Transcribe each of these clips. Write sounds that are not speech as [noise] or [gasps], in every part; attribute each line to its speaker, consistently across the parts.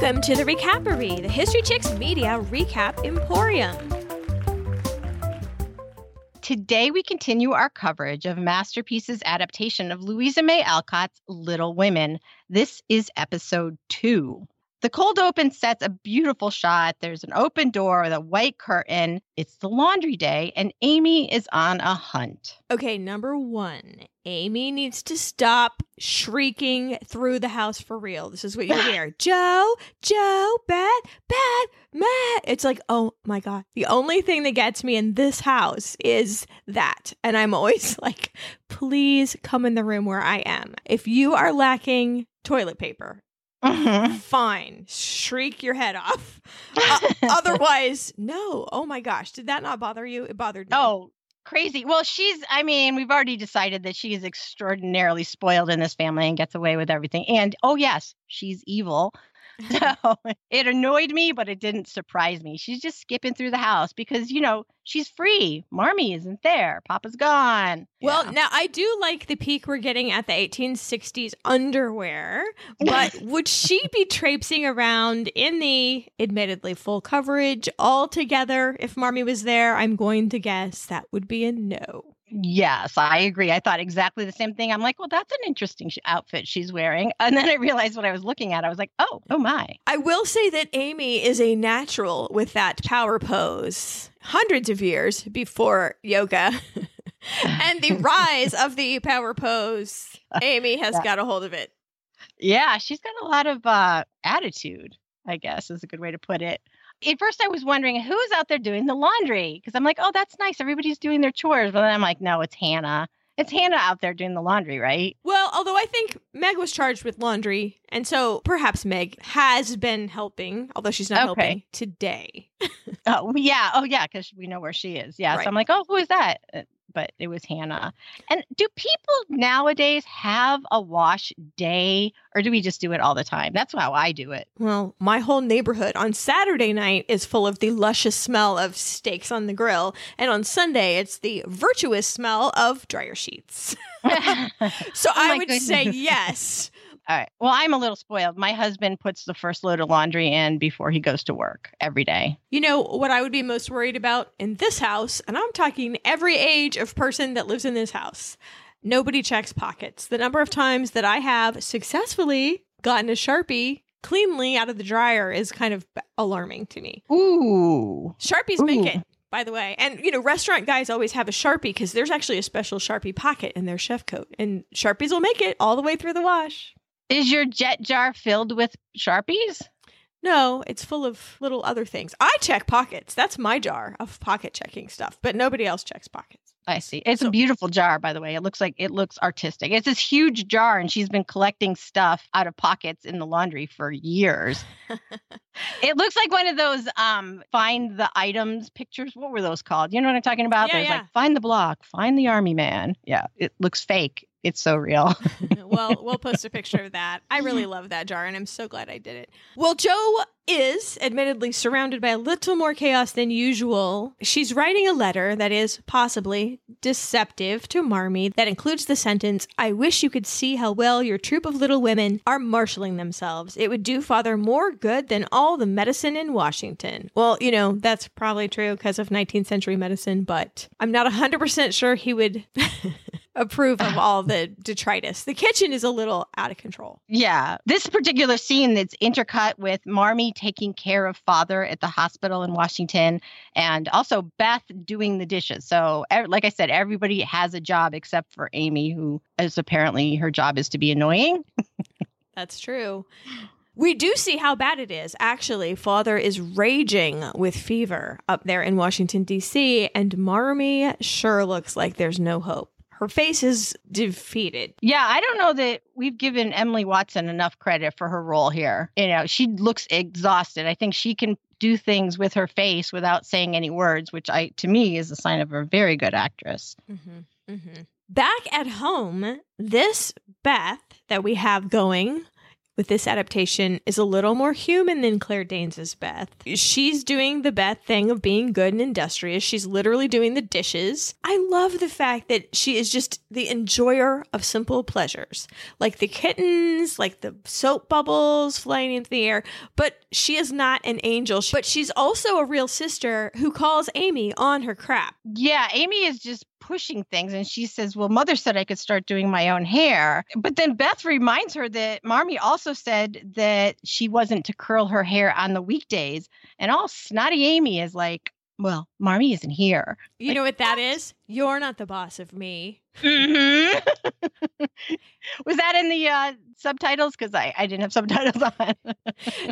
Speaker 1: Welcome to the Recapery, the History Chicks Media Recap Emporium.
Speaker 2: Today, we continue our coverage of Masterpiece's adaptation of Louisa May Alcott's Little Women. This is episode two. The cold open sets a beautiful shot. There's an open door with a white curtain. It's the laundry day, and Amy is on a hunt.
Speaker 1: Okay, number one, Amy needs to stop shrieking through the house for real. This is what you hear [laughs] Jo, Jo, bad, bad, mad. It's like, oh my God. The only thing that gets me in this house is that. And I'm always [laughs] like, please come in the room where I am. If you are lacking toilet paper,
Speaker 2: Mhm.
Speaker 1: fine shriek your head off Uh, [laughs] otherwise no oh my gosh did that not bother you it bothered me
Speaker 2: Oh, crazy. Well, she's, I mean, we've already decided that she is extraordinarily spoiled in this family and gets away with everything. And oh, yes, she's evil. [laughs] So it annoyed me, but it didn't surprise me. She's just skipping through the house because, you know, she's free. Marmee isn't there. Papa's gone.
Speaker 1: well
Speaker 2: Yeah.
Speaker 1: now i do like the peak we're getting at the 1860s underwear but [laughs] would she be traipsing around in the admittedly full coverage all together if marmee was there i'm going to guess that would be a no
Speaker 2: Yes, I agree. I thought exactly the same thing. I'm like, well, that's an interesting sh- outfit she's wearing. And then I realized what I was looking at. I was like, oh, oh my.
Speaker 1: I will say that Amy is a natural with that power pose hundreds of years before yoga. [laughs] and the rise of the power pose, [laughs] Amy has
Speaker 2: Yeah.
Speaker 1: got a hold of it.
Speaker 2: Yeah, she's got a lot of uh, attitude, I guess is a good way to put it. At first, I was wondering who's out there doing the laundry because I'm like, oh, that's nice. Everybody's doing their chores. But then I'm like, no, it's Hannah. It's Hannah out there doing the laundry, right?
Speaker 1: Well, although I think Meg was charged with laundry, and so perhaps Meg has been helping, although she's not
Speaker 2: Okay.
Speaker 1: helping today. [laughs]
Speaker 2: Oh, yeah. Oh, yeah, because we know where she is. Yeah.
Speaker 1: Right.
Speaker 2: So I'm like, oh, who is that? Uh, But it was Hannah. And do people nowadays have a wash day or do we just do it all the time? That's how I do it.
Speaker 1: Well, my whole neighborhood on Saturday night is full of the luscious smell of steaks on the grill, and on Sunday it's the virtuous smell of dryer sheets. [laughs] [laughs] So oh I
Speaker 2: Oh my
Speaker 1: would say yes.
Speaker 2: All right. Well, I'm a little spoiled. My husband puts the first load of laundry in before he goes to work every day.
Speaker 1: You know what I would be most worried about in this house, and I'm talking every age of person that lives in this house. Nobody checks pockets. The number of times that I have successfully gotten a Sharpie cleanly out of the dryer is kind of alarming to me.
Speaker 2: Ooh.
Speaker 1: Sharpies make it, by the way. And, you know, restaurant guys always have a Sharpie because there's actually a special Sharpie pocket in their chef coat. And Sharpies will make it all the way through the wash.
Speaker 2: Is your jet jar filled with Sharpies?
Speaker 1: No, it's full of little other things. I check pockets. That's my jar of pocket checking stuff, but nobody else checks pockets.
Speaker 2: I see. It's
Speaker 1: So-
Speaker 2: a beautiful jar, by the way. It looks like it looks artistic. It's this huge jar, and she's been collecting stuff out of pockets in the laundry for years. [laughs] it looks like one of those um find the items pictures. What were those called? You know what I'm talking about?
Speaker 1: Yeah,
Speaker 2: There's
Speaker 1: yeah.
Speaker 2: like find the block, find the army man. Yeah, it looks fake. It's so real. [laughs] [laughs]
Speaker 1: well, we'll post a picture of that. I really love that jar, and I'm so glad I did it. Well, Jo is admittedly surrounded by a little more chaos than usual. She's writing a letter that is possibly deceptive to Marmee that includes the sentence I wish you could see how well your troop of little women are marshaling themselves. It would do Father more good than all the medicine in Washington. Well, you know, that's probably true because of 19th century medicine, but I'm not 100% sure he would. [laughs] approve of all the detritus. The kitchen is a little out of control.
Speaker 2: Yeah. This particular scene that's intercut with Marmee taking care of father at the hospital in Washington and also Beth doing the dishes. So, like I said, everybody has a job except for Amy, who is apparently her job is to be annoying. [laughs]
Speaker 1: That's true. We do see how bad it is. Actually, father is raging with fever up there in Washington, D.C., and Marmee sure looks like there's no hope. Her face is defeated.
Speaker 2: Yeah, I don't know that we've given Emily Watson enough credit for her role here. You know, she looks exhausted. I think she can do things with her face without saying any words, which I to me is a sign of a very good actress.
Speaker 1: Mm-hmm. Mm-hmm. Back at home, this Beth that we have going with this adaptation is a little more human than Claire Danes' Beth. She's doing the Beth thing of being good and industrious. She's literally doing the dishes. I love the fact that she is just the enjoyer of simple pleasures, like the kittens, like the soap bubbles flying into the air. But she is not an angel, but she's also a real sister who calls Amy on her crap.
Speaker 2: Yeah, Amy is just pushing things and she says well mother said i could start doing my own hair. But then beth reminds her that marmee also said that she wasn't to curl her hair on the weekdays and all snotty amy is like well marmee isn't here.
Speaker 1: You like, know what that is? You're not the boss of me
Speaker 2: mm-hmm. [laughs] was that in the uh, subtitles because I, I didn't have subtitles [laughs] on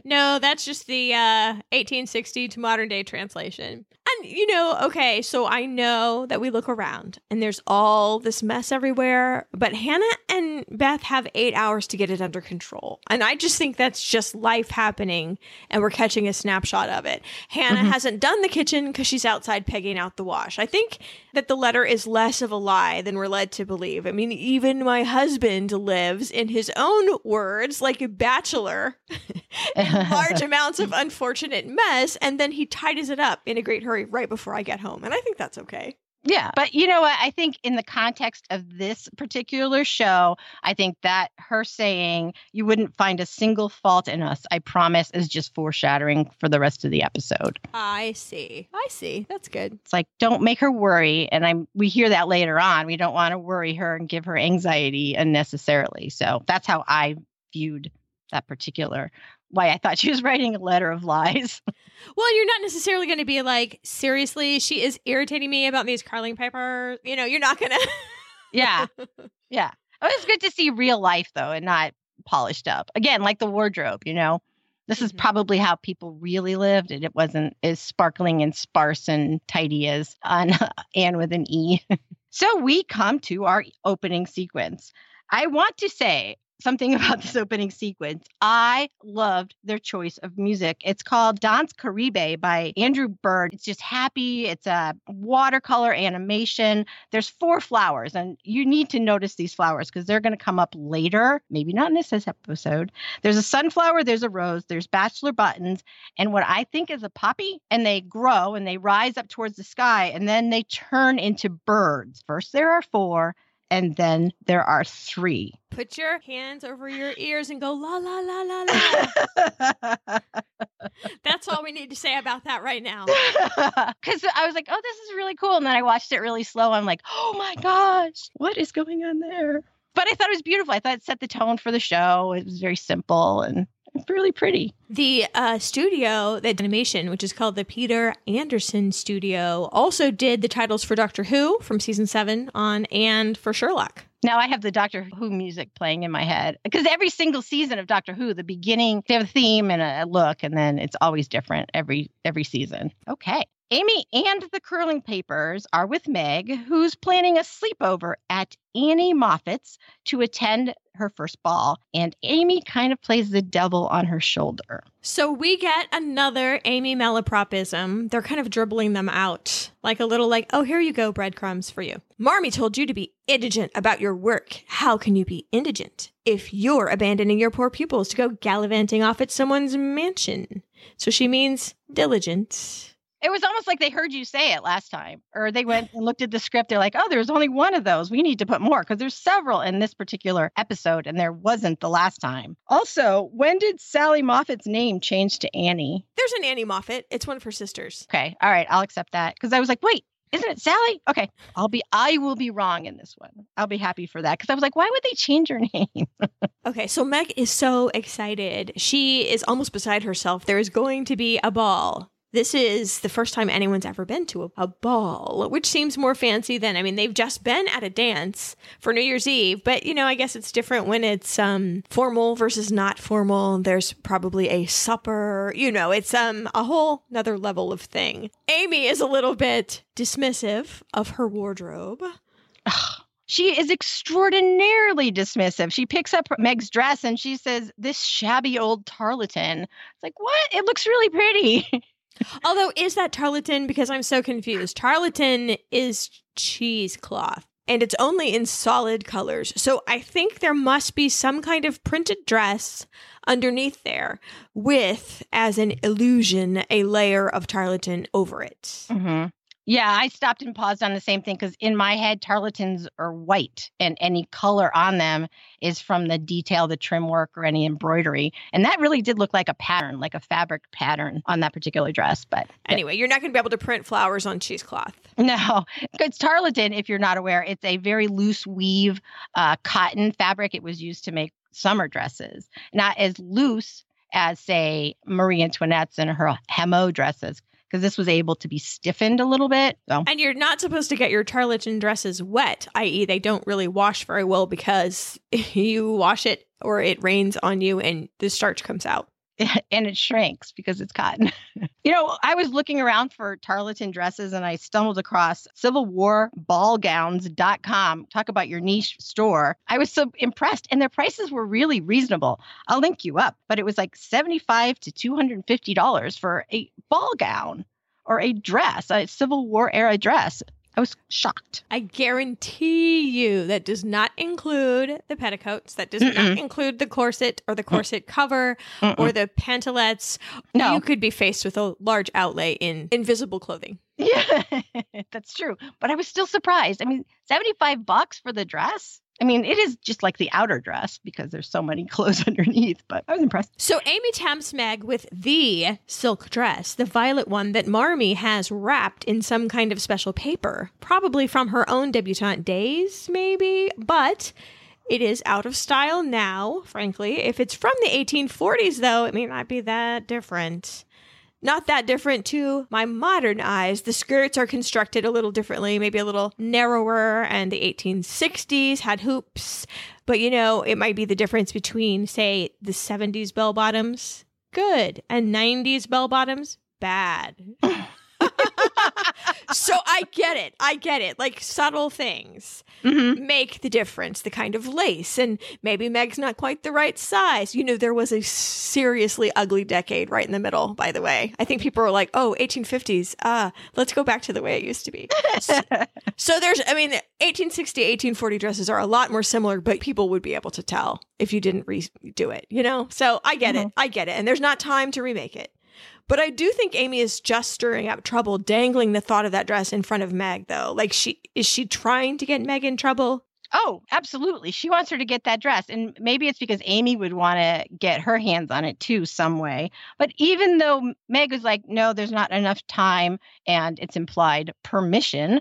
Speaker 1: no that's just the uh, 1860 to modern day translation and you know, okay, so I know that we look around and there's all this mess everywhere, but Hannah and Beth have eight hours to get it under control. And I just think that's just life happening and we're catching a snapshot of it. Hannah mm-hmm. hasn't done the kitchen because she's outside pegging out the wash. I think that the letter is less of a lie than we're led to believe. I mean, even my husband lives, in his own words, like a bachelor [laughs] large amounts of unfortunate mess, and then he tidies it up in a great hurry right before I get home. And I think that's okay.
Speaker 2: Yeah. But you know what? I think in the context of this particular show, I think that her saying you wouldn't find a single fault in us, I promise, is just foreshadowing for the rest of the episode.
Speaker 1: I see. I see. That's good.
Speaker 2: It's like don't make her worry. And I'm we hear that later on. We don't want to worry her and give her anxiety unnecessarily. So that's how I viewed that particular why I thought she was writing a letter of lies. [laughs]
Speaker 1: well, you're not necessarily going to be like, seriously, she is irritating me about these curling paper. You know, you're not going [laughs] to.
Speaker 2: yeah. Yeah. It was good to see real life, though, and not polished up. Again, like the wardrobe, you know, this is mm-hmm. probably how people really lived, and it wasn't as sparkling and sparse and tidy as on [laughs] Anne with an E. so we come to our opening sequence. I want to say something [laughs] about this opening sequence. I loved their choice of music. It's called Danse Caribe by Andrew Bird. It's just happy. It's a watercolor animation. There's four flowers, and you need to notice these flowers because they're going to come up later. Maybe not in this episode. There's a sunflower, there's a rose, there's bachelor buttons, and what I think is a poppy. And they grow and they rise up towards the sky, and then they turn into birds. First, there are four, and then there are three.
Speaker 1: Put your hands over your ears and go la la la la la. [laughs] That's all we need to say about that right now. [laughs]
Speaker 2: Because I was like, oh, this is really cool. And then I watched it really slow. I'm like, oh my gosh, what is going on there? But I thought it was beautiful. I thought it set the tone for the show. It was very simple and really pretty.
Speaker 1: The uh, studio, the animation, which is called the Peter Anderson Studio, also did the titles for Doctor Who from season seven on and for Sherlock.
Speaker 2: Now I have the Doctor Who music playing in my head because every single season of Doctor Who, the beginning they have a theme and a look, and then it's always different every every season. Okay. Amy and the curling papers are with Meg, who's planning a sleepover at Annie Moffat's to attend her first ball, and Amy kind of plays the devil on her shoulder.
Speaker 1: So we get another Amy malapropism. They're kind of dribbling them out, like a little like, oh, here you go, breadcrumbs for you. Marmee told you to be indigent about your work. How can you be indigent if you're abandoning your poor pupils to go gallivanting off at someone's mansion? So she means diligent.
Speaker 2: It was almost like they heard you say it last time, or they went and looked at the script. They're like, oh, there's only one of those. We need to put more because there's several in this particular episode, and there wasn't the last time. Also, when did Sally Moffat's name change to Annie?
Speaker 1: There's an Annie Moffat. It's one of her sisters.
Speaker 2: Okay. All right. I'll accept that because I was like, wait, isn't it Sally? Okay, I'll be I will be wrong in this one. I'll be happy for that because I was like, why would they change her [laughs] name?
Speaker 1: okay, so Meg is so excited. She is almost beside herself. There is going to be a ball this is the first time anyone's ever been to a, a, ball, which seems more fancy than I mean they've just been at a dance for New Year's Eve, but you know I guess it's different when it's um formal versus not formal. There's probably a supper, you know, it's um a whole another level of thing. Amy is a little bit dismissive of her wardrobe.
Speaker 2: She is extraordinarily dismissive. She picks up Meg's dress and she says, This shabby old tarlatan. It's like, what? It looks really pretty. [laughs]
Speaker 1: Although, is that tarlatan? Because I'm so confused. Tarlatan is cheesecloth. and it's only in solid colors. So I think there must be some kind of printed dress underneath there with, as an illusion, a layer of tarlatan over it.
Speaker 2: Mm-hmm. Yeah, I stopped and paused on the same thing because in my head, tarlatans are white and any color on them is from the detail, the trim work, or any embroidery. And that really did look like a pattern, like a fabric pattern on that particular dress. But
Speaker 1: anyway, you're not going to be able to print flowers on cheesecloth. [laughs]
Speaker 2: No, it's tarlatan, if you're not aware. It's a very loose weave uh, cotton fabric. It was used to make summer dresses, not as loose as, say, Marie Antoinette's and her hemo dresses because this was able to be stiffened a little bit. So.
Speaker 1: And you're not supposed to get your tarlatan dresses wet, i.e., they don't really wash very well because [laughs] you wash it or it rains on you and the starch comes out. [laughs]
Speaker 2: and it shrinks because it's cotton. [laughs] you know, I was looking around for tarlatan dresses and I stumbled across civilwarballgowns.com. Talk about your niche store. I was so impressed and their prices were really reasonable. I'll link you up, but it was like 75 to $250 for a ball gown or a dress, a Civil War era dress. I was shocked.
Speaker 1: I guarantee you that does not include the petticoats, that does Mm-mm. not include the corset or the mm. corset cover Mm-mm. or the pantalettes. No. You could be faced with a large outlay in invisible clothing.
Speaker 2: Yeah, [laughs] that's true. But I was still surprised. I mean, 75 bucks for the dress? I mean, it is just like the outer dress because there's so many [laughs] clothes underneath, but I was impressed.
Speaker 1: So Amy taps Meg with the silk dress, the violet one that Marmee has wrapped in some kind of special paper, probably from her own debutante days, maybe, but it is out of style now, frankly. If it's from the 1840s, though, it may not be that different. Not that different to my modern eyes. The skirts are constructed a little differently, maybe a little narrower, and the 1860s had hoops. But you know, it might be the difference between, say, the 70s bell bottoms, good, and 90s bell bottoms, bad. [laughs] [laughs] so I get it. I get it. Like subtle things mm-hmm. make the difference. The kind of lace, and maybe Meg's not quite the right size. You know, there was a seriously ugly decade right in the middle, by the way. I think people were like, oh, 1850s. Ah, uh, let's go back to the way it used to be. so, [laughs] so there's, I mean, 1860, 1840 dresses are a lot more similar, but people would be able to tell if you didn't redo it, you know? So I get mm-hmm. it. I get it. And there's not time to remake it. But I do think Amy is just stirring up trouble, dangling the thought of that dress in front of Meg, though. Like, she is she trying to get Meg in trouble?
Speaker 2: Oh, absolutely. She wants her to get that dress. And maybe it's because Amy would want to get her hands on it too, some way. But even though Meg was like, no, there's not enough time and it's implied permission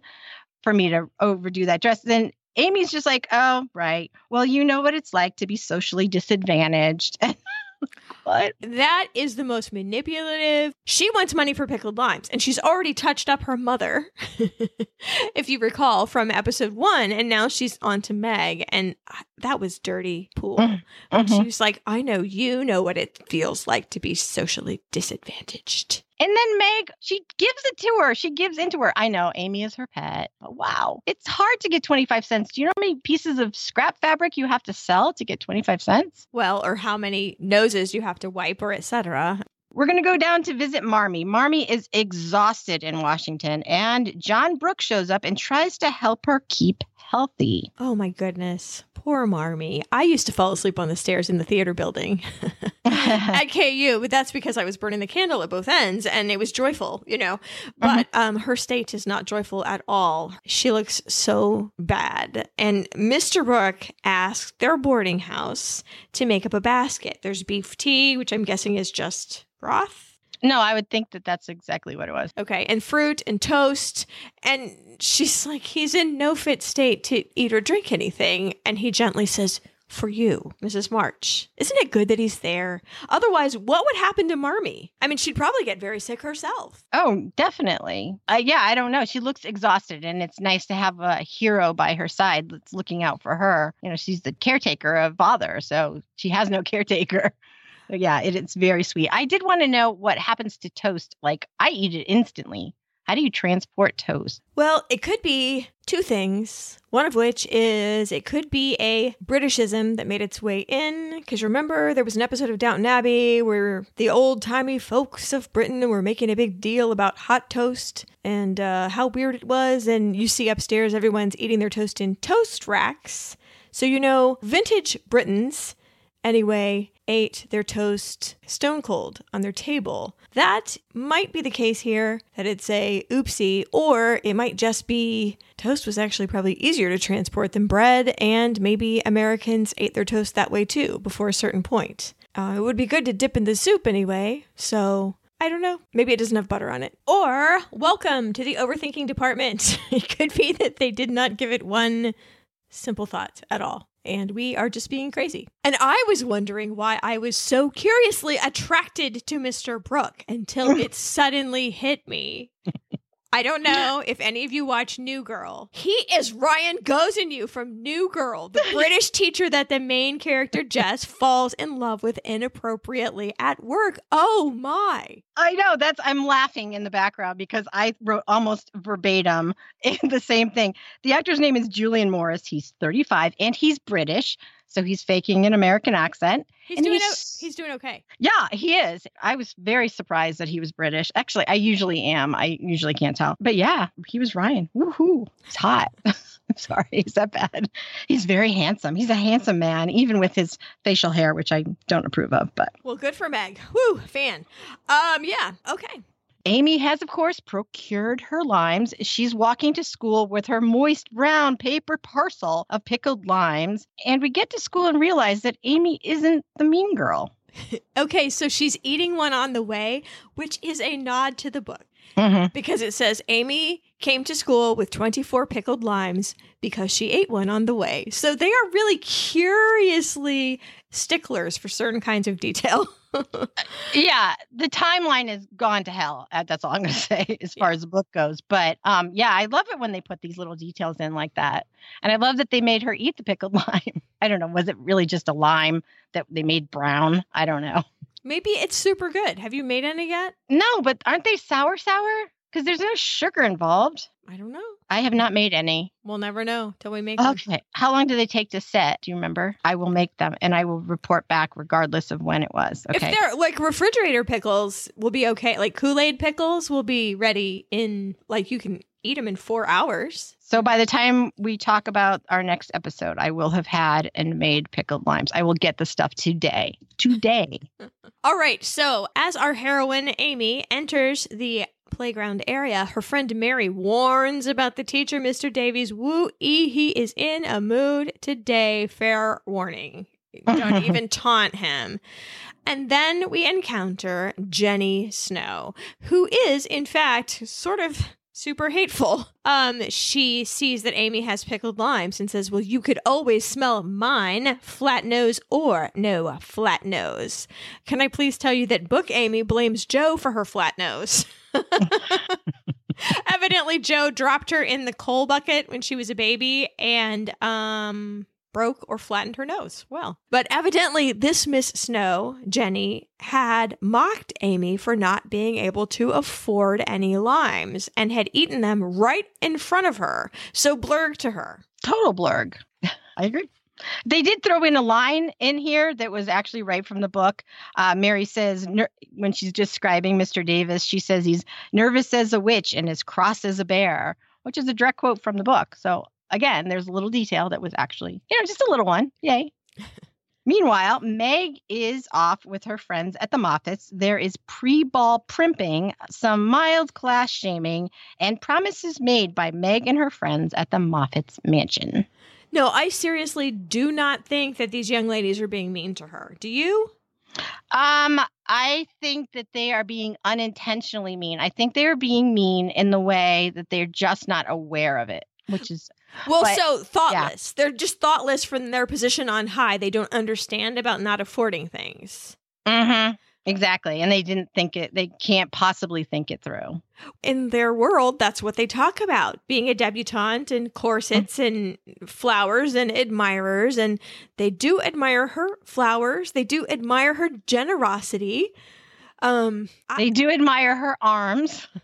Speaker 2: for me to overdo that dress, then Amy's just like, oh, right. Well, you know what it's like to be socially disadvantaged. [laughs] [laughs]
Speaker 1: what? That is the most manipulative. She wants money for pickled limes, and she's already touched up her mother, [laughs] if you recall from episode one, and now she's on to Meg, and that was dirty pool. Mm-hmm. She was like, I know you know what it feels like to be socially disadvantaged.
Speaker 2: And then Meg, she gives it to her. She gives into her. I know Amy is her pet. But wow. It's hard to get 25 cents. Do you know how many pieces of scrap fabric you have to sell to get 25 cents?
Speaker 1: Well, or how many noses you have to wipe or etc.
Speaker 2: We're going to go down to visit Marmee. Marmee is exhausted in Washington, and John Brooks shows up and tries to help her keep healthy.
Speaker 1: Oh my goodness. Poor Marmee. I used to fall asleep on the stairs in the theater building [laughs] [laughs] at KU, but that's because I was burning the candle at both ends and it was joyful, you know. But uh-huh. um, her state is not joyful at all. She looks so bad. And Mr. Brooke asked their boarding house to make up a basket. There's beef tea, which I'm guessing is just broth?
Speaker 2: No, I would think that that's exactly what it was.
Speaker 1: Okay, and fruit and toast. And she's like, he's in no fit state to eat or drink anything. And he gently says, For you, Mrs. March. Isn't it good that he's there? Otherwise, what would happen to Marmee? I mean, she'd probably get very sick herself.
Speaker 2: Oh, definitely. Uh, yeah, I don't know. She looks exhausted, and it's nice to have a hero by her side that's looking out for her. You know, she's the caretaker of father, so she has no [laughs] caretaker yeah, it, it's very sweet. I did want to know what happens to toast. Like, I eat it instantly. How do you transport toast?
Speaker 1: Well, it could be two things. One of which is it could be a Britishism that made its way in. Because remember, there was an episode of Downton Abbey where the old timey folks of Britain were making a big deal about hot toast and uh, how weird it was. And you see upstairs, everyone's eating their toast in toast racks. So, you know, vintage Britons, anyway, ate their toast stone cold on their table. That might be the case here, that it's a oopsie, or it might just be toast was actually probably easier to transport than bread, and maybe Americans ate their toast that way too before a certain point. Uh, it would be good to dip in the soup anyway, so I don't know. Maybe it doesn't have butter on it. Or, welcome to the overthinking department. [laughs] it could be that they did not give it one simple thought at all. And we are just being crazy. And I was wondering why I was so curiously attracted to Mr. Brooke until [laughs] it suddenly hit me. I don't know if any of you watch New Girl. He is Ryan Geauxinue from New Girl, the [laughs] British teacher that the main character Jess falls in love with inappropriately at work. Oh my.
Speaker 2: I know that's I'm laughing in the background because I wrote almost verbatim [laughs] in the same thing. The actor's name is Julian Morris. He's 35 and he's British. So he's faking an American accent.
Speaker 1: He's doing
Speaker 2: he's-
Speaker 1: o- he's doing okay.
Speaker 2: Yeah, he is. I was very surprised that he was British. Actually, I usually am. I usually can't tell. But yeah, he was Ryan. Woohoo. He's hot. I'm [laughs] sorry. Is that bad? He's very handsome. He's a handsome man, even with his facial hair, which I don't approve of. But
Speaker 1: Well, good for Meg. Woo, fan. Um, yeah, okay.
Speaker 2: Amy has, of course, procured her limes. She's walking to school with her moist brown paper parcel of pickled limes. And we get to school and realize that Amy isn't the mean girl. [laughs]
Speaker 1: Okay, so she's eating one on the way, which is a nod to the book
Speaker 2: Mm-hmm.
Speaker 1: because it says Amy came to school with 24 pickled limes because she ate one on the way. So they are really curiously sticklers for certain kinds of detail. [laughs]
Speaker 2: Yeah, the timeline is gone to hell. uh, That's all I'm going [laughs] to say as far as the book goes. But um, yeah, I love it when they put these little details in like that. And I love that they made her eat the pickled [laughs] lime. I don't know. Was it really just a lime that they made brown? I don't know.
Speaker 1: Maybe it's super good. Have you made any yet?
Speaker 2: No, but aren't they sour sour? Because there's no sugar involved.
Speaker 1: I don't know.
Speaker 2: I have not made any.
Speaker 1: We'll never know till we make them.
Speaker 2: Okay. How long do they take to set? Do you remember? I will make them and I will report back regardless of when it was. Okay.
Speaker 1: If they're like refrigerator pickles, will be okay. Like Kool Aid pickles will be ready in like you can eat them in four hours.
Speaker 2: So by the time we talk about our next episode, I will have had and made pickled limes. I will get the stuff today. Today. [laughs]
Speaker 1: All right. So as our heroine Amy enters the playground area, her friend Mary warns about the teacher, Mr. Davis. Woo ee, he is in a mood today. Fair warning. Don't [laughs] even taunt him. And then we encounter Jenny Snow, who is, in fact, sort of super hateful. Um, she sees that Amy has pickled limes and says, Well, you could always smell mine, flat nose or no flat nose. Can I please tell you that Book Amy blames Jo for her flat nose? [laughs] Evidently, Jo dropped her in the coal bucket when she was a baby and um broke or flattened her nose. Well, but evidently, this Miss Snow, Jenny, had mocked Amy for not being able to afford any limes and had eaten them right in front of her. So blurg to her.
Speaker 2: Total blurg. [laughs] I agree. They did throw in a line in here that was actually right from the book. Uh, Mary says, ner- when she's describing Mr. Davis, she says he's nervous as a witch and as cross as a bear, which is a direct quote from the book. So, again, there's a little detail that was actually, you know, just a little one. Yay. [laughs] Meanwhile, Meg is off with her friends at the Moffats. There is pre ball primping, some mild class shaming, and promises made by Meg and her friends at the Moffats mansion.
Speaker 1: No, I seriously do not think that these young ladies are being mean to her. Do you?
Speaker 2: Um, I think that they are being unintentionally mean. I think they're being mean in the way that they're just not aware of it, which is
Speaker 1: Well,
Speaker 2: But-
Speaker 1: so thoughtless. They're just thoughtless from their position on high. They don't understand about not affording things.
Speaker 2: mm-hmm, exactly. And they didn't think it, they can't possibly think it through.
Speaker 1: In their world, that's what they talk about being a debutante and corsets and flowers and admirers. And they do admire her flowers, they do admire her generosity. Um, I-
Speaker 2: They do admire her arms. [laughs]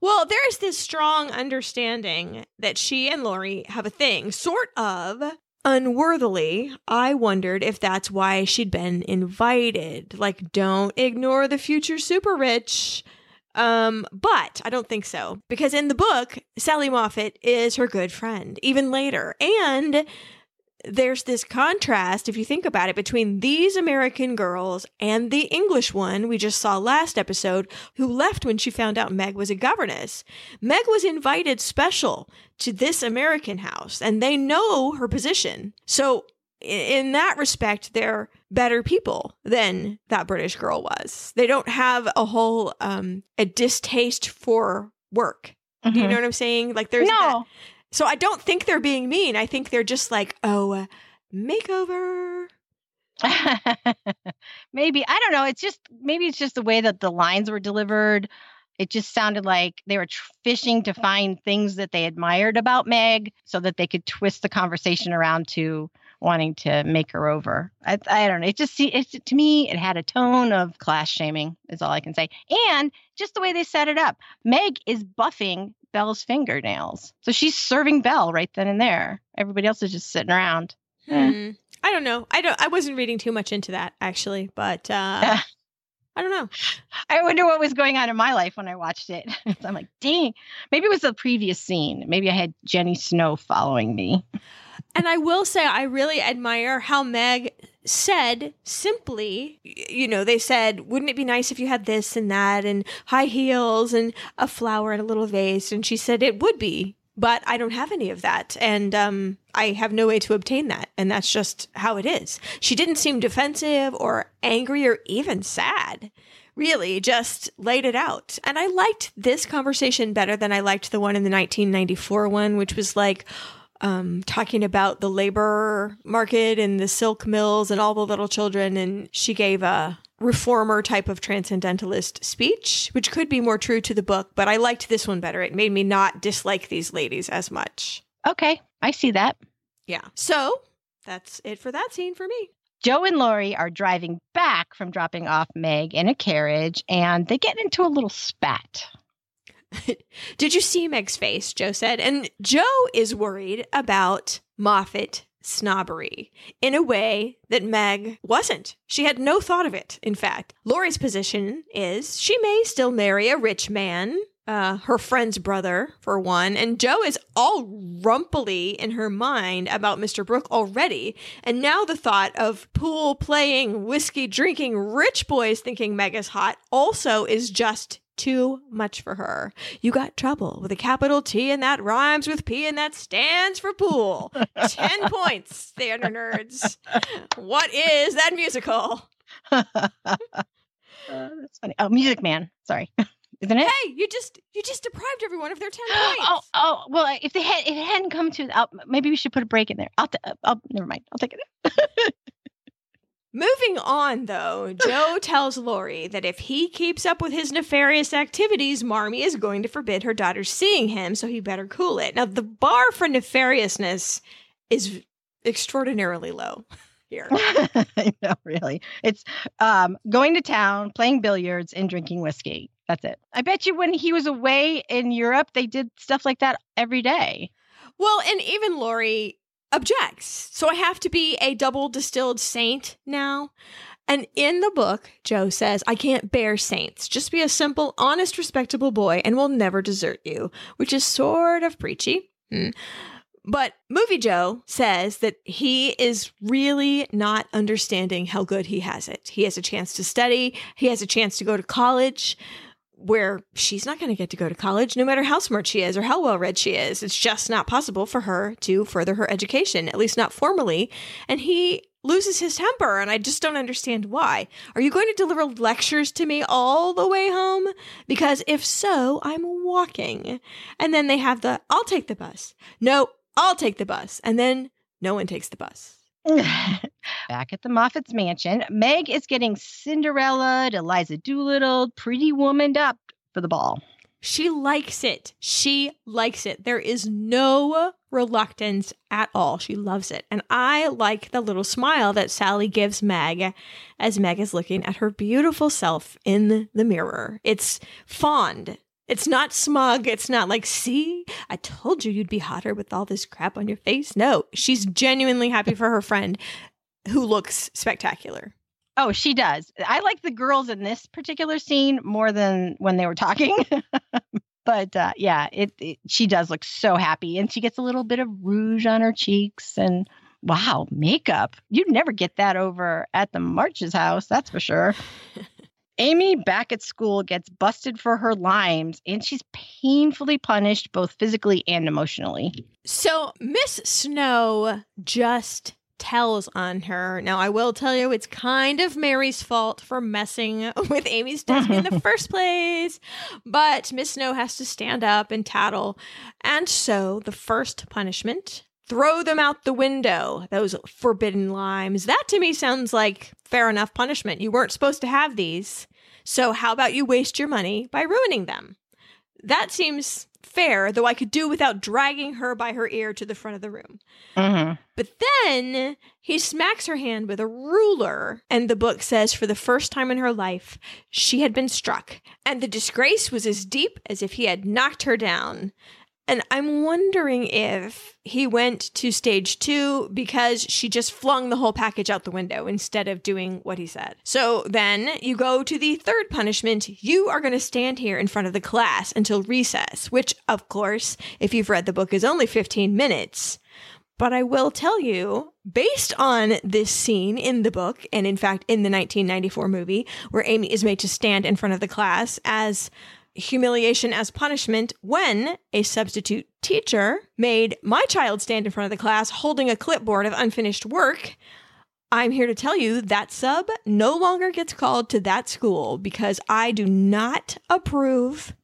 Speaker 1: Well, there is this strong understanding that she and Laurie have a thing, sort of unworthily. I wondered if that's why she'd been invited. Like, don't ignore the future super rich. Um, but I don't think so because in the book, Sally Moffat is her good friend even later. And there's this contrast, if you think about it, between these American girls and the English one we just saw last episode, who left when she found out Meg was a governess. Meg was invited special to this American house, and they know her position. So, in that respect, they're better people than that British girl was. They don't have a whole um, a distaste for work. Mm-hmm. Do you mm-hmm. know what I'm saying? Like there's
Speaker 2: no.
Speaker 1: That, so I don't think they're being mean. I think they're just like, oh, uh, makeover. [laughs]
Speaker 2: maybe I don't know. It's just maybe it's just the way that the lines were delivered. It just sounded like they were fishing to find things that they admired about Meg, so that they could twist the conversation around to wanting to make her over. I, I don't know. It just it, to me it had a tone of class shaming. Is all I can say. And just the way they set it up, Meg is buffing Belle's fingernails. So she's serving Belle right then and there. Everybody else is just sitting around.
Speaker 1: Eh. Hmm. I don't know. I don't I wasn't reading too much into that actually, but uh [laughs] I don't know.
Speaker 2: I wonder what was going on in my life when I watched it. [laughs] I'm like, dang, maybe it was the previous scene. Maybe I had Jenny Snow following me.
Speaker 1: And I will say, I really admire how Meg said simply, you know, they said, wouldn't it be nice if you had this and that and high heels and a flower and a little vase? And she said, it would be, but I don't have any of that. And um, I have no way to obtain that. And that's just how it is. She didn't seem defensive or angry or even sad. Really, just laid it out. And I liked this conversation better than I liked the one in the 1994 one, which was like, um, talking about the labor market and the silk mills and all the little children. And she gave a reformer type of transcendentalist speech, which could be more true to the book, but I liked this one better. It made me not dislike these ladies as much.
Speaker 2: Okay, I see that.
Speaker 1: Yeah. So that's it for that scene for me.
Speaker 2: Jo and Laurie are driving back from dropping off Meg in a carriage and they get into a little spat. [laughs]
Speaker 1: Did you see Meg's face? Jo said. And Jo is worried about Moffat snobbery in a way that Meg wasn't. She had no thought of it, in fact. Laurie's position is she may still marry a rich man, uh, her friend's brother, for one, and Jo is all rumply in her mind about Mr. Brooke already. And now the thought of pool playing, whiskey drinking rich boys thinking Meg is hot also is just too much for her. You got trouble with a capital T and that rhymes with P and that stands for pool. [laughs] 10 points, standard nerds. What is that musical? [laughs]
Speaker 2: uh, that's funny. Oh, Music Man. Sorry. [laughs] Isn't it?
Speaker 1: Hey, you just you just deprived everyone of their ten [gasps] points.
Speaker 2: oh, oh, well, if they had if it hadn't come to, I'll, maybe we should put a break in there. I'll, t- I'll never mind. I'll take it.
Speaker 1: Moving on, though, Jo [laughs] tells Laurie that if he keeps up with his nefarious activities, Marmee is going to forbid her daughter seeing him, so he better cool it. Now, the bar for nefariousness is extraordinarily low here. [laughs]
Speaker 2: no, really. It's um, going to town, playing billiards, and drinking whiskey. That's it. I bet you when he was away in Europe, they did stuff like that every day.
Speaker 1: Well, and even Laurie objects. So I have to be a double distilled saint now. And in the book, Jo says, I can't bear saints. Just be a simple, honest, respectable boy and we'll never desert you, which is sort of preachy. Hmm. But Movie Jo says that he is really not understanding how good he has it. He has a chance to study, he has a chance to go to college where she's not going to get to go to college no matter how smart she is or how well read she is. It's just not possible for her to further her education, at least not formally. And he loses his temper, and I just don't understand why. Are you going to deliver lectures to me all the way home? Because if so, I'm walking. And then they have the I'll take the bus. No, I'll take the bus. And then no one takes the bus. [laughs]
Speaker 2: Back at the Moffat's mansion, Meg is getting Cinderella, Eliza Doolittle, pretty womaned up for the ball.
Speaker 1: She likes it. She likes it. There is no reluctance at all. She loves it. And I like the little smile that Sally gives Meg as Meg is looking at her beautiful self in the mirror. It's fond It's not smug. It's not like, see, I told you you'd be hotter with all this crap on your face. No, she's genuinely happy for her friend who looks spectacular.
Speaker 2: Oh, she does. I like the girls in this particular scene more than when they were talking. [laughs] but uh, yeah, it, it, she does look so happy, and she gets a little bit of rouge on her cheeks, and wow, makeup. You'd never get that over at the March's house, that's for sure. [laughs] Amy back at school gets busted for her limes and she's painfully punished both physically and emotionally.
Speaker 1: So Miss Snow just tells on her. Now, I will tell you, it's kind of Mary's fault for messing [laughs] with Amy's desk in the [laughs] first place. But Miss Snow has to stand up and tattle. And so the first punishment throw them out the window, those forbidden limes. That to me sounds like fair enough punishment. You weren't supposed to have these. So how about you waste your money by ruining them? That seems fair, though I could do without dragging her by her ear to the front of the room.
Speaker 2: Mm-hmm.
Speaker 1: But then he smacks her hand with a ruler, and the book says for the first time in her life, she had been struck, and the disgrace was as deep as if he had knocked her down. And I'm wondering if he went to stage two because she just flung the whole package out the window instead of doing what he said. So then you go to the third punishment. You are going to stand here in front of the class until recess, which, of course, if you've read the book, is only 15 minutes. But I will tell you, based on this scene in the book, and in fact in the 1994 movie, where Amy is made to stand in front of the class as humiliation as punishment when a substitute teacher made my child stand in front of the class holding a clipboard of unfinished work. I'm here to tell you that sub no longer gets called to that school because I do not approve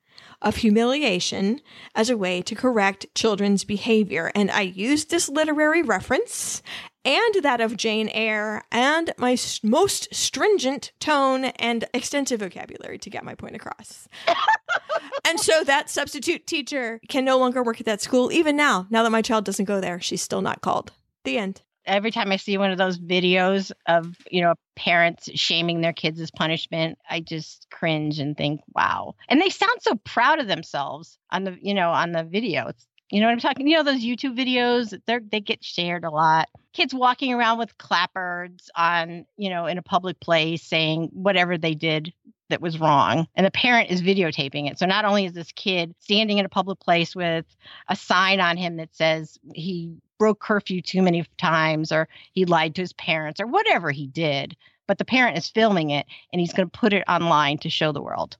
Speaker 1: of humiliation as a way to correct children's behavior. And I used this literary reference and that of Jane Eyre and my most stringent tone and extensive vocabulary to get my point across. [laughs] and so that substitute teacher can no longer work at that school, even now. Now that my child doesn't go there, she's still not called. The end.
Speaker 2: Every time I see one of those videos of, you know, parents shaming their kids as punishment, I just cringe and think, wow. And they sound so proud of themselves on the, you know, on the video. It's you know what I'm talking? You know those YouTube videos? They they get shared a lot. Kids walking around with clapboards on, you know, in a public place saying whatever they did that was wrong, and the parent is videotaping it. So not only is this kid standing in a public place with a sign on him that says he broke curfew too many times or he lied to his parents or whatever he did, but the parent is filming it and he's going to put it online to show the world.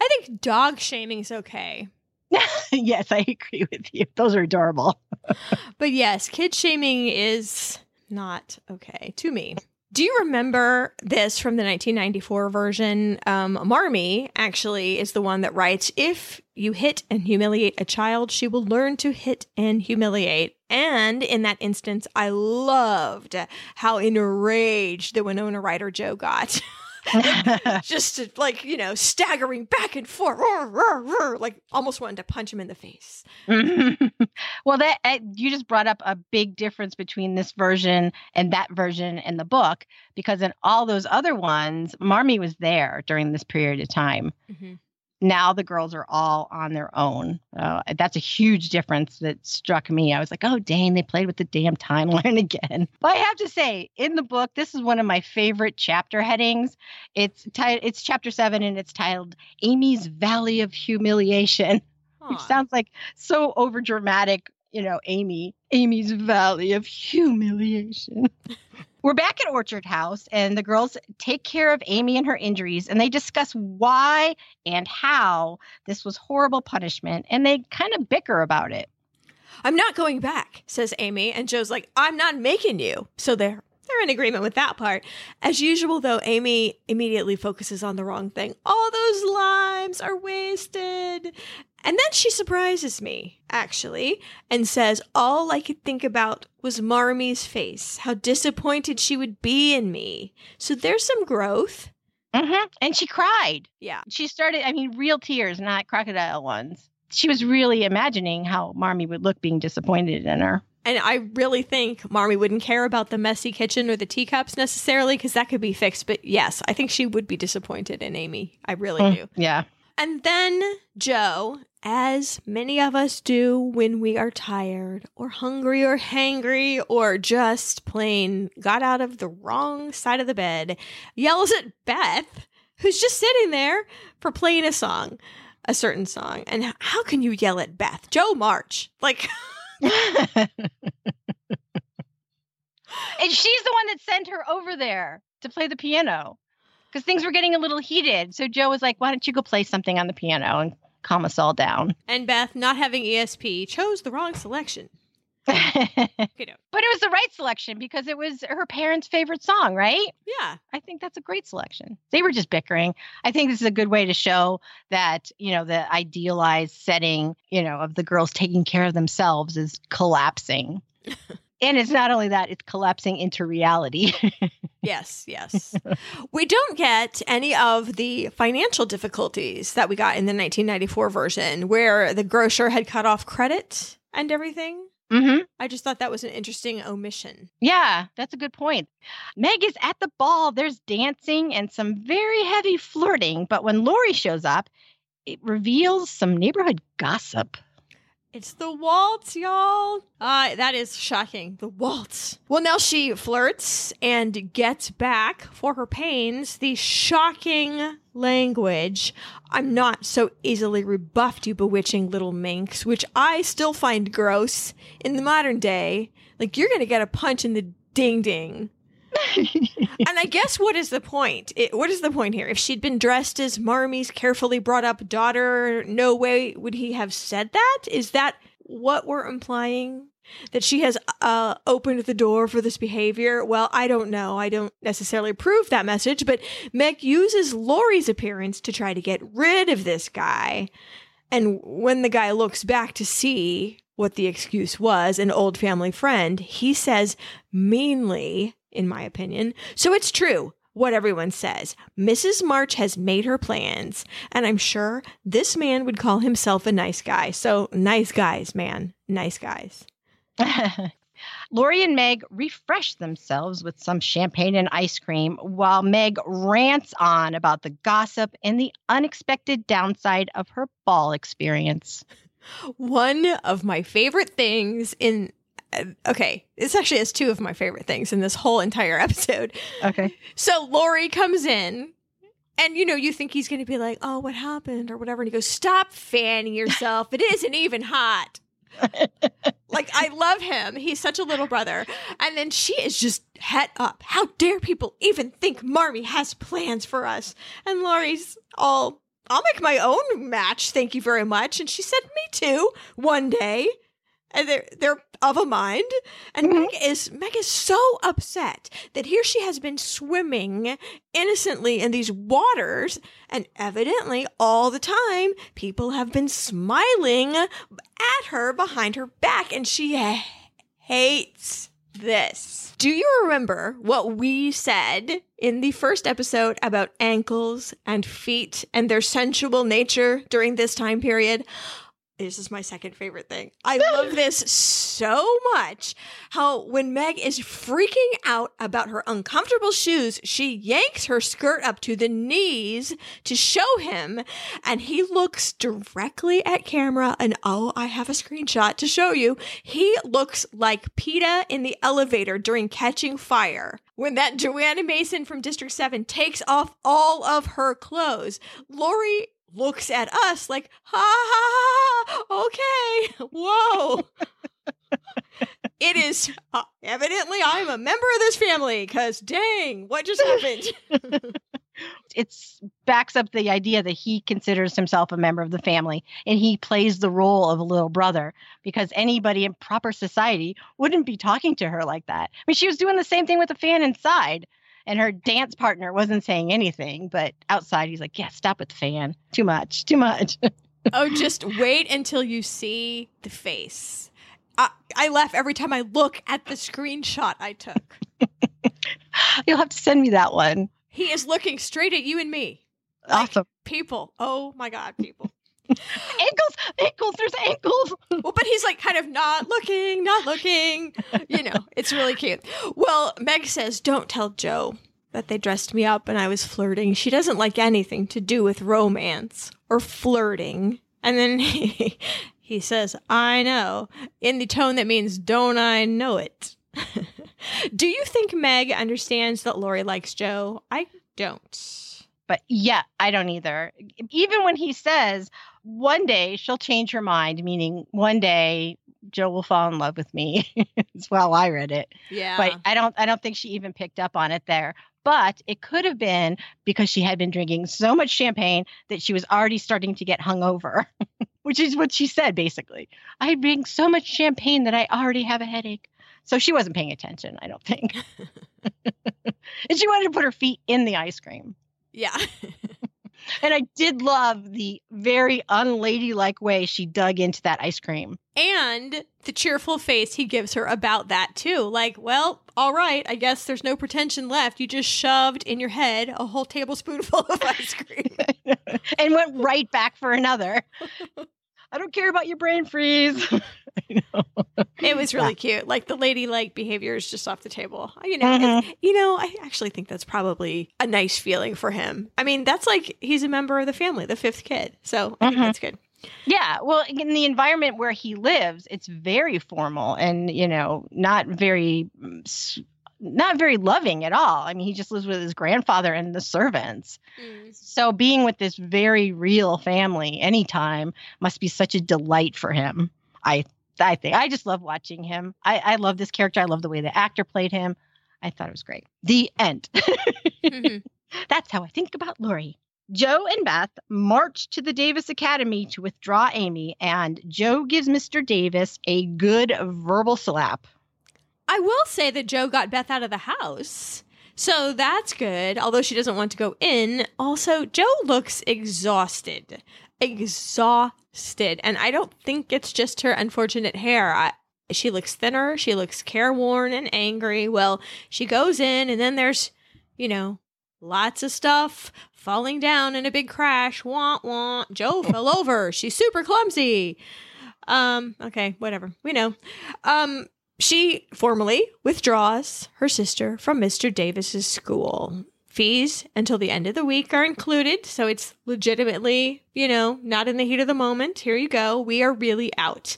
Speaker 1: I think dog shaming is okay. [laughs]
Speaker 2: yes, I agree with you. Those are adorable. [laughs]
Speaker 1: but yes, kid shaming is not okay to me. Do you remember this from the 1994 version? Um, Marmee actually is the one that writes If you hit and humiliate a child, she will learn to hit and humiliate. And in that instance, I loved how enraged the Winona Ryder Jo got. [laughs] [laughs] [laughs] just like you know staggering back and forth roar, roar, roar, like almost wanting to punch him in the face. [laughs]
Speaker 2: Well that uh, you just brought up a big difference between this version and that version in the book because in all those other ones marmee was there during this period of time. Mm-hmm now the girls are all on their own. Uh, that's a huge difference that struck me. I was like, oh, dang, they played with the damn timeline [laughs] again. But I have to say, in the book, this is one of my favorite chapter headings. It's t- it's chapter seven, and it's titled "Amy's Valley of Humiliation," Aww. [laughs] which sounds like so over dramatic. You know, Amy, Amy's Valley of Humiliation. [laughs] We're back at Orchard House, and the girls take care of Amy and her injuries, and they discuss why and how this was horrible punishment, and they kind of bicker about it.
Speaker 1: I'm not going back, says Amy, and Jo's like, I'm not making you. So they're they're in agreement with that part. As usual, though, Amy immediately focuses on the wrong thing. All those limes are wasted. And then she surprises me, actually, and says all I could think about was Marmee's face, how disappointed she would be in me. So there's some growth.
Speaker 2: Mm-hmm. And she cried.
Speaker 1: Yeah.
Speaker 2: She started, I mean, real tears, not crocodile ones. She was really imagining how Marmee would look being disappointed in her.
Speaker 1: And I really think Marmee wouldn't care about the messy kitchen or the teacups necessarily because that could be fixed. But yes, I think she would be disappointed in Amy. I really mm, do.
Speaker 2: Yeah.
Speaker 1: And then Jo, as many of us do when we are tired or hungry or hangry or just plain got out of the wrong side of the bed, yells at Beth, who's just sitting there for playing a song, a certain song. And how can you yell at Beth? Jo March. Like, [laughs]
Speaker 2: and she's the one that sent her over there to play the piano because things were getting a little heated. So Jo was like, why don't you go play something on the piano and calm us all down?
Speaker 1: and Beth, not having ESP, chose the wrong selection. [laughs]
Speaker 2: but it was the right selection because it was her parents' favorite song, right?
Speaker 1: yeah.
Speaker 2: I think that's a great selection. They were just bickering. I think this is a good way to show that, you know, the idealized setting, you know, of the girls taking care of themselves is collapsing. [laughs] and it's not only that, it's collapsing into reality. [laughs]
Speaker 1: Yes, yes. we don't get any of the financial difficulties that we got in the 1994 version where the grocer had cut off credit and everything.
Speaker 2: Hmm
Speaker 1: I just thought that was an interesting omission.
Speaker 2: Yeah, that's a good point. Meg is at the ball. There's dancing and some very heavy flirting. But when Laurie shows up, it reveals some neighborhood gossip.
Speaker 1: It's the waltz, y'all. Uh, that is shocking. The waltz. Well, now she flirts and gets back for her pains the shocking language. I'm not so easily rebuffed, you bewitching little minx, which I still find gross in the modern day. Like, you're going to get a punch in the ding ding. [laughs] and I guess what is the point? It, what is the point here? If she'd been dressed as Marmee's carefully brought up daughter, no way would he have said that? Is that what we're implying? That she has uh, opened the door for this behavior? Well, I don't know. I don't necessarily approve that message, but Meg uses Laurie's appearance to try to get rid of this guy. And when the guy looks back to see what the excuse was, an old family friend, he says meanly, in my opinion, so it's true what everyone says. Mrs. March has made her plans, and I'm sure this man would call himself a nice guy. So, nice guys, man. Nice guys. [laughs]
Speaker 2: Laurie and Meg refresh themselves with some champagne and ice cream while Meg rants on about the gossip and the unexpected downside of her ball experience.
Speaker 1: One of my favorite things in. Uh, Okay, this actually is two of my favorite things in this whole entire [laughs] episode.
Speaker 2: Okay.
Speaker 1: So Laurie comes in, and you know, you think he's going to be like, "Oh, what happened?" or whatever, and he goes, "Stop fanning yourself. It isn't even hot." [laughs] like I love him. He's such a little brother. And then she is just het up. How dare people even think Marmee has plans for us? And Laurie's all, I'll make my own match, thank you very much. And she said, Me too, one day. And they're they're of a mind. And
Speaker 2: Mhm.
Speaker 1: Meg is Meg is so upset that here she has been swimming innocently in these waters, and evidently all the time people have been smiling at her behind her back, and she ha- hates this. Do you remember what we said in the first episode about ankles and feet and their sensual nature during this time period? This is my second favorite thing. I [laughs] love this so much. How when Meg is freaking out about her uncomfortable shoes, she yanks her skirt up to the knees to show him, and he looks directly at camera. And oh, I have a screenshot to show you. He looks like Peeta in the elevator during Catching Fire. When that Johanna Mason from District 7 takes off all of her clothes, Laurie looks at us like, ha ha, ha okay, [laughs] whoa. it is uh, evidently I'm a member of this family because dang, what just happened? [laughs]
Speaker 2: It backs up the idea that he considers himself a member of the family and he plays the role of a little brother because anybody in proper society wouldn't be talking to her like that. I mean, she was doing the same thing with the fan inside. And her dance partner wasn't saying anything, but outside he's like, "Yeah, stop with the fan. Too much, too much." [laughs]
Speaker 1: oh, just wait until you see the face. I, I laugh every time I look at the screenshot I took. [laughs]
Speaker 2: You'll have to send me that one.
Speaker 1: He is looking straight at you and me. Like,
Speaker 2: Awesome.
Speaker 1: People. Oh my God, people.
Speaker 2: Ankles, ankles. There's ankles.
Speaker 1: well, but he's like kind of not looking, not looking. You know, it's really cute. Well, Meg says, don't tell Jo that they dressed me up and I was flirting. She doesn't like anything to do with romance or flirting. And then [laughs] he, he says, I know, in the tone that means, don't I know it? [laughs] do you think Meg understands that Laurie likes Jo? I don't.
Speaker 2: But yeah, I don't either. Even when he says, one day she'll change her mind, meaning one day Jo will fall in love with me. [laughs] As well, I read it.
Speaker 1: Yeah.
Speaker 2: But I don't I don't think she even picked up on it there. But it could have been because she had been drinking so much champagne that she was already starting to get hungover, [laughs] which is what she said basically. I drink so much champagne that I already have a headache. So she wasn't paying attention, I don't think. [laughs] and she wanted to put her feet in the ice cream.
Speaker 1: yeah.
Speaker 2: And I did love the very unladylike way she dug into that ice cream.
Speaker 1: and the cheerful face he gives her about that too. Like, well, all right, I guess there's no pretension left. You just shoved in your head a whole tablespoonful [laughs] of ice cream. [laughs]
Speaker 2: and went right back for another. [laughs] I don't care about your brain freeze. [laughs]
Speaker 1: It was really cute. Like the ladylike behavior is just off the table. You know, it's- you know, I actually think that's probably a nice feeling for him. I mean, that's like he's a member of the family, the fifth kid. So I think
Speaker 2: Mhm.
Speaker 1: that's good.
Speaker 2: Yeah, well, in the environment where he lives, it's very formal and you know not very, mm, s- not very loving at all. I mean, he just lives with his grandfather and the servants. So being with this very real family anytime must be such a delight for him. I I think I just love watching him. I, I love this character. I love the way the actor played him. I thought it was great. The end.
Speaker 1: Mhm. [laughs]
Speaker 2: That's how I think about Laurie. Jo and Beth march to the Davis Academy to withdraw Amy, and Jo gives Mr. Davis a good verbal slap.
Speaker 1: I will say that Jo got Beth out of the house. So that's good, although she doesn't want to go in. Also, Jo looks exhausted. Exhausted. And I don't think it's just her unfortunate hair. I, she looks thinner. She looks careworn and angry. Well, she goes in, and then there's, you know, lots of stuff falling down in a big crash. Wah, wah. Jo [laughs] fell over. She's super clumsy. Um, okay, whatever. We know. Um, she formally withdraws her sister from Mr. Davis's school. Fees until the end of the week are included, so it's legitimately, you know, not in the heat of the moment. Here you go. We are really out.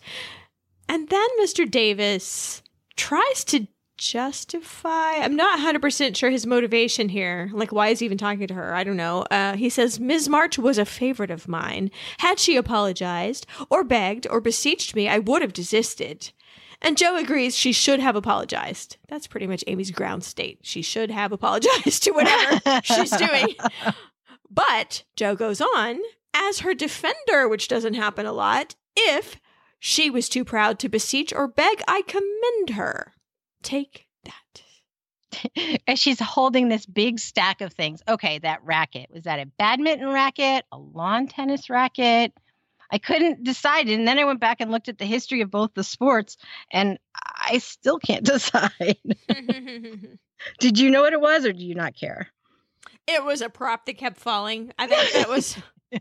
Speaker 1: And then Mr. Davis tries to justify, I'm not 100% sure his motivation here. Like, why is he even talking to her? I don't know. Uh, he says, Ms. March was a favorite of mine. Had she apologized, or begged, or beseeched me, I would have desisted. And Jo agrees she should have apologized. That's pretty much Amy's ground state. She should have apologized to whatever she's doing. [laughs] But Jo goes on, as her defender, which doesn't happen a lot, if she was too proud to beseech or beg, I commend her. Take that. [laughs]
Speaker 2: As she's holding this big stack of things. Okay, that racket. Was that a badminton racket? A lawn tennis racket? I couldn't decide. And then I went back and looked at the history of both the sports, and I still can't [laughs] decide. [laughs] Did you know what it was, or do you not care?
Speaker 1: it was a prop that kept falling. I think that was. [laughs]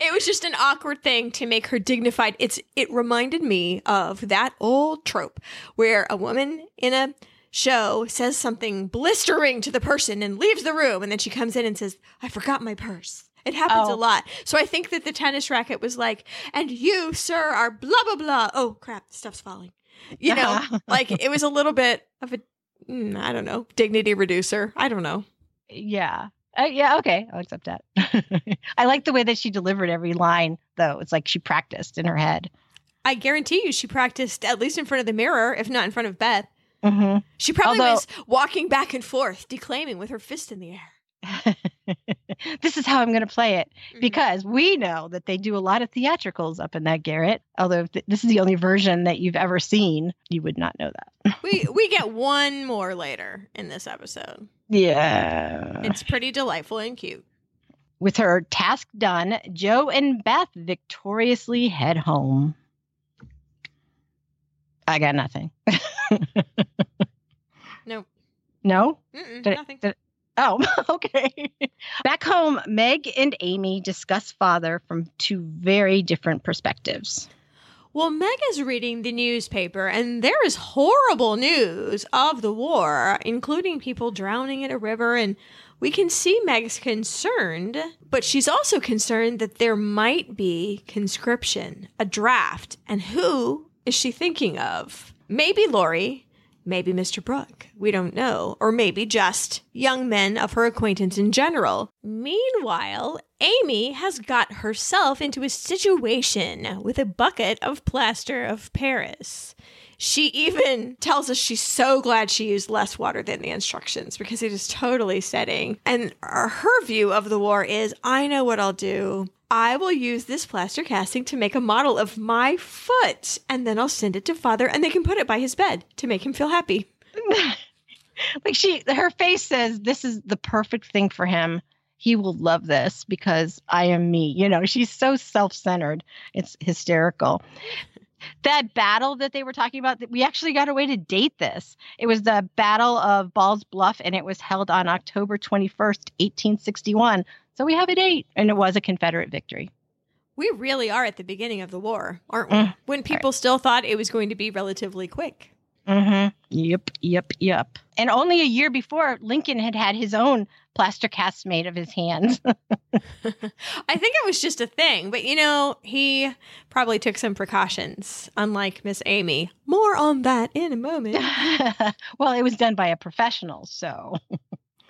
Speaker 1: It was just an awkward thing to make her dignified. It's it reminded me of that old trope where a woman in a show says something blistering to the person and leaves the room and then she comes in and says, "I forgot my purse." It happens
Speaker 2: Oh.
Speaker 1: a lot. So I think that the tennis racket was like, "And you, sir, are blah blah blah." Oh, crap, stuff's falling. You know, [laughs] like it was a little bit of a mm, I don't know, dignity reducer. I don't know.
Speaker 2: Yeah. Uh, yeah, okay. I'll accept that. [laughs] I like the way that she delivered every line, though. It's like she practiced in her head.
Speaker 1: I guarantee you she practiced at least in front of the mirror, if not in front of Beth.
Speaker 2: hmm
Speaker 1: She probably
Speaker 2: Although-
Speaker 1: was walking back and forth, declaiming with her fist in the air. [laughs] [laughs]
Speaker 2: this is how I'm going to play it
Speaker 1: Mm-hmm.
Speaker 2: because we know that they do a lot of theatricals up in that garret. Although th- this is the only version that you've ever seen, you would not know that.
Speaker 1: we [laughs] we get one more later in this episode.
Speaker 2: Yeah.
Speaker 1: It's pretty delightful and cute.
Speaker 2: With her task done, Jo and Beth victoriously head home. I got nothing. [laughs]
Speaker 1: Nope.
Speaker 2: No?
Speaker 1: Mm-mm,
Speaker 2: Did
Speaker 1: nothing.
Speaker 2: did oh, [laughs] okay. Back home, Meg and Amy discuss father from two very different perspectives.
Speaker 1: Well, Meg is reading the newspaper, and there is horrible news of the war, including people drowning in a river. And we can see Meg's concerned, but she's also concerned that there might be conscription, a draft. And who is she thinking of? Maybe Laurie, maybe Mr. Brooke. We don't know. Or maybe just young men of her acquaintance in general. Meanwhile, Amy has got herself into a situation with a bucket of plaster of Paris. She even [laughs] tells us she's so glad she used less water than the instructions because it is totally setting. And her view of the war is I know what I'll do. I will use this plaster casting to make a model of my foot, and then I'll send it to father, and they can put it by his bed to make him feel happy. [laughs]
Speaker 2: like she, her face says, This is the perfect thing for him. He will love this because I am me. You know, she's so self centered. It's hysterical that battle that they were talking about, we actually got a way to date this. It was the Battle of Ball's Bluff, and it was held on October 21st, 1861. So we have a date, and it was a Confederate victory.
Speaker 1: We really are at the beginning of the war, aren't we? Mm, when people right. still thought it was going to be relatively quick.
Speaker 2: Mm-hmm. Yep, yep, yep. And only a year before, Lincoln had had his own plaster cast made of his hands. [laughs] I
Speaker 1: think it was just a thing, but you know, he probably took some precautions, unlike Miss Amy. More on that in a moment. [laughs] [laughs]
Speaker 2: well, it was done by a professional, so.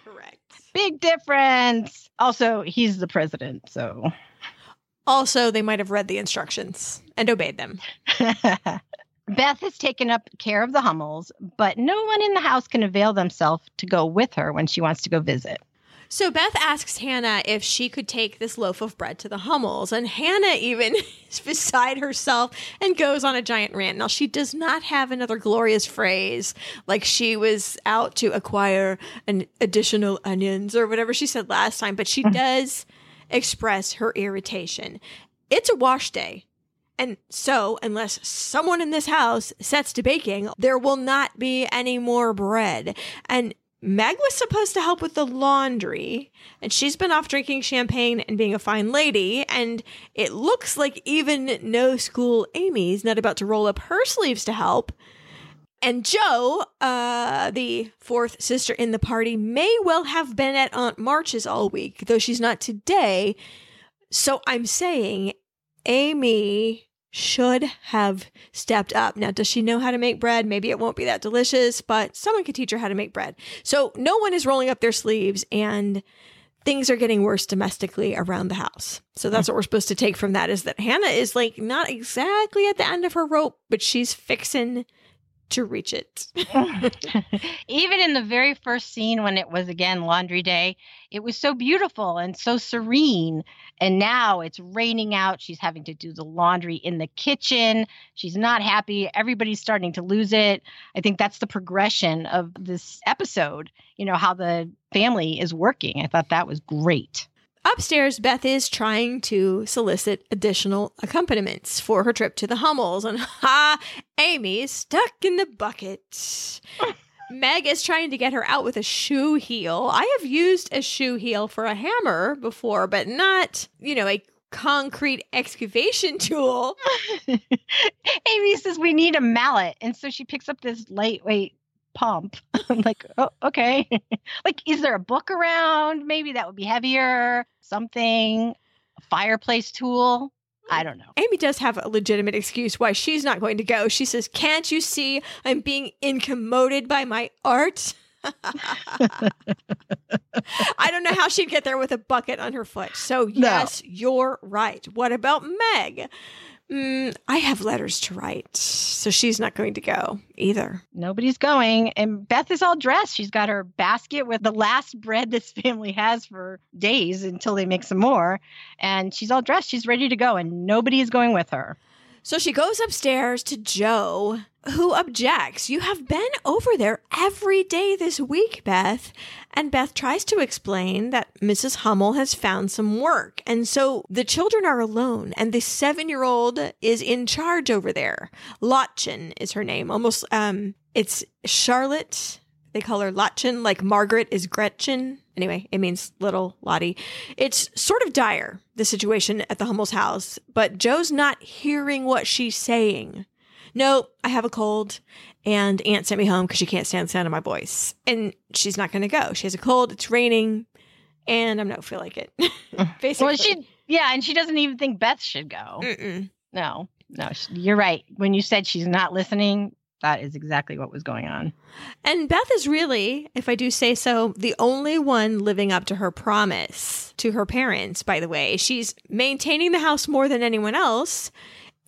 Speaker 1: Correct.
Speaker 2: Big difference. Also, he's the president, so.
Speaker 1: Also, they might have read the instructions and obeyed them.
Speaker 2: Beth has taken up care of the Hummels, but no one in the house can avail themselves to go with her when she wants to go visit.
Speaker 1: So Beth asks Hannah if she could take this loaf of bread to the Hummels, and Hannah even [laughs] is beside herself and goes on a giant rant. Now, she does not have another glorious phrase like she was out to acquire an additional onions or whatever she said last time, but she mm. does express her irritation. It's a wash day. And so, unless someone in this house sets to baking, there will not be any more bread. And Meg was supposed to help with the laundry, and she's been off drinking champagne and being a fine lady. And it looks like even no school Amy's not about to roll up her sleeves to help. And Jo, uh, the fourth sister in the party, may well have been at Aunt March's all week, though she's not today. So I'm saying Amy should have stepped up. Now, does she know how to make bread? Maybe it won't be that delicious, but someone could teach her how to make bread. So, no one is rolling up their sleeves and things are getting worse domestically around the house. So that's what we're supposed to take from that is that Hannah is like not exactly at the end of her rope, but she's fixing to reach it. [laughs]
Speaker 2: Even in the very first scene when it was again laundry day, it was so beautiful and so serene. And now it's raining out. She's having to do the laundry in the kitchen. She's not happy. Everybody's starting to lose it. I think that's the progression of this episode, you know, how the family is working. I thought that was great.
Speaker 1: Upstairs, Beth is trying to solicit additional accompaniments for her trip to the Hummels, and [laughs] ha, Amy's stuck in the bucket. [laughs] Meg is trying to get her out with a shoe heel. I have used a shoe heel for a hammer before, but not, you know, a concrete excavation [laughs] tool.
Speaker 2: Amy says we need a mallet. And so she picks up this lightweight pump. [laughs] I'm like, oh, okay. [laughs] like, is there a book around? Maybe that would be heavier, something, a fireplace tool. I don't know.
Speaker 1: Amy does have a legitimate excuse why she's not going to go. She says, Can't you see I'm being incommoded by my art? [laughs] I don't know how she'd get there with a bucket on her foot. So, yes, no. you're right. What about Meg? Mm, I have letters to write, so she's not going to go either.
Speaker 2: Nobody's going. And Beth is all dressed. She's got her basket with the last bread this [laughs] family has for days until they make some more. And she's all dressed. She's ready to go, and nobody is going with her.
Speaker 1: So she goes upstairs to Jo, who objects. You have been over there every day this week, Beth. And Beth tries to explain that Mrs. Hummel has found some work. And so the children are alone, and the seven year old is in charge over there. Lottchen is her name. Almost, um, it's Charlotte They call her Lottchen, like Margaret is Gretchen. Anyway, it means little Lottie. It's sort of dire, the situation at the Hummel's house, but Jo's not hearing what she's saying. No, I have a cold, and Aunt sent me home because she can't stand the sound of my voice. And she's not going to go. She has a cold, it's raining, and I'm not feel like it. Basically. [laughs]
Speaker 2: Well, she yeah, and she doesn't even think Beth should go.
Speaker 1: Mm-mm.
Speaker 2: No, no, you're right. When you said she's not listening, that is exactly what was going on.
Speaker 1: And Beth is really, if I do say so, the only one living up to her promise to her parents, by the way. She's maintaining the house more than anyone else.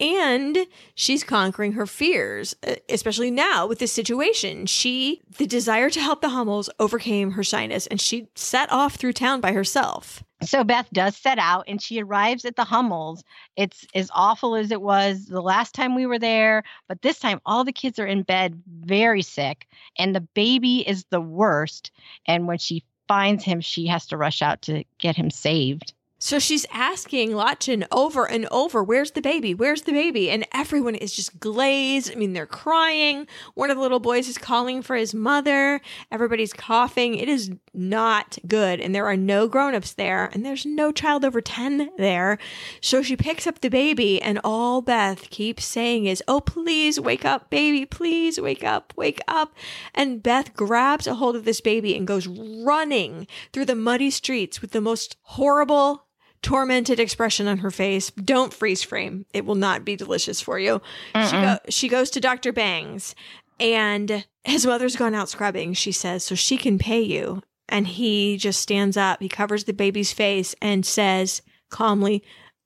Speaker 1: And she's conquering her fears, especially now with this situation. She, the desire to help the Hummels overcame her shyness and she set off through town by herself.
Speaker 2: So Beth does set out and she arrives at the Hummels. It's as awful as it was the last time we were there, but this time all the kids are in bed very sick and the baby is the worst. And when she finds him, she has to rush out to get him saved.
Speaker 1: So she's asking Lottchen over and over, Where's the baby? Where's the baby? And everyone is just glazed. I mean, they're crying. One of the little boys is calling for his mother. Everybody's coughing. It is not good. And there are no grown-ups there. And there's no child over 10 there. So she picks up the baby, and all Beth keeps saying is, Oh, please wake up, baby. Please wake up, wake up. And Beth grabs a hold of this baby and goes running through the muddy streets with the most horrible tormented expression on her face. Don't freeze frame. It will not be delicious for you. She, go- she goes to Dr. Bangs and his mother's gone out scrubbing, she says, so she can pay you. And he just stands up, he covers the baby's face and says calmly,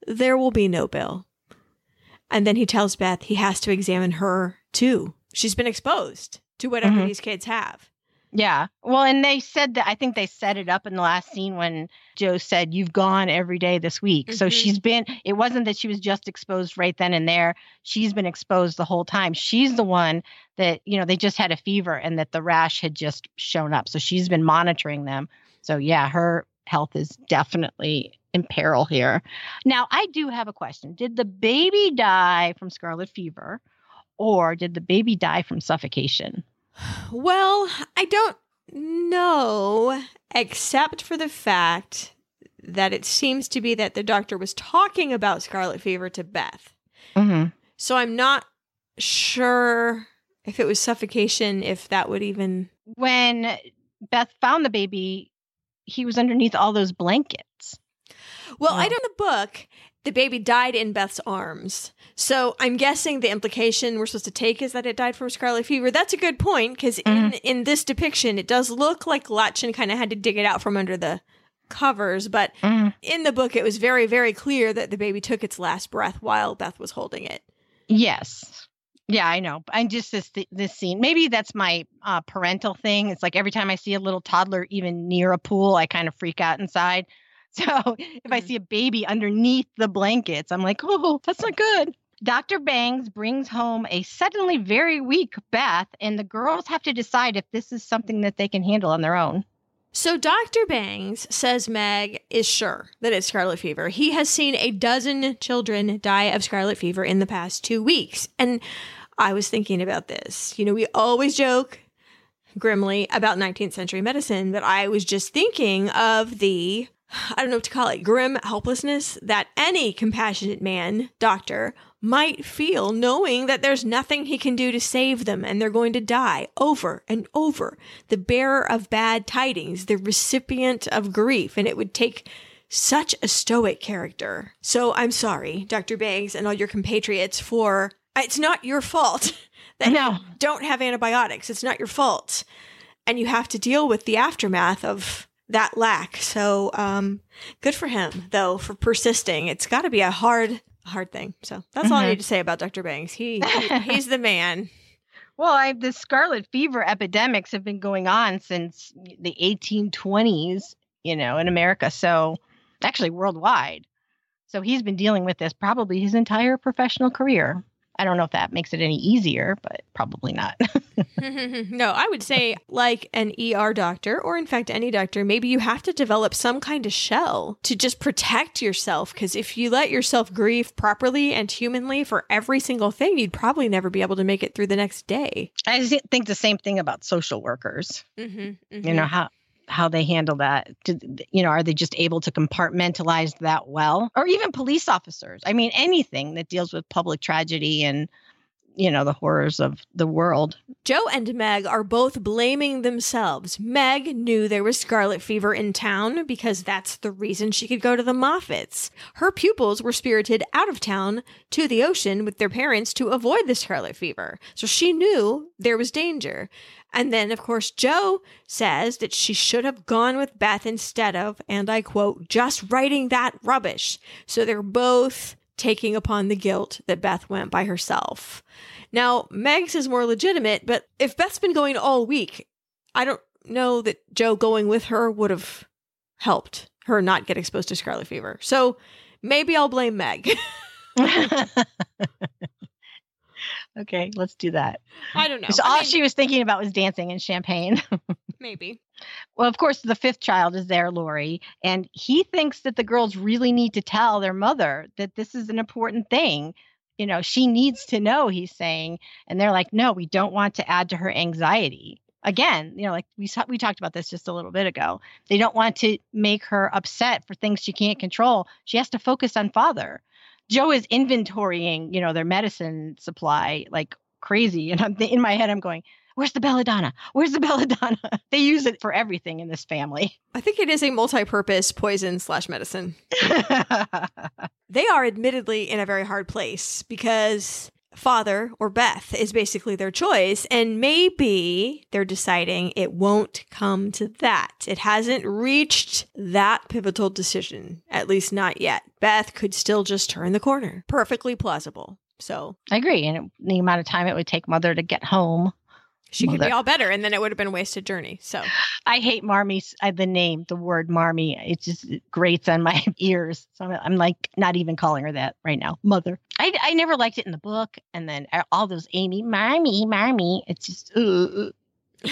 Speaker 1: There will be no bill. And then he tells Beth he has to examine her too. She's been exposed to whatever
Speaker 2: Mhm.
Speaker 1: these kids have.
Speaker 2: Yeah. Well, and they said that I think they set it up in the last scene when Jo said, You've gone every day this week. So
Speaker 1: Mhm.
Speaker 2: she's been, it wasn't that she was just exposed right then and there. She's been exposed the whole time. She's the one that, you know, they just had a fever and that the rash had just shown up. So she's been monitoring them. So yeah, her health is definitely in peril here. Now, I do have a question. Did the baby die from scarlet fever or did the baby die from suffocation?
Speaker 1: Well, I don't know, except for the fact that it seems to be that the doctor was talking about scarlet fever to Beth.
Speaker 2: Mm-hmm.
Speaker 1: So I'm not sure if it was suffocation, if that would even.
Speaker 2: when Beth found the baby, he was underneath all those blankets.
Speaker 1: Well, I
Speaker 2: Yeah.
Speaker 1: don't the book. The baby died in Beth's arms. So I'm guessing the implication we're supposed to take is that it died from scarlet fever. That's a good point because in, in this depiction, it does look like Lottchen kind of had to dig it out from under the covers, but in the book, it was very, very clear that the baby took its last breath while Beth was holding it.
Speaker 2: Yes. Yeah, I know. I just this this scene. Maybe that's my uh, parental thing. It's like every time I see a little toddler even near a pool, I kind of freak out inside. [laughs] So if I
Speaker 1: Mhm.
Speaker 2: see a baby underneath the blankets, I'm like, oh, that's not good. Dr. Bangs brings home a suddenly very weak Beth, and the girls have to decide if this is something that they can handle on their own.
Speaker 1: So Dr. Bangs says Meg is sure that it's scarlet fever. He has seen a dozen children die of scarlet fever in the past two weeks. And I was thinking about this. You know, we always joke grimly about 19th century medicine, but I was just thinking of the, I don't know what to call it, grim helplessness that any compassionate man, doctor, might feel knowing that there's nothing he can do to save them and they're going to die over and over. The bearer of bad tidings, the recipient of grief, and it would take such a stoic character. So I'm sorry, Dr. Bangs and all your compatriots, for it's not your fault [laughs] that
Speaker 2: No.
Speaker 1: you don't have antibiotics. It's not your fault. And you have to deal with the aftermath of that lack. So um good for him though for persisting. It's got to be a hard hard thing. So that's all I
Speaker 2: Mhm.
Speaker 1: need to say about Dr. Bangs. He, he [laughs] he's the man.
Speaker 2: Well, I, the scarlet fever epidemics have been going on since the 1820s, you know, in America. So, actually, worldwide. So, he's been dealing with this probably his entire professional career. I don't know if that makes it any easier, but probably not. [laughs] [laughs]
Speaker 1: no, I would say, like an ER doctor, or in fact, any doctor, maybe you have to develop some kind of shell to just protect yourself. Because if you let yourself grieve properly and humanly for every single thing, you'd probably never be able to make it through the next day.
Speaker 2: I think the same thing about social workers. Mm-hmm, mm-hmm. You know, how how they handle that. You know, are they just able to compartmentalize that well? Or even police officers. I mean, anything that deals with public tragedy and you know the horrors of the world.
Speaker 1: Jo and Meg are both blaming themselves. Meg knew there was scarlet fever in town because that's the reason she could go to the Moffats. Her pupils were spirited out of town to the ocean with their parents to avoid the scarlet fever. So she knew there was danger. And then, of course, Jo says that she should have gone with Beth instead of, and I quote, just writing that rubbish. So they're both taking upon the guilt that Beth went by herself. Now, Meg's is more legitimate, but if Beth's been going all week, I don't know that Jo going with her would have helped her not get exposed to scarlet fever. So maybe I'll blame Meg. [laughs] [laughs] [laughs]
Speaker 2: okay, let's do that.
Speaker 1: I don't know.
Speaker 2: So all mean, she was thinking about was dancing and champagne. [laughs]
Speaker 1: maybe.
Speaker 2: Well, of course, the fifth child is there, Laurie, and he thinks that the girls really need to tell their mother that this is an important thing. You know, she needs to know, he's saying. And they're like, no, we don't want to add to her anxiety. Again, you know, like we we talked about this just a little bit ago. They don't want to make her upset for things she can't control. She has to focus on father. Jo is inventorying, you know, their medicine supply like crazy. And I'm in my head, I'm going, Where's the belladonna? Where's the [laughs] belladonna? they use it for everything in this family.
Speaker 1: I think it is a multi-purpose poison slash medicine. [laughs] they are admittedly in a very hard place because father or Beth is basically their choice. And maybe they're deciding it won't come to that. It hasn't reached that pivotal decision, at least not yet. Beth could still just turn the corner. Perfectly plausible. So
Speaker 2: I agree. And the amount of time it would take mother to get home
Speaker 1: she could be all better, and then it would have been a wasted journey. So
Speaker 2: I hate Marmee. Uh, the name, the word Marmee, it just grates on my [laughs] ears. So I'm, I'm, like not even calling her that right now. Mother. I, I never liked it in the book, and then all those Amy, Marmee, Marmee. It's just. Uh, [laughs]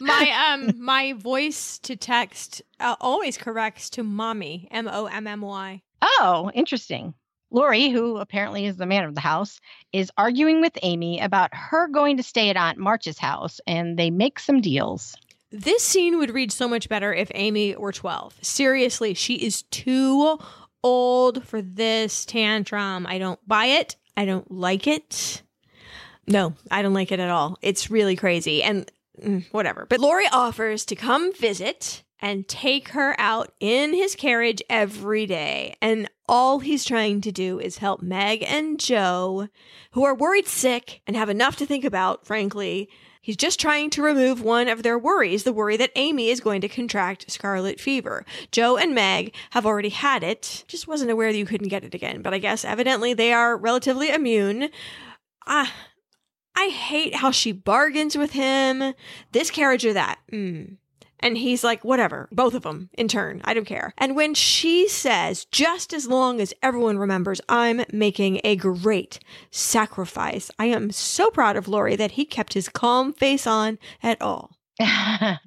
Speaker 1: my um my voice to text uh, always corrects to mommy m o m m y.
Speaker 2: Oh, interesting. Laurie, who apparently is the man of the house, is arguing with Amy about her going to stay at Aunt March's house, and they make some deals.
Speaker 1: This scene would read so much better if Amy were 12. Seriously, she is too old for this tantrum. I don't buy it. I don't like it. No, I don't like it at all. It's really crazy and mm, whatever. But Laurie offers to come visit and take her out in his carriage every day. And all he's trying to do is help Meg and Jo, who are worried sick and have enough to think about, frankly. He's just trying to remove one of their worries, the worry that Amy is going to contract scarlet fever. Jo and Meg have already had it. Just wasn't aware that you couldn't get it again, but I guess evidently they are relatively immune. Ah, I hate how she bargains with him. This carriage or that. Mm. And he's like, whatever, both of them in turn. I don't care. And when she says, just as long as everyone remembers, I'm making a great sacrifice, I am so proud of Laurie that he kept his calm face on at all. [laughs]
Speaker 2: and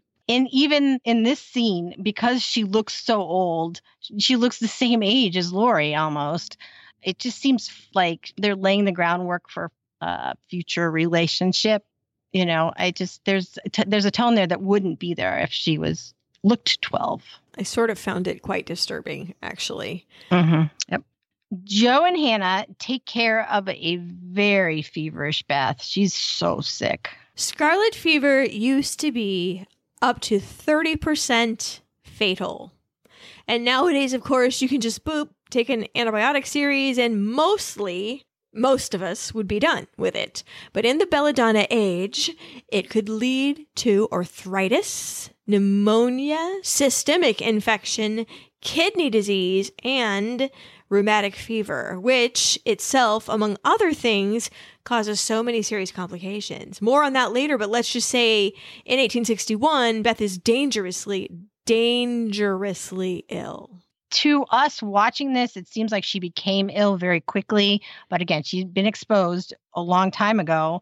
Speaker 2: even in this scene, because she looks so old, she looks the same age as Laurie almost. It just seems like they're laying the groundwork for a future relationship you know i just there's there's a tone there that wouldn't be there if she was looked 12
Speaker 1: i sort of found it quite disturbing actually.
Speaker 2: Mm-hmm. yep. Jo and hannah take care of a very feverish beth. She's so sick.
Speaker 1: Scarlet fever used to be up to 30% fatal. And nowadays of course you can just boop take an antibiotic series and mostly most of us would be done with it. But in the belladonna age, it could lead to arthritis, pneumonia, systemic infection, kidney disease, and rheumatic fever, which itself, among other things, causes so many serious complications. More on that later, but let's just say in 1861, Beth is dangerously, dangerously ill.
Speaker 2: To us watching this, it seems like she became ill very quickly. But again, she'd been exposed a long time ago.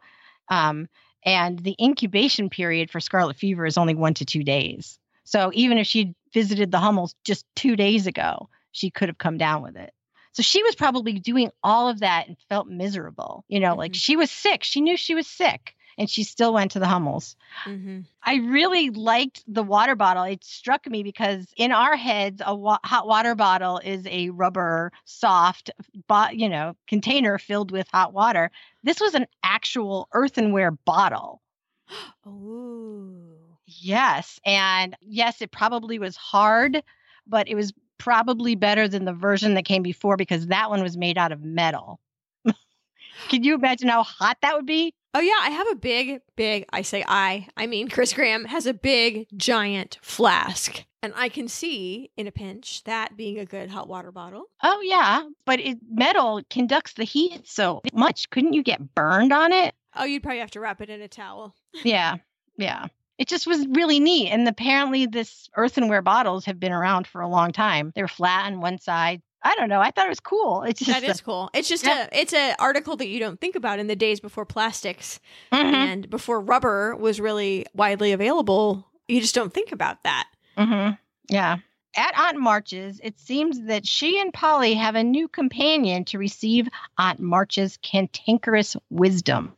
Speaker 2: Um, and the incubation period for scarlet fever is only one to two days. So even if she'd visited the Hummels just two days ago, she could have come down with it. So she was probably doing all of that and felt miserable. You know, mm-hmm. like she was sick. She knew she was sick and she still went to the Hummels. Mm-hmm. I really liked the water bottle. It struck me because in our heads, a wa- hot water bottle is a rubber, soft, bo- you know, container filled with hot water. This was an actual earthenware bottle. [gasps]
Speaker 1: Ooh.
Speaker 2: Yes, and yes, it probably was hard, but it was probably better than the version that came before because that one was made out of metal. [laughs] Can you imagine how hot that would be?
Speaker 1: Oh yeah, I have a big, big. I say I. I mean, Chris Graham has a big, giant flask, and I can see in a pinch that being a good hot water bottle.
Speaker 2: Oh yeah, but it, metal conducts the heat so much. Couldn't you get burned on it?
Speaker 1: Oh, you'd probably have to wrap it in a towel. [laughs]
Speaker 2: yeah, yeah. It just was really neat. And apparently, this earthenware bottles have been around for a long time. They're flat on one side, I don't know. I thought it was cool. It's just
Speaker 1: that is cool. It's just yeah. a it's an article that you don't think about in the days before plastics mm-hmm. and before rubber was really widely available. You just don't think about that.
Speaker 2: Mm-hmm. Yeah. At Aunt March's, it seems that she and Polly have a new companion to receive Aunt March's cantankerous wisdom.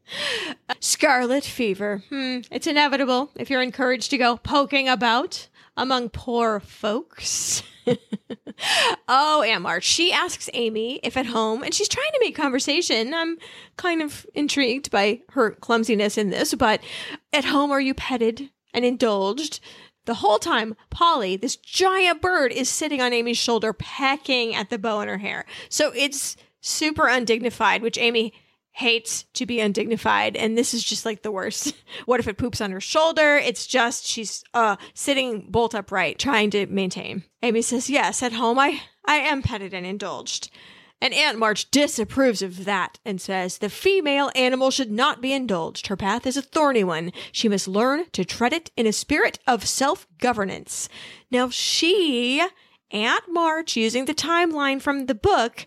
Speaker 2: [laughs]
Speaker 1: Scarlet fever. Hmm. It's inevitable if you're encouraged to go poking about among poor folks. [laughs] oh, Aunt March. She asks Amy if at home, and she's trying to make conversation. I'm kind of intrigued by her clumsiness in this, but at home, are you petted and indulged? The whole time, Polly, this giant bird, is sitting on Amy's shoulder, pecking at the bow in her hair. So it's super undignified, which Amy hates to be undignified and this is just like the worst [laughs] what if it poops on her shoulder it's just she's uh sitting bolt upright trying to maintain amy says yes at home i i am petted and indulged and Aunt March disapproves of that and says the female animal should not be indulged. Her path is a thorny one. She must learn to tread it in a spirit of self governance. Now, she, Aunt March, using the timeline from the book,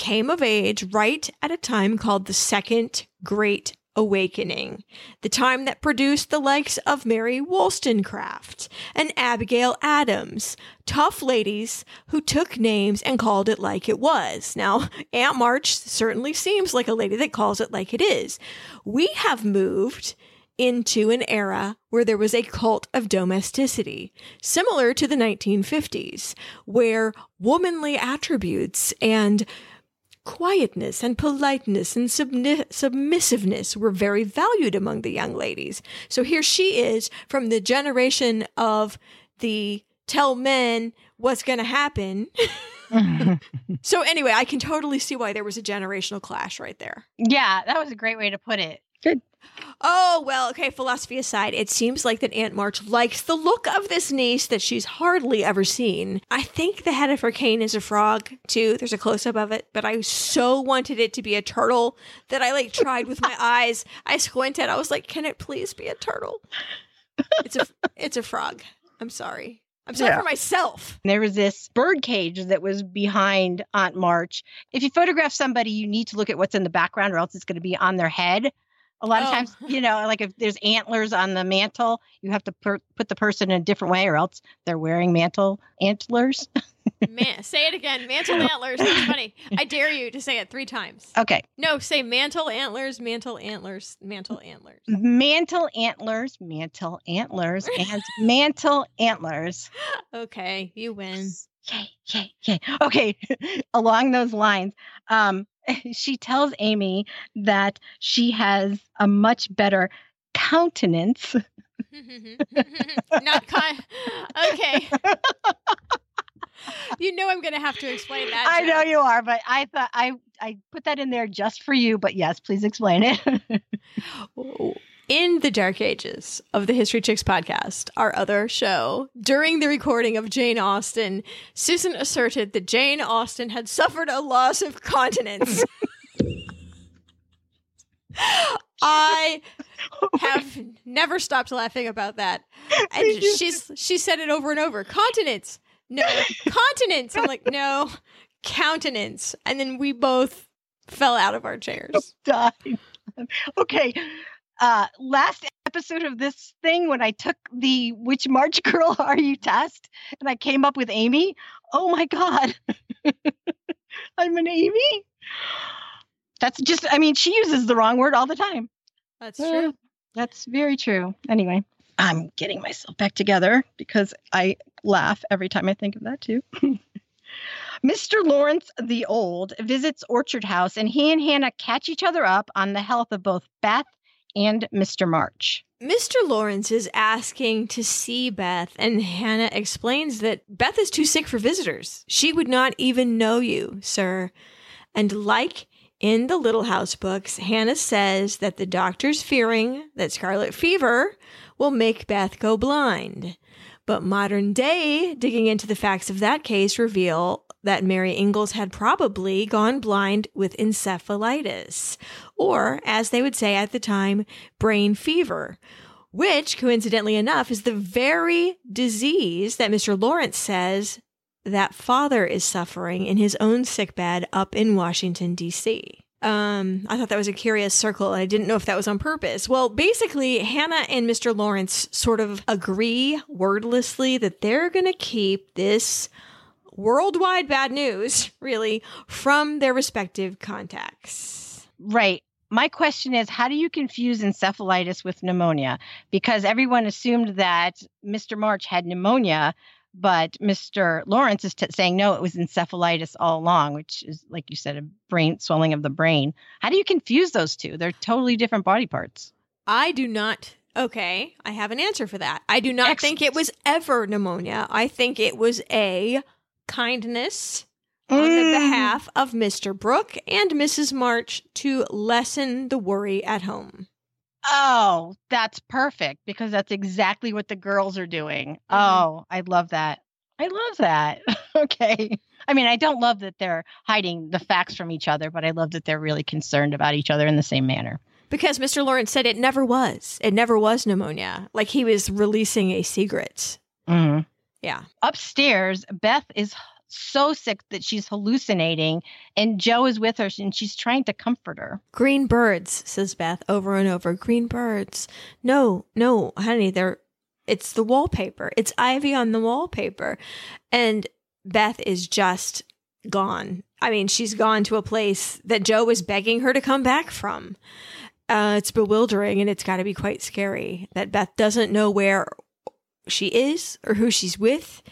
Speaker 1: came of age right at a time called the Second Great Awakening, the time that produced the likes of Mary Wollstonecraft and Abigail Adams, tough ladies who took names and called it like it was. Now, Aunt March certainly seems like a lady that calls it like it is. We have moved into an era where there was a cult of domesticity, similar to the 1950s, where womanly attributes and quietness and politeness and subni- submissiveness were very valued among the young ladies. So here she is from the generation of the tell men what's going to happen. [laughs] so anyway, I can totally see why there was a generational clash right there.
Speaker 2: Yeah, that was a great way to put it.
Speaker 1: Good. Oh, well, okay, philosophy aside, it seems like that Aunt March likes the look of this niece that she's hardly ever seen. I think the head of her cane is a frog, too. There's a close up of it, but I so wanted it to be a turtle that I like tried with my [laughs] eyes. I squinted. I was like, can it please be a turtle? It's a it's a frog. I'm sorry. I'm sorry yeah. for myself.
Speaker 2: There was this bird cage that was behind Aunt March. If you photograph somebody, you need to look at what's in the background, or else it's going to be on their head. A lot oh. of times, you know, like if there's antlers on the mantle, you have to per- put the person in a different way, or else they're wearing mantle antlers.
Speaker 1: Man, say it again. Mantle [laughs] antlers. That's funny. I dare you to say it three times.
Speaker 2: Okay.
Speaker 1: No, say mantle antlers, mantle antlers, mantle antlers.
Speaker 2: Mantle antlers, mantle antlers, and mantle antlers.
Speaker 1: Okay, you win.
Speaker 2: Yay, yay, yay. Okay, [laughs] along those lines, um, [laughs] she tells Amy that she has a much better countenance. [laughs]
Speaker 1: Not con. [laughs] Okay. you know I'm going to have to explain that.
Speaker 2: I know you are, but I thought I I put that in there just for you. But yes, please explain it.
Speaker 1: In the dark ages of the History Chicks podcast, our other show, during the recording of Jane Austen, Susan asserted that Jane Austen had suffered a loss of continence. [laughs] I have never stopped laughing about that. [laughs] And she's she said it over and over. Continence. no, [laughs] continence. I'm like, no, countenance. And then we both fell out of our chairs.
Speaker 2: died. okay. Uh, last episode of this thing when I took the which March [laughs] girl are you test and I came up with Amy. Oh my god. [laughs] I'm an Amy. That's just I mean she uses the wrong word all the time.
Speaker 1: That's true.
Speaker 2: That's very true. Anyway, I'm getting myself back together because I laugh every time I think of that too. [laughs] Mr. Lawrence the Old visits Orchard House and he and Hannah catch each other up on the health of both Beth and Mr. March.
Speaker 1: Mr. Lawrence is asking to see Beth, and Hannah explains that Beth is too sick for visitors. She would not even know you, sir. And like in the Little House books, Hannah says that the doctor's fearing that scarlet fever will make Beth go blind. But modern day digging into the facts of that case reveal that Mary Ingalls had probably gone blind with encephalitis, or as they would say at the time, brain fever, which coincidentally enough is the very disease that Mr. Lawrence says that father is suffering in his own sickbed up in Washington, D.C. Um, I thought that was a curious circle. I didn't know if that was on purpose. Well, basically, Hannah and Mr. Lawrence sort of agree wordlessly that they're going to keep this worldwide bad news, [laughs] really, from their respective contacts.
Speaker 2: Right. My question is how do you confuse encephalitis with pneumonia? Because everyone assumed that Mr. March had pneumonia, but Mr. Lawrence is t- saying no, it was encephalitis all along, which is, like you said, a brain swelling of the brain. How do you confuse those two? They're totally different body parts.
Speaker 1: I do not. Okay, I have an answer for that. I do not think it was ever pneumonia. I think it was a kindness on the
Speaker 2: Mm.
Speaker 1: behalf of Mr. Brooke and Mrs. March to lessen the worry at home.
Speaker 2: Oh, that's perfect because that's exactly what the girls are doing.
Speaker 1: Mhm.
Speaker 2: Oh, I love that. I love that. [laughs] okay. I mean, I don't love that they're hiding the facts from each other, but I love that they're really concerned about each other in the same manner.
Speaker 1: Because Mr. Lawrence said it never was. It never was pneumonia. Like he was releasing a secret.
Speaker 2: Mm Mhm.
Speaker 1: Yeah.
Speaker 2: Upstairs, Beth is so sick that she's hallucinating, and Jo is with her and she's trying to comfort her.
Speaker 1: Green birds, says Beth over and over. Green birds. No, no, honey, they're it's the wallpaper. It's ivy on the wallpaper. And Beth is just gone. I mean, she's gone to a place that Jo was begging her to come back from. Uh, it's bewildering and it's got to be quite scary that Beth doesn't know where she is or who she's with.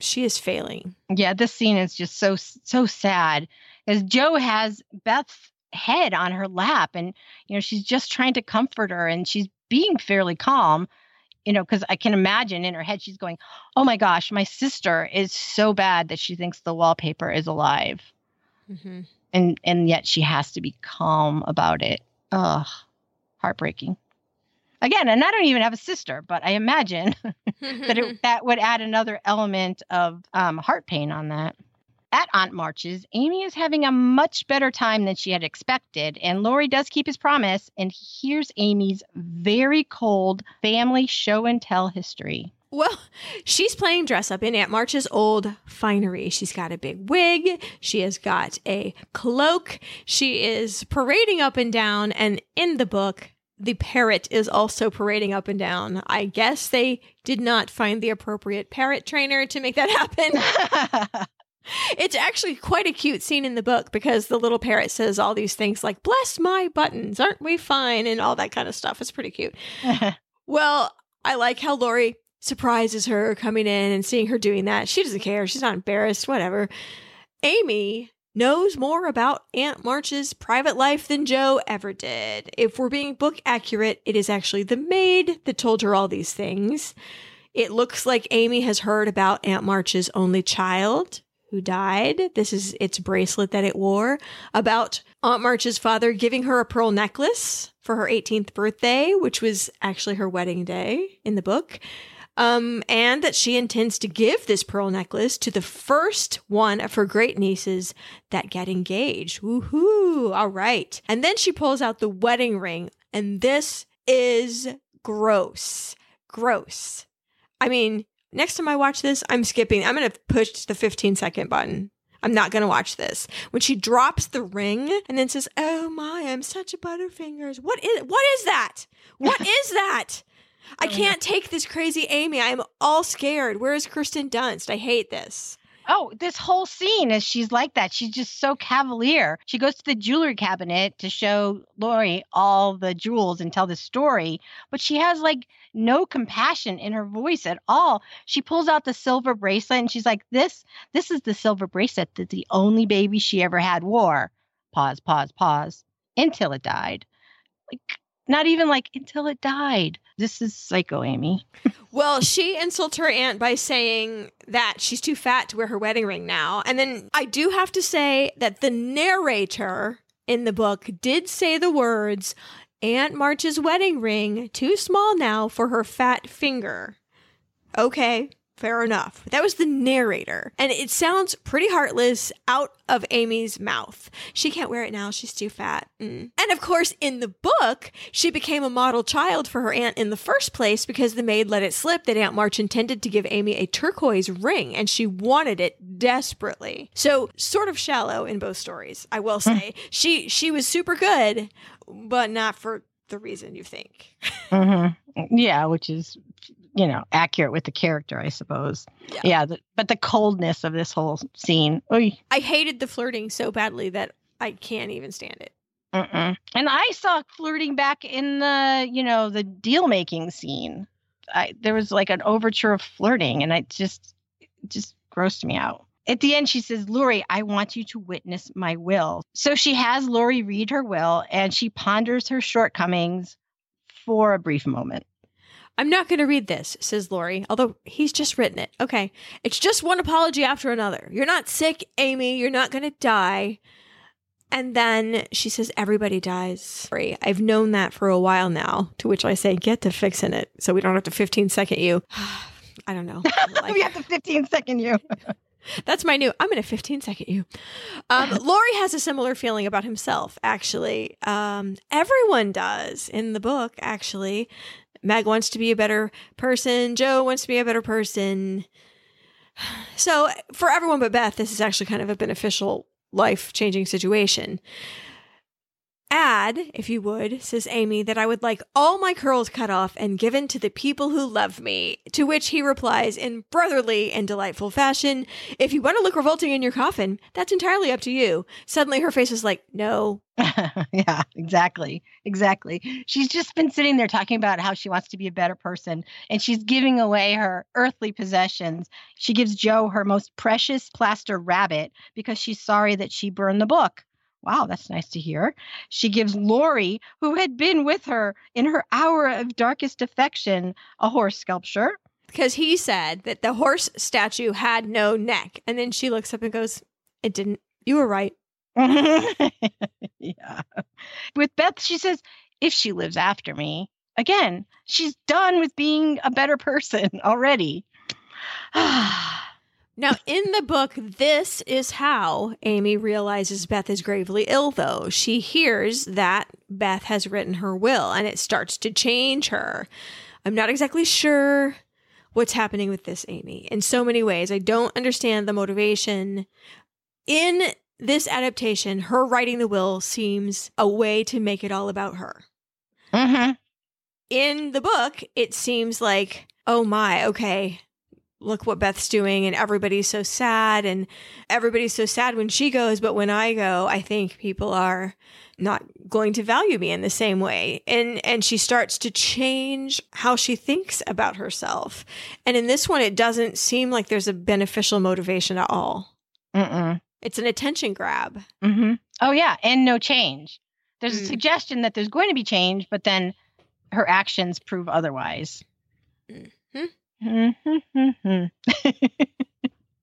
Speaker 1: She is failing.
Speaker 2: Yeah, this scene is just so so sad as Jo has Beth's head on her lap and you know she's just trying to comfort her and she's being fairly calm you know because I can imagine in her head she's going oh my gosh my sister is so bad that she thinks the wallpaper is alive
Speaker 1: Mm-hmm.
Speaker 2: and and yet she has to be calm about it ugh heartbreaking again and I don't even have a sister but I imagine [laughs] that it, [laughs] that would add another element of um, heart pain on that. At Aunt March's, Amy is having a much better time than she had expected, and Laurie does keep his promise, and here's Amy's very cold family show and tell history.
Speaker 1: Well, she's playing dress up in Aunt March's old finery. She's got a big wig. She has got a cloak. She is parading up and down. And in the book, the parrot is also parading up and down. I guess they did not find the appropriate parrot trainer to make that happen. [laughs] [laughs] it's actually quite a cute scene in the book because the little parrot says all these things like, bless my buttons, aren't we fine? And all that kind of stuff. It's pretty cute. [laughs] Well, I like how Laurie surprises her coming in and seeing her doing that. She doesn't care. She's not embarrassed, whatever. Amy knows more about Aunt March's private life than Jo ever did. If we're being book accurate, it is actually the maid that told her all these things. It looks like Amy has heard about Aunt March's only child who died. This is its bracelet that it wore. About Aunt March's father giving her a pearl necklace for her 18th birthday, which was actually her wedding day in the book. Um, and that she intends to give this pearl necklace to the first one of her great nieces that get engaged. Woohoo! All right. And then she pulls out the wedding ring, and this is gross. Gross. I mean, next time I watch this, I'm skipping. I'm going to push the 15 second button. I'm not going to watch this. When she drops the ring and then says, "Oh my, I'm such a butterfingers." What is what is that? What [laughs] is that? I oh, can't take this crazy Amy. I'm all scared. Where is Kirsten Dunst? I hate this.
Speaker 2: Oh, this whole scene is she's like that. She's just so cavalier. She goes to the jewelry cabinet to show Laurie all the jewels and tell the story, but she has like no compassion in her voice at all. She pulls out the silver bracelet and she's like, "This, this is the silver bracelet that the only baby she ever had wore." Pause, pause, pause until it died. Not even like until it died. This is psycho Amy. [laughs]
Speaker 1: Well, she insults her aunt by saying that she's too fat to wear her wedding ring now. And then I do have to say that the narrator in the book did say the words Aunt March's wedding ring too small now for her fat finger. Okay, fair enough. That was the narrator. And it sounds pretty heartless out of Amy's mouth. She can't wear it now. She's too fat. Mm. And of course, in the book, she became a model child for her aunt in the first place because the maid let it slip that Aunt March intended to give Amy a turquoise ring and she wanted it desperately. So, sort of shallow in both stories, I will say. she she was super good, but not for the reason you think.
Speaker 2: Mm-hmm. Yeah, which is you know accurate with the character, I suppose.
Speaker 1: Yeah.
Speaker 2: Yeah, the, but the coldness of this whole scene. Oy.
Speaker 1: I hated the flirting so badly that I can't even stand it.
Speaker 2: Mm-mm. And I saw flirting back in the, you know, the deal making scene. I, there was like an overture of flirting, and it just, it just grossed me out. At the end, she says, laurie I want you to witness my will. So she has laurie read her will and she ponders her shortcomings for a brief moment.
Speaker 1: I'm not going to read this, says Laurie, although he's just written it. Okay. It's just one apology after another. You're not sick, Amy. You're not going to die. And then she says, Everybody dies. I've known that for a while now. To which I say, Get to fixing it so we don't have to 15 second you. [sighs] I don't know. [laughs] Like
Speaker 2: we have the 15 second you. [laughs]
Speaker 1: That's my new. I'm going to 15 second you. Um, [laughs] Laurie has a similar feeling about himself, actually. Um, everyone does in the book, actually. Meg wants to be a better person. Jo wants to be a better person. [sighs] So, for everyone but Beth, this is actually kind of a beneficial, life changing situation. Add, if you would, says Amy, that I would like all my curls cut off and given to the people who love me. To which he replies in brotherly and delightful fashion, If you want to look revolting in your coffin, that's entirely up to you. Suddenly her face is like, No. [laughs]
Speaker 2: yeah, exactly. Exactly. She's just been sitting there talking about how she wants to be a better person and she's giving away her earthly possessions. She gives Jo her most precious plaster rabbit because she's sorry that she burned the book. Wow, that's nice to hear. She gives Laurie, who had been with her in her hour of darkest affection, a horse sculpture.
Speaker 1: Because he said that the horse statue had no neck. And then she looks up and goes, It didn't. You were right. [laughs]
Speaker 2: yeah. With Beth, she says, if she lives after me, again, she's done with being a better person already. [sighs] [sighs] Ah.
Speaker 1: Now, in the book, this is how Amy realizes Beth is gravely ill, though. She hears that Beth has written her will and it starts to change her. I'm not exactly sure what's happening with this, Amy, in so many ways. I don't understand the motivation. In this adaptation, her writing the will seems a way to make it all about her.
Speaker 2: mm-hmm.
Speaker 1: In the book, it seems like, oh my, okay, look what Beth's doing and everybody's so sad and everybody's so sad when she goes but when I go I think people are not going to value me in the same way and and she starts to change how she thinks about herself and in this one it doesn't seem like there's a beneficial motivation at all
Speaker 2: Mm-mm.
Speaker 1: it's an attention grab
Speaker 2: Mm-hmm. Oh, yeah. And no change. There's a
Speaker 1: Mm.
Speaker 2: suggestion that there's going to be change, but then her actions prove otherwise. Mm-hmm.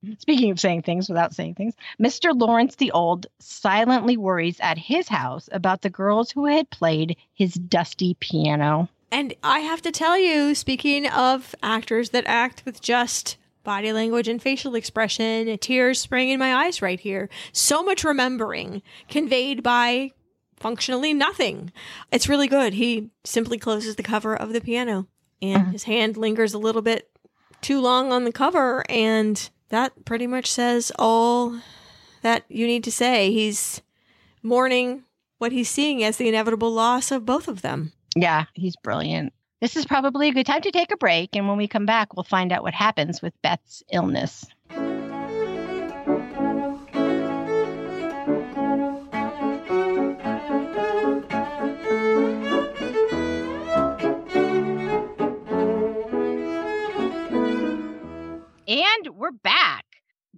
Speaker 2: [laughs] Speaking of saying things without saying things, Mr. Lawrence the Old silently worries at his house about the girls who had played his dusty piano.
Speaker 1: And I have to tell you, speaking of actors that act with just body language and facial expression, tears sprang in my eyes right here. So much remembering conveyed by functionally nothing. It's really good. He simply closes the cover of the piano and
Speaker 2: Mhm.
Speaker 1: his hand lingers a little bit too long on the cover, and that pretty much says all that you need to say. He's mourning what he's seeing as the inevitable loss of both of them.
Speaker 2: Yeah, he's brilliant. This is probably a good time to take a break. And when we come back, we'll find out what happens with Beth's illness. And we're back.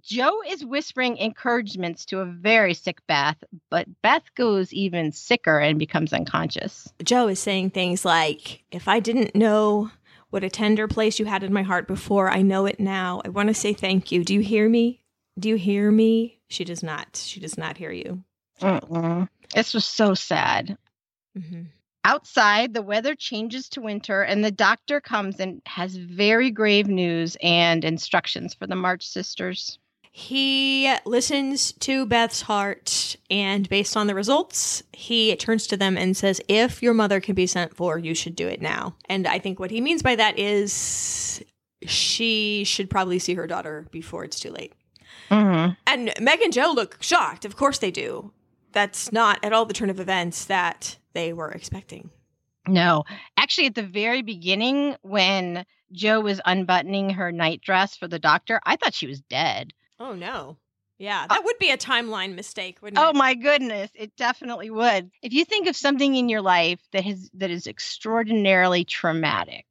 Speaker 2: Jo is whispering encouragements to a very sick Beth, but Beth goes even sicker and becomes unconscious.
Speaker 1: Jo is saying things like, If I didn't know what a tender place you had in my heart before, I know it now. I want to say thank you. Do you hear me? Do you hear me? She does not. She does not hear you.
Speaker 2: Mm-mm. This was so sad.
Speaker 1: Mm-hmm.
Speaker 2: Outside, the weather changes to winter, and the doctor comes and has very grave news and instructions for the March sisters.
Speaker 1: He listens to Beth's heart, and based on the results, he turns to them and says, If your mother can be sent for, you should do it now. And I think what he means by that is she should probably see her daughter before it's too late.
Speaker 2: Mm-hmm.
Speaker 1: And Meg and Jo look shocked. Of course they do. That's not at all the turn of events that they were expecting.
Speaker 2: No, actually, at the very beginning, when Jo was unbuttoning her nightdress for the doctor, I thought she was dead.
Speaker 1: Oh, no. Yeah, uh that would be a timeline mistake, wouldn't
Speaker 2: Oh
Speaker 1: it?
Speaker 2: Oh my goodness, it definitely would. If you think of something in your life that has that is extraordinarily traumatic,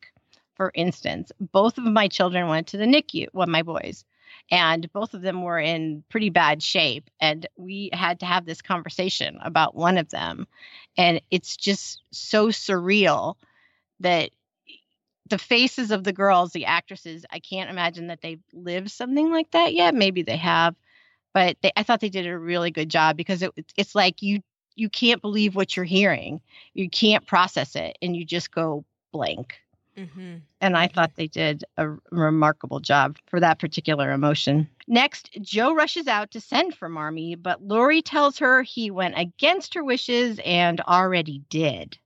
Speaker 2: for instance, both of my children went to the NICU, well, my boys, and both of them were in pretty bad shape. And we had to have this conversation about one of them. And it's just so surreal that the faces of the girls, the actresses, I can't imagine that they've lived something like that yet. Maybe they have, but they, I thought they did a really good job because it, it's like you you can't believe what you're hearing, you can't process it, and you just go blank.
Speaker 1: Mm-hmm.
Speaker 2: And I thought they did a remarkable job for that particular emotion. Next, Jo rushes out to send for Marmee, but Laurie tells her he went against her wishes and already did.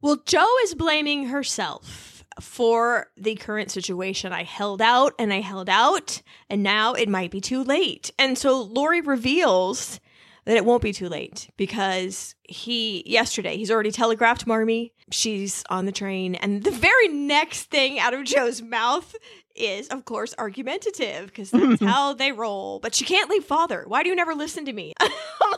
Speaker 1: Well, Jo is blaming herself for the current situation. I held out and I held out, and now it might be too late. And so Laurie reveals that it won't be too late because he, yesterday, he's already telegraphed Marmee. She's on the train. And the very next thing out of Jo's mouth is, of course, argumentative because [laughs] that's how they roll. But she can't leave father. Why do you never listen to me? [laughs] I'm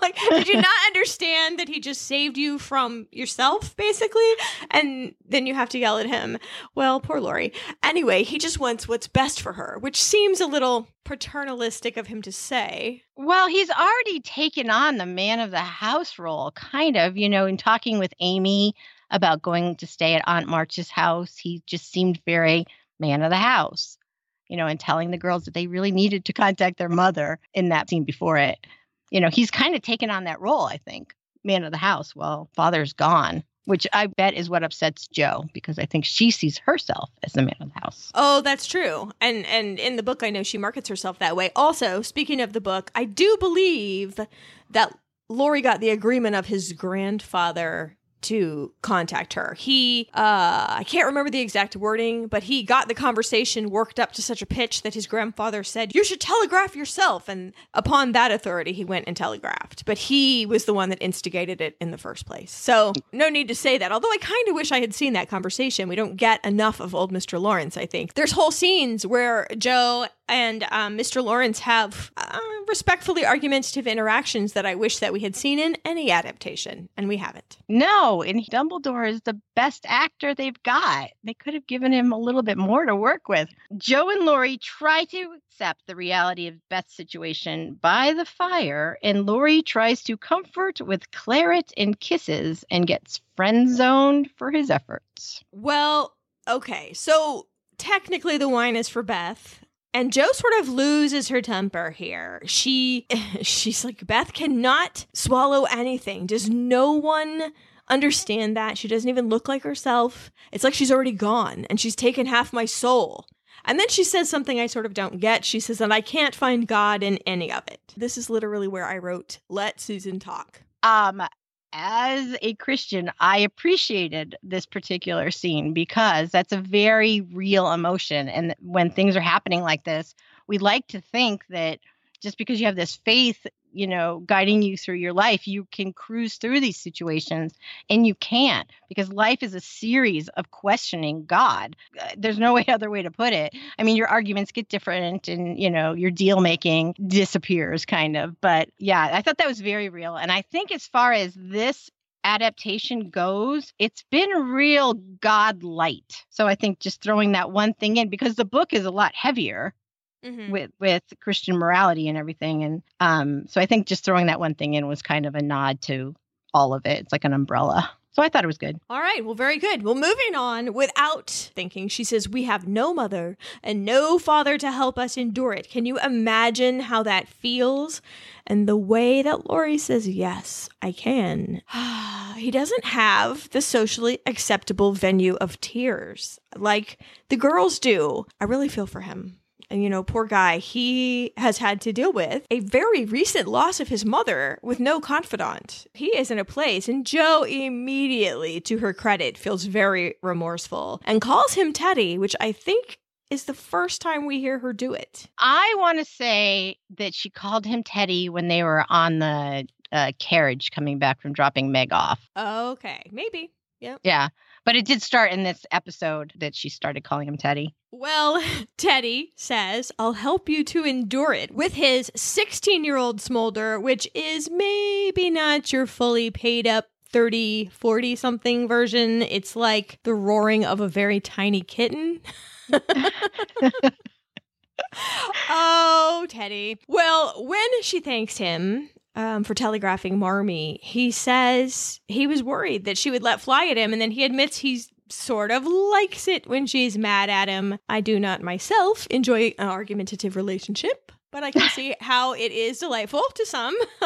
Speaker 1: like, did you not understand that he just saved you from yourself, basically? And then you have to yell at him. Well, poor Laurie. Anyway, he just wants what's best for her, which seems a little paternalistic of him to say.
Speaker 2: Well, he's already taken on the man of the house role, kind of, you know, in talking with Amy about going to stay at Aunt March's house. He just seemed very man of the house, you know, and telling the girls that they really needed to contact their mother in that scene before it. You know, he's kind of taken on that role, I think, man of the house. Well, father's gone, which I bet is what upsets Jo because I think she sees herself as the man of the house.
Speaker 1: Oh, that's true. And and in the book I know she markets herself that way. Also, speaking of the book, I do believe that Laurie got the agreement of his grandfather to contact her. He uh I can't remember the exact wording, but he got the conversation worked up to such a pitch that his grandfather said, "You should telegraph yourself." And upon that authority, he went and telegraphed. But he was the one that instigated it in the first place. So, no need to say that. Although I kind of wish I had seen that conversation. We don't get enough of old Mr. Lawrence, I think. There's whole scenes where Jo and um, Mr. Lawrence have uh, respectfully argumentative interactions that I wish that we had seen in any adaptation, and we haven't.
Speaker 2: No, and Dumbledore is the best actor they've got. They could have given him a little bit more to work with. Jo and Laurie try to accept the reality of Beth's situation by the fire, and Laurie tries to comfort with claret and kisses and gets friend zoned for his efforts.
Speaker 1: Well, okay, so technically the wine is for Beth. And Jo sort of loses her temper here. She [laughs] she's like Beth cannot swallow anything. Does no one understand that? She doesn't even look like herself. It's like she's already gone and she's taken half my soul. And then she says something I sort of don't get. She says that I can't find God in any of it. This is literally where I wrote, let Susan talk.
Speaker 2: Um, as a Christian, I appreciated this particular scene because that's a very real emotion. And when things are happening like this, we like to think that just because you have this faith, you know, guiding you through your life, you can cruise through these situations and you can't because life is a series of questioning God. Uh, there's no [laughs] way other way to put it. I mean, your arguments get different and, you know, your deal making disappears kind of. But yeah, I thought that was very real. And I think as far as this adaptation goes, it's been real God light. So I think just throwing that one thing in because the book is a lot heavier mm-hmm. with with Christian morality and everything. And um, so I think just throwing that one thing in was kind of a nod to all of it. It's like an umbrella. So I thought it was good.
Speaker 1: All right. Well, very good. Well, moving on without thinking, she says, We have no mother and no father to help us endure it. Can you imagine how that feels? And the way that Laurie says, Yes, I can. [sighs] he doesn't have the socially acceptable venue of tears like the girls do. I really feel for him and you know, poor guy, he has had to deal with a very recent loss of his mother with no confidant. He is in a place, and Jo immediately, to her credit, feels very remorseful and calls him Teddy, which I think is the first time we hear her do it.
Speaker 2: I want to say that she called him Teddy when they were on the uh, carriage coming back from dropping Meg off.
Speaker 1: Okay, maybe. Yeah.
Speaker 2: Yeah. But it did start in this episode that she started calling him Teddy.
Speaker 1: Well, [laughs] Teddy says, I'll help you to endure it with his 16 year old smolder, which is maybe not your fully paid up 30, 40 something version. It's like the roaring of a very tiny kitten. [laughs] [laughs] oh, Teddy. Well, when she thanks him, um, for telegraphing Marmee, he says he was worried that she would let fly at him, and then he admits he's sort of likes it when she's mad at him. I do not myself enjoy an argumentative relationship. But I can [laughs] see how it is delightful to some. [laughs]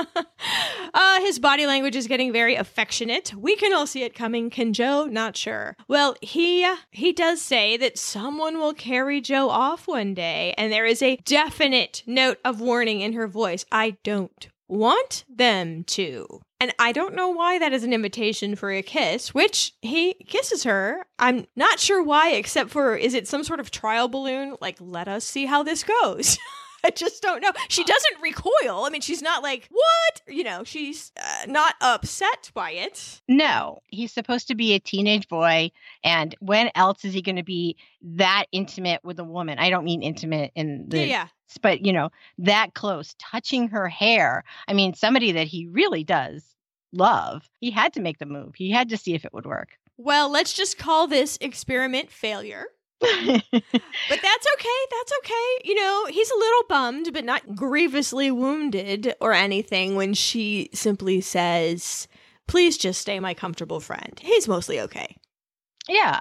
Speaker 1: uh, his body language is getting very affectionate. We can all see it coming. Can Jo? Not sure. Well, he he does say that someone will carry Jo off one day, and there is a definite note of warning in her voice. I don't want them to. And I don't know why that is an invitation for a kiss, which he kisses her. I'm not sure why, except for is it some sort of trial balloon? Like, let us see how this goes. [laughs] [laughs] I just don't know. She doesn't recoil. I mean, she's not like, what? You know, she's uh, not upset by it.
Speaker 2: No, he's supposed to be a teenage boy. And when else is he going to be that intimate with a woman? I don't mean intimate in the.
Speaker 1: Yeah, yeah.
Speaker 2: But, you know, that close, touching her hair. I mean, somebody that he really does love. He had to make the move, he had to see if it would work.
Speaker 1: Well, let's just call this experiment failure [laughs] but that's okay. That's okay. You know, he's a little bummed, but not grievously wounded or anything when she simply says, Please just stay my comfortable friend. He's mostly okay.
Speaker 2: Yeah.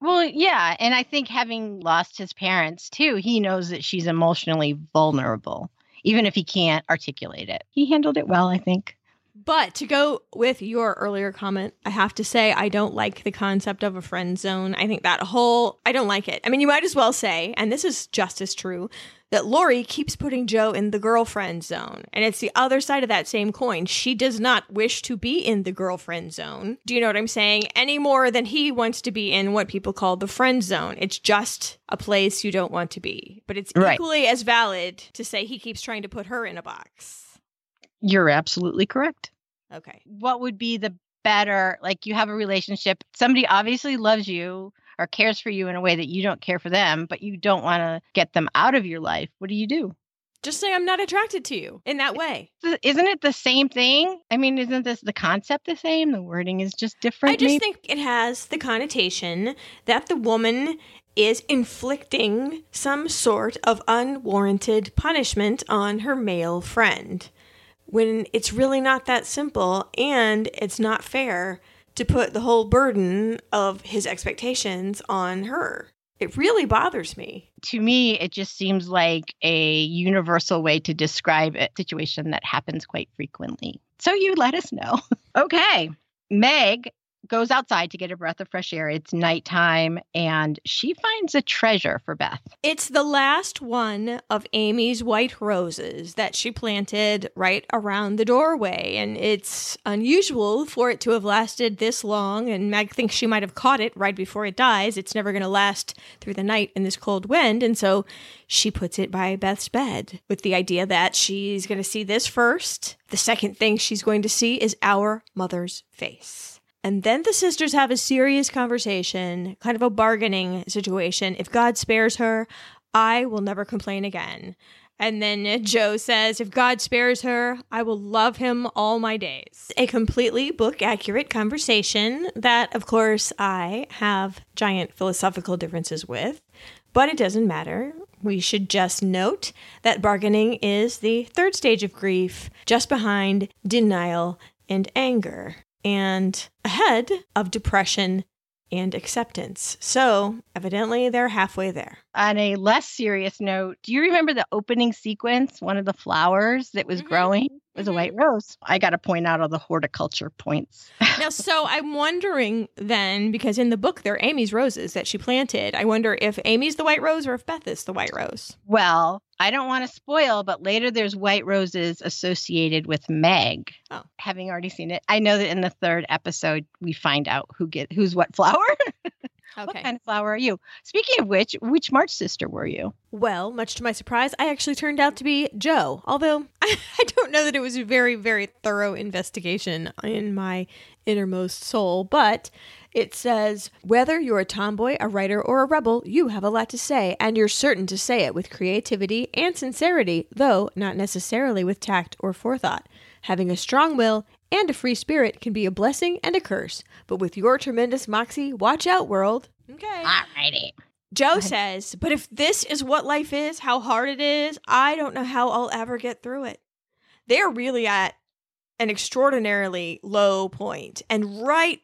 Speaker 2: Well, yeah. And I think having lost his parents too, he knows that she's emotionally vulnerable, even if he can't articulate it. He handled it well, I think.
Speaker 1: But to go with your earlier comment, I have to say I don't like the concept of a friend zone. I think that whole I don't like it. I mean, you might as well say, and this is just as true, that Laurie keeps putting Jo in the girlfriend zone. And it's the other side of that same coin. She does not wish to be in the girlfriend zone. Do you know what I'm saying? Any more than he wants to be in what people call the friend zone. It's just a place you don't want to be. But it's right. equally as valid to say he keeps trying to put her in a box.
Speaker 2: You're absolutely correct.
Speaker 1: Okay.
Speaker 2: What would be the better, like you have a relationship, somebody obviously loves you or cares for you in a way that you don't care for them, but you don't want to get them out of your life. What do you do?
Speaker 1: Just say I'm not attracted to you in that way.
Speaker 2: Isn't it the same thing? I mean, isn't this the concept the same? The wording is just different.
Speaker 1: I just maybe? think it has the connotation that the woman is inflicting some sort of unwarranted punishment on her male friend when it's really not that simple and it's not fair to put the whole burden of his expectations on her. It really bothers me.
Speaker 2: To me, it just seems like a universal way to describe a situation that happens quite frequently. So you let us know. [laughs] okay. Meg goes outside to get a breath of fresh air. It's nighttime and she finds a treasure for Beth.
Speaker 1: It's the last one of Amy's white roses that she planted right around the doorway. And it's unusual for it to have lasted this long. And Meg thinks she might have caught it right before it dies. It's never going to last through the night in this cold wind. And so she puts it by Beth's bed with the idea that she's going to see this first. The second thing she's going to see is our mother's face. And then the sisters have a serious conversation, kind of a bargaining situation. If God spares her, I will never complain again. And then [laughs] Jo says, If God spares her, I will love him all my days. A completely book accurate conversation that, of course, I have giant philosophical differences with, but it doesn't matter. We should just note that bargaining is the third stage of grief, just behind denial and anger and ahead of depression and acceptance. So, evidently, they're halfway there.
Speaker 2: On a less serious note, do you remember the opening sequence? One of the flowers that was
Speaker 1: Mhm.
Speaker 2: growing was
Speaker 1: Mhm.
Speaker 2: a white rose. I got to point out all the horticulture points.
Speaker 1: now, [laughs] so I'm wondering then, because in the book there are Amy's roses that she planted, I wonder if Amy's the white rose or if Beth is the white rose.
Speaker 2: Well, I don't want to spoil, but later there's white roses associated with Meg.
Speaker 1: Oh.
Speaker 2: Having already seen it, I know that in the third episode we find out who get who's what flower. [laughs] What kind of flower are you? Speaking of which, which March sister were you?
Speaker 1: Well, much to my surprise, I actually turned out to be Jo, Although [laughs] I, don't know that it was a very, very thorough investigation in my innermost soul, but it says whether you're a tomboy, a writer, or a rebel, you have a lot to say, and you're certain to say it with creativity and sincerity, though not necessarily with tact or forethought. Having a strong will and a free spirit can be a blessing and a curse, but with your tremendous moxie, watch out, world. Okay.
Speaker 2: Alrighty.
Speaker 1: Jo says, but if this is what life is, how hard it is, I don't know how I'll ever get through it. They're really at an extraordinarily low point. And right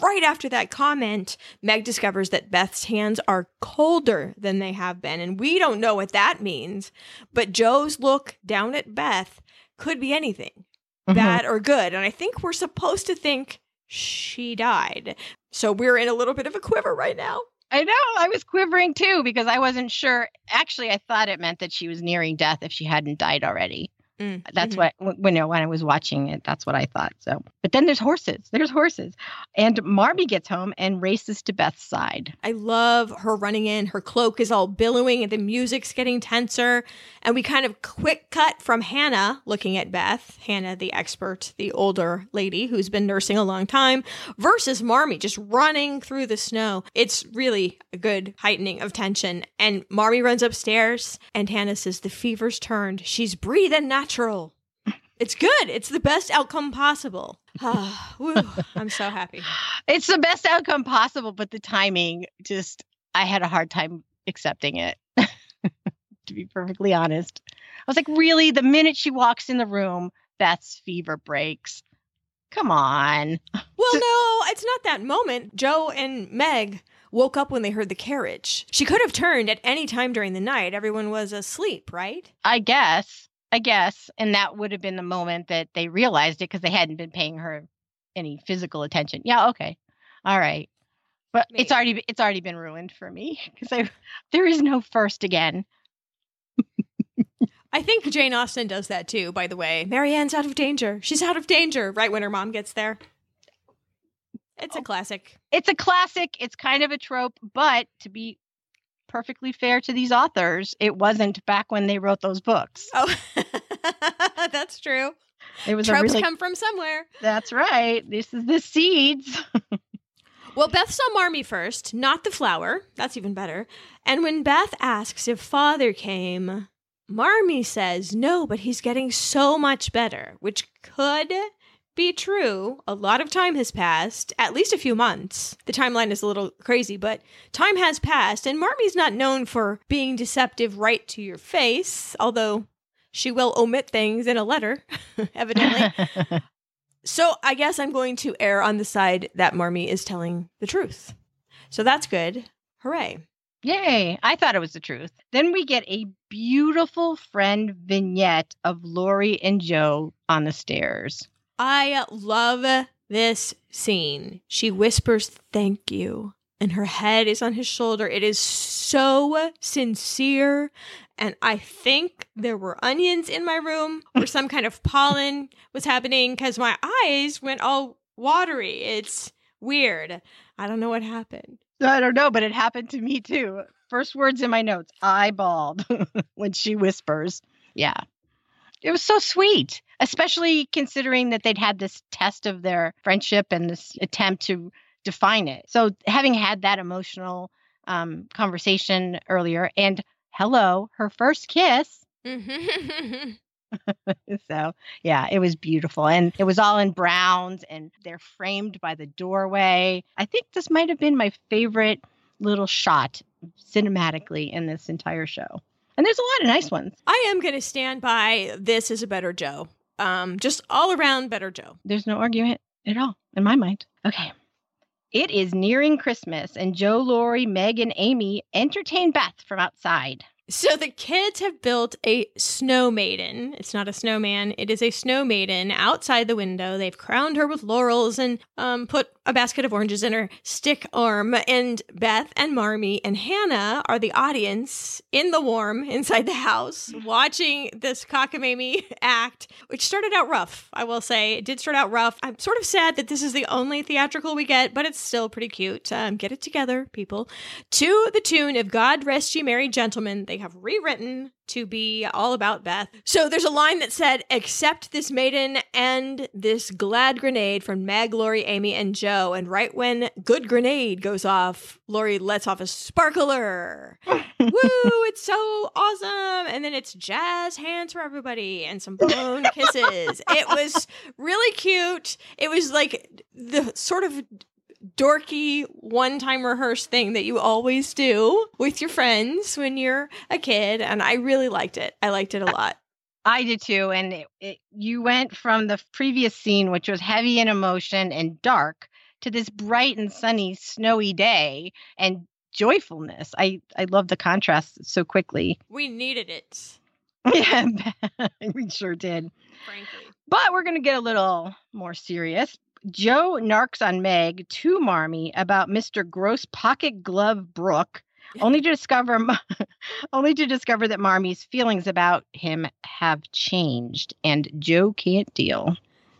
Speaker 1: right after that comment, Meg discovers that Beth's hands are colder than they have been. And we don't know what that means. But Jo's look down at Beth could be anything,
Speaker 2: Mhm.
Speaker 1: bad or good. And I think we're supposed to think she died. So we're in a little bit of a quiver right now.
Speaker 2: I know. I was quivering too because I wasn't sure. Actually, I thought it meant that she was nearing death if she hadn't died already.
Speaker 1: Mm,
Speaker 2: That's
Speaker 1: mhm.
Speaker 2: what when you know, when I was watching it, that's what I thought. So, but then there's horses. There's horses, and Marmee gets home and races to Beth's side.
Speaker 1: I love her running in. Her cloak is all billowing and the music's getting tenser. And we kind of quick cut from Hannah looking at Beth, Hannah, the expert, the older lady who's been nursing a long time, versus Marmee just running through the snow. It's really a good heightening of tension. And Marmee runs upstairs and Hannah says, The fever's turned. She's breathing natural. It's good. It's the best outcome possible. [sighs] Ah, I'm so happy.
Speaker 2: It's the best outcome possible, but the timing just I had a hard time accepting it. [laughs] to be perfectly honest, I was like, really? The minute she walks in the room, Beth's fever breaks. Come on.
Speaker 1: Well, no, it's not that moment. Jo and Meg woke up when they heard the carriage. She could have turned at any time during the night. Everyone was asleep, right?
Speaker 2: I guess. I guess. And that would have been the moment that they realized it because they hadn't been paying her any physical attention. Yeah, okay. All right. But it's already it's already been ruined for me [laughs] because I there is no first again.
Speaker 1: I think Jane Austen does that too, by the way. Marianne's out of danger. She's out of danger right when her mom gets there. It's a
Speaker 2: Oh.
Speaker 1: classic.
Speaker 2: It's a classic. It's kind of a trope, but to be perfectly fair to these authors, it wasn't back when they wrote those books.
Speaker 1: Oh, [laughs] that's true.
Speaker 2: It was a
Speaker 1: Tropes
Speaker 2: really
Speaker 1: come from somewhere.
Speaker 2: That's right. This is the seeds. [laughs]
Speaker 1: Well, Beth saw Marmee first, not the flower. That's even better. And when Beth asks if father came, Marmee says no, but he's getting so much better, which could be true. A lot of time has passed, at least a few months. The timeline is a little crazy, but time has passed, and Marmee's not known for being deceptive right to your face, although she will omit things in a letter, [laughs] evidently. [laughs] So I guess I'm going to err on the side that Marmee is telling the truth. So that's good. Hooray.
Speaker 2: Yay. I thought it was the truth. Then we get a beautiful friend vignette of Laurie and Jo on the stairs.
Speaker 1: I love this scene. She whispers, Thank you. And her head is on his shoulder. It is so sincere. And I think there were onions in my room or some kind of pollen was happening because my eyes went all watery. It's weird. I don't know what happened.
Speaker 2: I don't know, but it happened to me too. First words in my notes, eyeballed [laughs] when she whispers. Yeah. It was so sweet, especially considering that they'd had this test of their friendship and this attempt to define it. So having had that emotional um, conversation earlier, and hello, her first kiss. [laughs] [laughs] so yeah, it was beautiful, and it was all in browns, and they're framed by the doorway. I think this might have been my favorite little shot cinematically in this entire show. And there's a lot of nice ones.
Speaker 1: I am going to stand by this is a better Jo. Um, just all around better Jo.
Speaker 2: There's no argument at all in my mind. Okay. It is nearing Christmas, and Jo, Laurie, Meg, and Amy entertain Beth from outside.
Speaker 1: So the kids have built a snow maiden. It's not a snowman. It is a snow maiden outside the window. They've crowned her with laurels and um, put a basket of oranges in her stick arm. And Beth and Marmee and Hannah are the audience in the warm inside the house watching this cockamamie [laughs] act, which started out rough, I will say. It did start out rough. I'm sort of sad that this is the only theatrical we get, but it's still pretty cute. Um, get it together, people. To the tune of God Rest You Merry Gentlemen, they have rewritten to be all about Beth. So there's a line that said, Accept this maiden and this glad grenade from Meg, Laurie, Amy, and Jo. And right when good grenade goes off, Laurie lets off a sparkler. [laughs] Woo, it's so awesome. And then it's jazz hands for everybody and some blown kisses. It was really cute. It was like the sort of dorky one time rehearsed thing that you always do with your friends when you're a kid. And I really liked it. I liked it a lot.
Speaker 2: I did too. And it, it, you went from the previous scene, which was heavy in emotion and dark, to this bright and sunny, snowy day and joyfulness. I, I love the contrast so quickly.
Speaker 1: We needed it. [laughs]
Speaker 2: Yeah, [laughs] we sure did.
Speaker 1: Frankly.
Speaker 2: But we're going to get a little more serious Jo narks on Meg to Marmee about Mr. Gross Pocket Glove Brooke, only to discover [laughs] only to discover that Marmee's feelings about him have changed and Jo can't deal.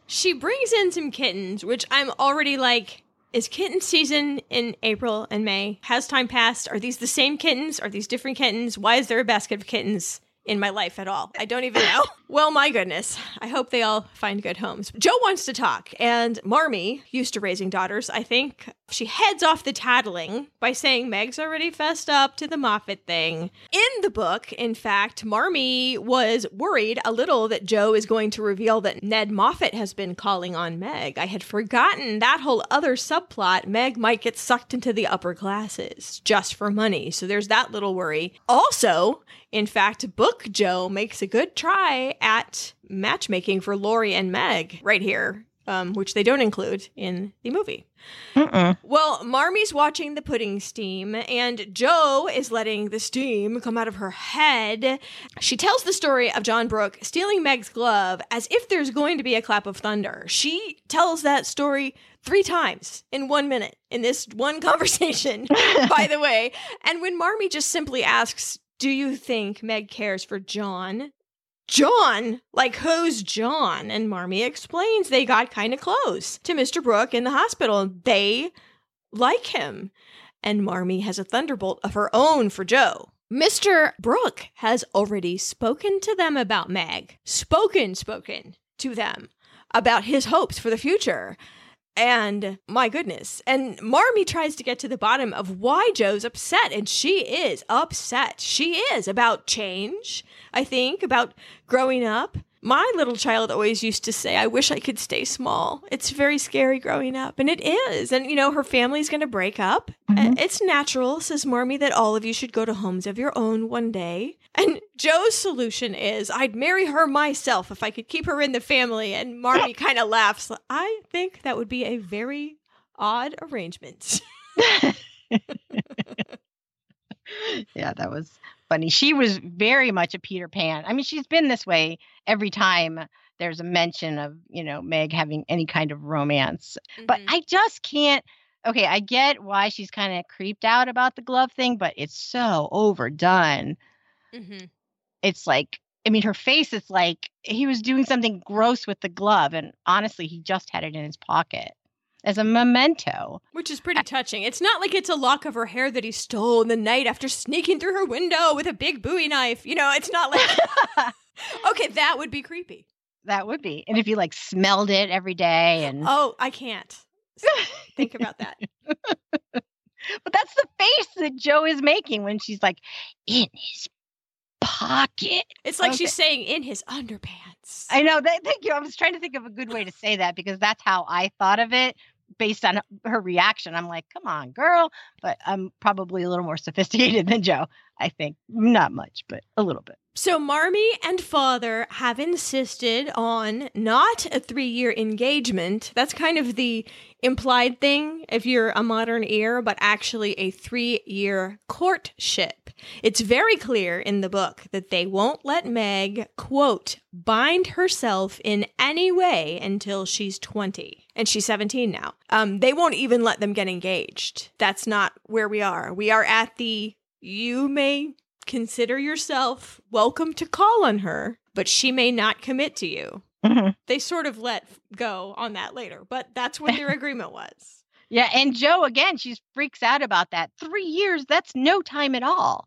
Speaker 1: She brings in some kittens, which I'm already like is kitten season in April and May? Has time passed? Are these the same kittens? Are these different kittens? Why is there a basket of kittens? In my life at all. I don't even know. [laughs] well, my goodness. I hope they all find good homes. Jo wants to talk, and Marmee, used to raising daughters, I think she heads off the tattling by saying Meg's already fessed up to the Moffat thing. In the book, in fact, Marmee was worried a little that Jo is going to reveal that Ned Moffat has been calling on Meg. I had forgotten that whole other subplot. Meg might get sucked into the upper classes just for money. So there's that little worry. Also, in fact, Book Jo makes a good try at matchmaking for Laurie and Meg right here, um, which they don't include in the movie. Mm-mm. Well, Marmee's watching the pudding steam, and Jo is letting the steam come out of her head. She tells the story of John Brooke stealing Meg's glove as if there's going to be a clap of thunder. She tells that story three times in one minute in this one [laughs] conversation, by the way. And when Marmee just simply asks, do you think Meg cares for John? John? Like, who's John? And Marmee explains they got kind of close to Mr. Brooke in the hospital. They like him. And Marmee has a thunderbolt of her own for Jo. Mr. Brooke has already spoken to them about Meg. Spoken, spoken to them about his hopes for the future. And my goodness. And Marmee tries to get to the bottom of why Jo's upset. And she is upset. She is about change, I think, about growing up. My little child always used to say, I wish I could stay small. It's very scary growing up. And it is. And, you know, her family's going to break up. Mm-hmm. It's natural, says Marmee, that all of you should go to homes of your own one day. And Jo's solution is, I'd marry her myself if I could keep her in the family. And Marmee [laughs] kind of laughs. I think that would be a very odd arrangement. [laughs]
Speaker 2: yeah, that was funny. She was very much a Peter Pan. I mean, she's been this way every time there's a mention of, you know, Meg having any kind of romance. But
Speaker 1: Mhm.
Speaker 2: I just can't. Okay, I get why she's kind of creeped out about the glove thing, but it's so overdone.
Speaker 1: Mhm.
Speaker 2: It's like, I mean, her face is like he was doing something gross with the glove. And honestly, he just had it in his pocket as a memento.
Speaker 1: Which is pretty touching. It's not like it's a lock of her hair that he stole in the night after sneaking through her window with a big Bowie knife. You know, it's not like [laughs] okay, that would be creepy.
Speaker 2: that would be. And if you like smelled it every day and
Speaker 1: Oh, I can't think about that. [laughs]
Speaker 2: But that's the face that Jo is making when she's like, in his pocket.
Speaker 1: It's like
Speaker 2: Okay.
Speaker 1: she's saying in his underpants.
Speaker 2: I know that. Thank you. I was trying to think of a good way to say that because that's how I thought of it based on her reaction. I'm like, come on, girl. But I'm probably a little more sophisticated than Jo. I think not much, but a little bit.
Speaker 1: So Marmee and father have insisted on not a three-year engagement. That's kind of the implied thing if you're a modern ear, but actually a three-year courtship. It's very clear in the book that they won't let Meg, quote, bind herself in any way until she's 20. And she's 17 now. Um, they won't even let them get engaged. That's not where we are. We are at the you may consider yourself welcome to call on her, but she may not commit to you.
Speaker 2: Mhm.
Speaker 1: They sort of let go on that later, but that's what their [laughs] agreement was.
Speaker 2: Yeah. And Jo, again, she freaks out about that. Three years, that's no time at all.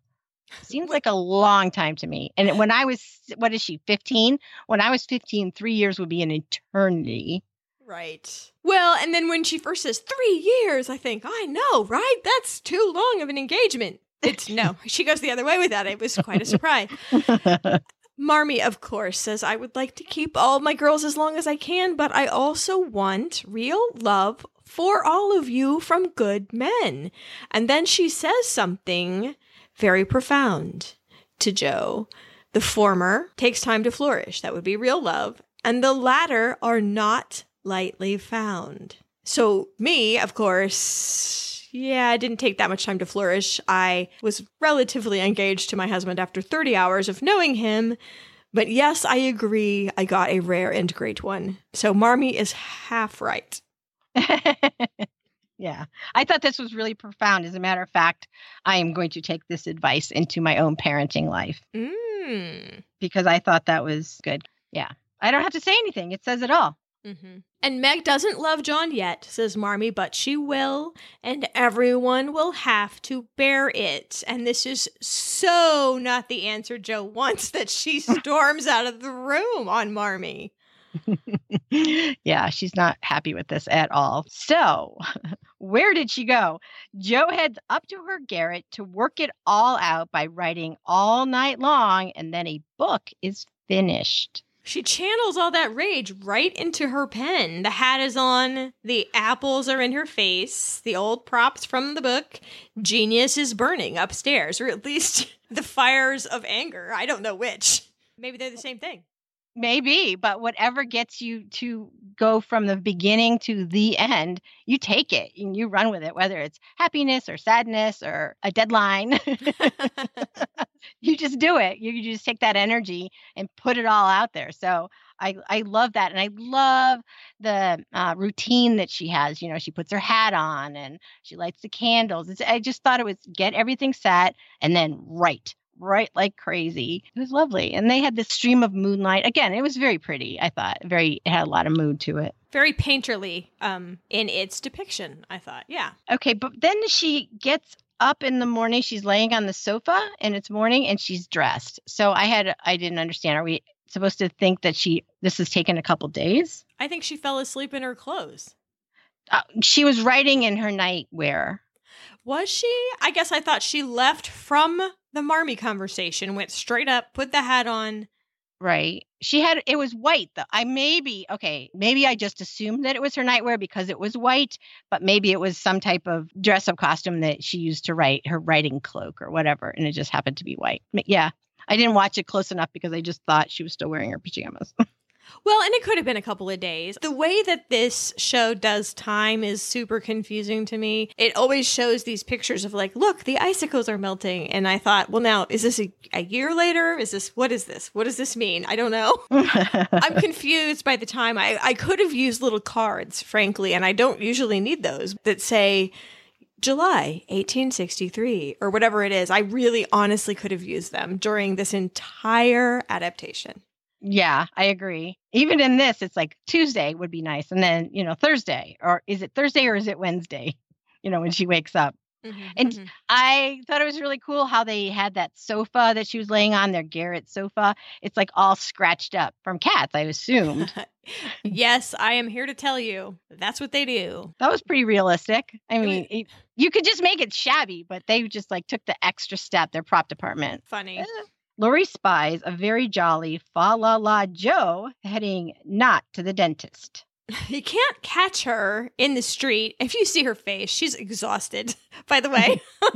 Speaker 2: Seems like a long time to me. And when I was, what is she, 15? When I was 15, three years would be an eternity.
Speaker 1: Right. Well, and then when she first says three years, I think, I know, right? That's too long of an engagement. It's no, [laughs] she goes the other way with that. It was quite a surprise. [laughs] Marmee, of course, says, I would like to keep all my girls as long as I can, but I also want real love for all of you from good men. And then she says something very profound to Jo. The former takes time to flourish. That would be real love. And the latter are not lightly found. So, me, of course, yeah, I didn't take that much time to flourish. I was relatively engaged to my husband after 30 hours of knowing him. But yes, I agree. I got a rare and great one. So, Marmee is half right. [laughs]
Speaker 2: yeah. I thought this was really profound. As a matter of fact, I am going to take this advice into my own parenting life
Speaker 1: Mm.
Speaker 2: because I thought that was good. Yeah. I don't have to say anything, it says it all.
Speaker 1: hmm And Meg doesn't love John yet, says Marmee, but she will, and everyone will have to bear it. And this is so not the answer Jo wants that she [laughs] storms out of the room on Marmee. [laughs]
Speaker 2: yeah, she's not happy with this at all. So, [laughs] where did she go? Jo heads up to her garret to work it all out by writing all night long, and then a book is finished.
Speaker 1: She channels all that rage right into her pen. The hat is on, the apples are in her face, the old props from the book. Genius is burning upstairs, or at least [laughs] the fires of anger. I don't know which. Maybe they're the same thing.
Speaker 2: Maybe, but whatever gets you to go from the beginning to the end, you take it and you run with it, whether it's happiness or sadness or a deadline. [laughs] [laughs] you just do it. You, just take that energy and put it all out there. So I, I love that. And I love the uh, routine that she has. You know, she puts her hat on and she lights the candles. It's, I just thought it was get everything set and then write right like crazy. It was lovely. And they had this stream of moonlight. Again, it was very pretty, I thought. Very it had a lot of mood to it.
Speaker 1: Very painterly um, in its depiction, I thought. Yeah.
Speaker 2: Okay, but then she gets up in the morning, she's laying on the sofa and it's morning and she's dressed. So I had I didn't understand. Are we supposed to think that she this has taken a couple days?
Speaker 1: I think she fell asleep in her clothes.
Speaker 2: Uh, she was writing in her nightwear.
Speaker 1: Was she? I guess I thought she left from the Marmee conversation, went straight up, put the hat on.
Speaker 2: Right. She had it was white though. I maybe okay, maybe I just assumed that it was her nightwear because it was white, but maybe it was some type of dress up costume that she used to write her writing cloak or whatever, and it just happened to be white. Yeah. I didn't watch it close enough because I just thought she was still wearing her pajamas. [laughs]
Speaker 1: Well, and it could have been a couple of days. The way that this show does time is super confusing to me. It always shows these pictures of like, look, the icicles are melting. And I thought, well, now, is this a, a year later? Is this, what is this? What does this mean? I don't know. [laughs] I'm confused by the time. I, I could have used little cards, frankly, and I don't usually need those that say, July 1863 or whatever it is. I really honestly could have used them during this entire adaptation.
Speaker 2: Yeah, I agree. Even in this, it's like Tuesday would be nice. And then, you know, Thursday, or is it Thursday or is it Wednesday? You know, when she wakes up. Mm-hmm, and mm-hmm. I thought it was really cool how they had that sofa that she was laying on, their garret sofa. It's like all scratched up from cats, I assumed. [laughs]
Speaker 1: yes, I am here to tell you that's what they do.
Speaker 2: That was pretty realistic. I mean, it, you could just make it shabby, but they just like took the extra step, their prop department.
Speaker 1: Funny.
Speaker 2: Laurie spies a very jolly fa la la Jo heading not to the dentist. [laughs]
Speaker 1: You can't catch her in the street. If you see her face, she's exhausted. [laughs] By the way, [laughs]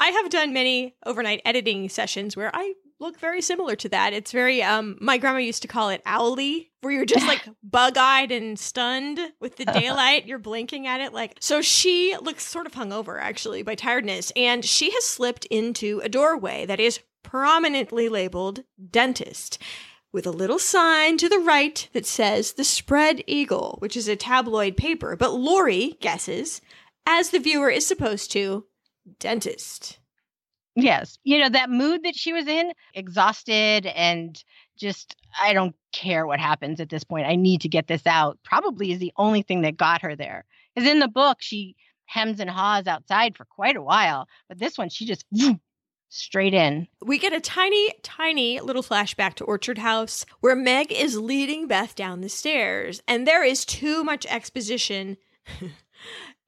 Speaker 1: I have done many overnight editing sessions where I look very similar to that. It's very um my grandma used to call it owly, where you're just like bug-eyed and stunned with the daylight. You're blinking at it like so she looks sort of hungover actually by tiredness, and she has slipped into a doorway that is prominently labeled dentist with a little sign to the right that says the Spread Eagle, which is a tabloid paper. But Laurie guesses, as the viewer is supposed to, dentist.
Speaker 2: Yes. You know, that mood that she was in, exhausted and just, I don't care what happens at this point. I need to get this out, probably is the only thing that got her there. Is in the book, she hems and haws outside for quite a while. But this one, she just straight in.
Speaker 1: We get a tiny, tiny little flashback to Orchard House where Meg is leading Beth down the stairs, and there is too much exposition. [laughs]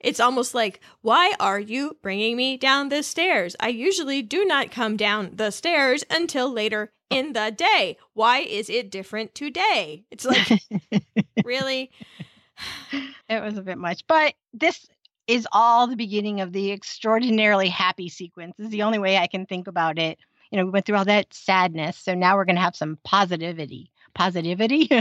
Speaker 1: It's almost like, why are you bringing me down the stairs? I usually do not come down the stairs until later in the day. Why is it different today? It's like, [laughs] really?
Speaker 2: It was a bit much. But this is all the beginning of the extraordinarily happy sequence, is the only way I can think about it. You know, we went through all that sadness. So now we're going to have some positivity positivity. [laughs]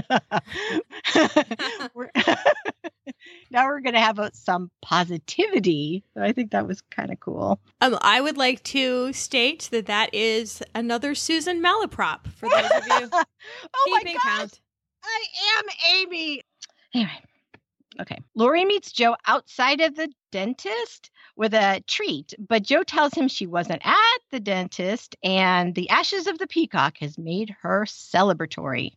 Speaker 2: we're [laughs] now we're going to have a, some positivity. So I think that was kind of cool.
Speaker 1: Um, I would like to state that that is another Susan Malaprop for those of you [laughs]
Speaker 2: oh keeping count. I am Amy. Anyway, okay. Laurie meets Jo outside of the dentist with a treat, but Jo tells him she wasn't at the dentist and the ashes of the peacock has made her celebratory.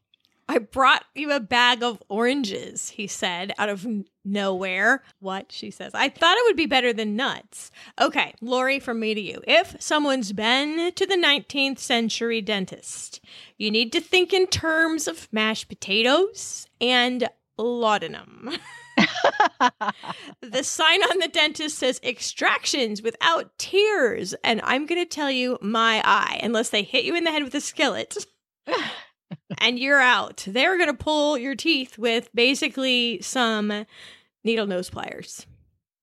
Speaker 1: I brought you a bag of oranges, he said, out of nowhere. What? She says. I thought it would be better than nuts. Okay, Laurie, from me to you. If someone's been to the 19th century dentist, you need to think in terms of mashed potatoes and laudanum. [laughs] [laughs] the sign on the dentist says extractions without tears. And I'm going to tell you my eye, unless they hit you in the head with a skillet [laughs] and you're out. They're going to pull your teeth with basically some needle nose pliers.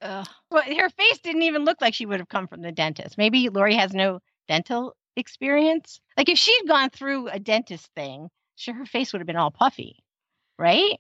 Speaker 2: Ugh. Well, her face didn't even look like she would have come from the dentist. Maybe Laurie has no dental experience. Like if she'd gone through a dentist thing, sure, her face would have been all puffy, right?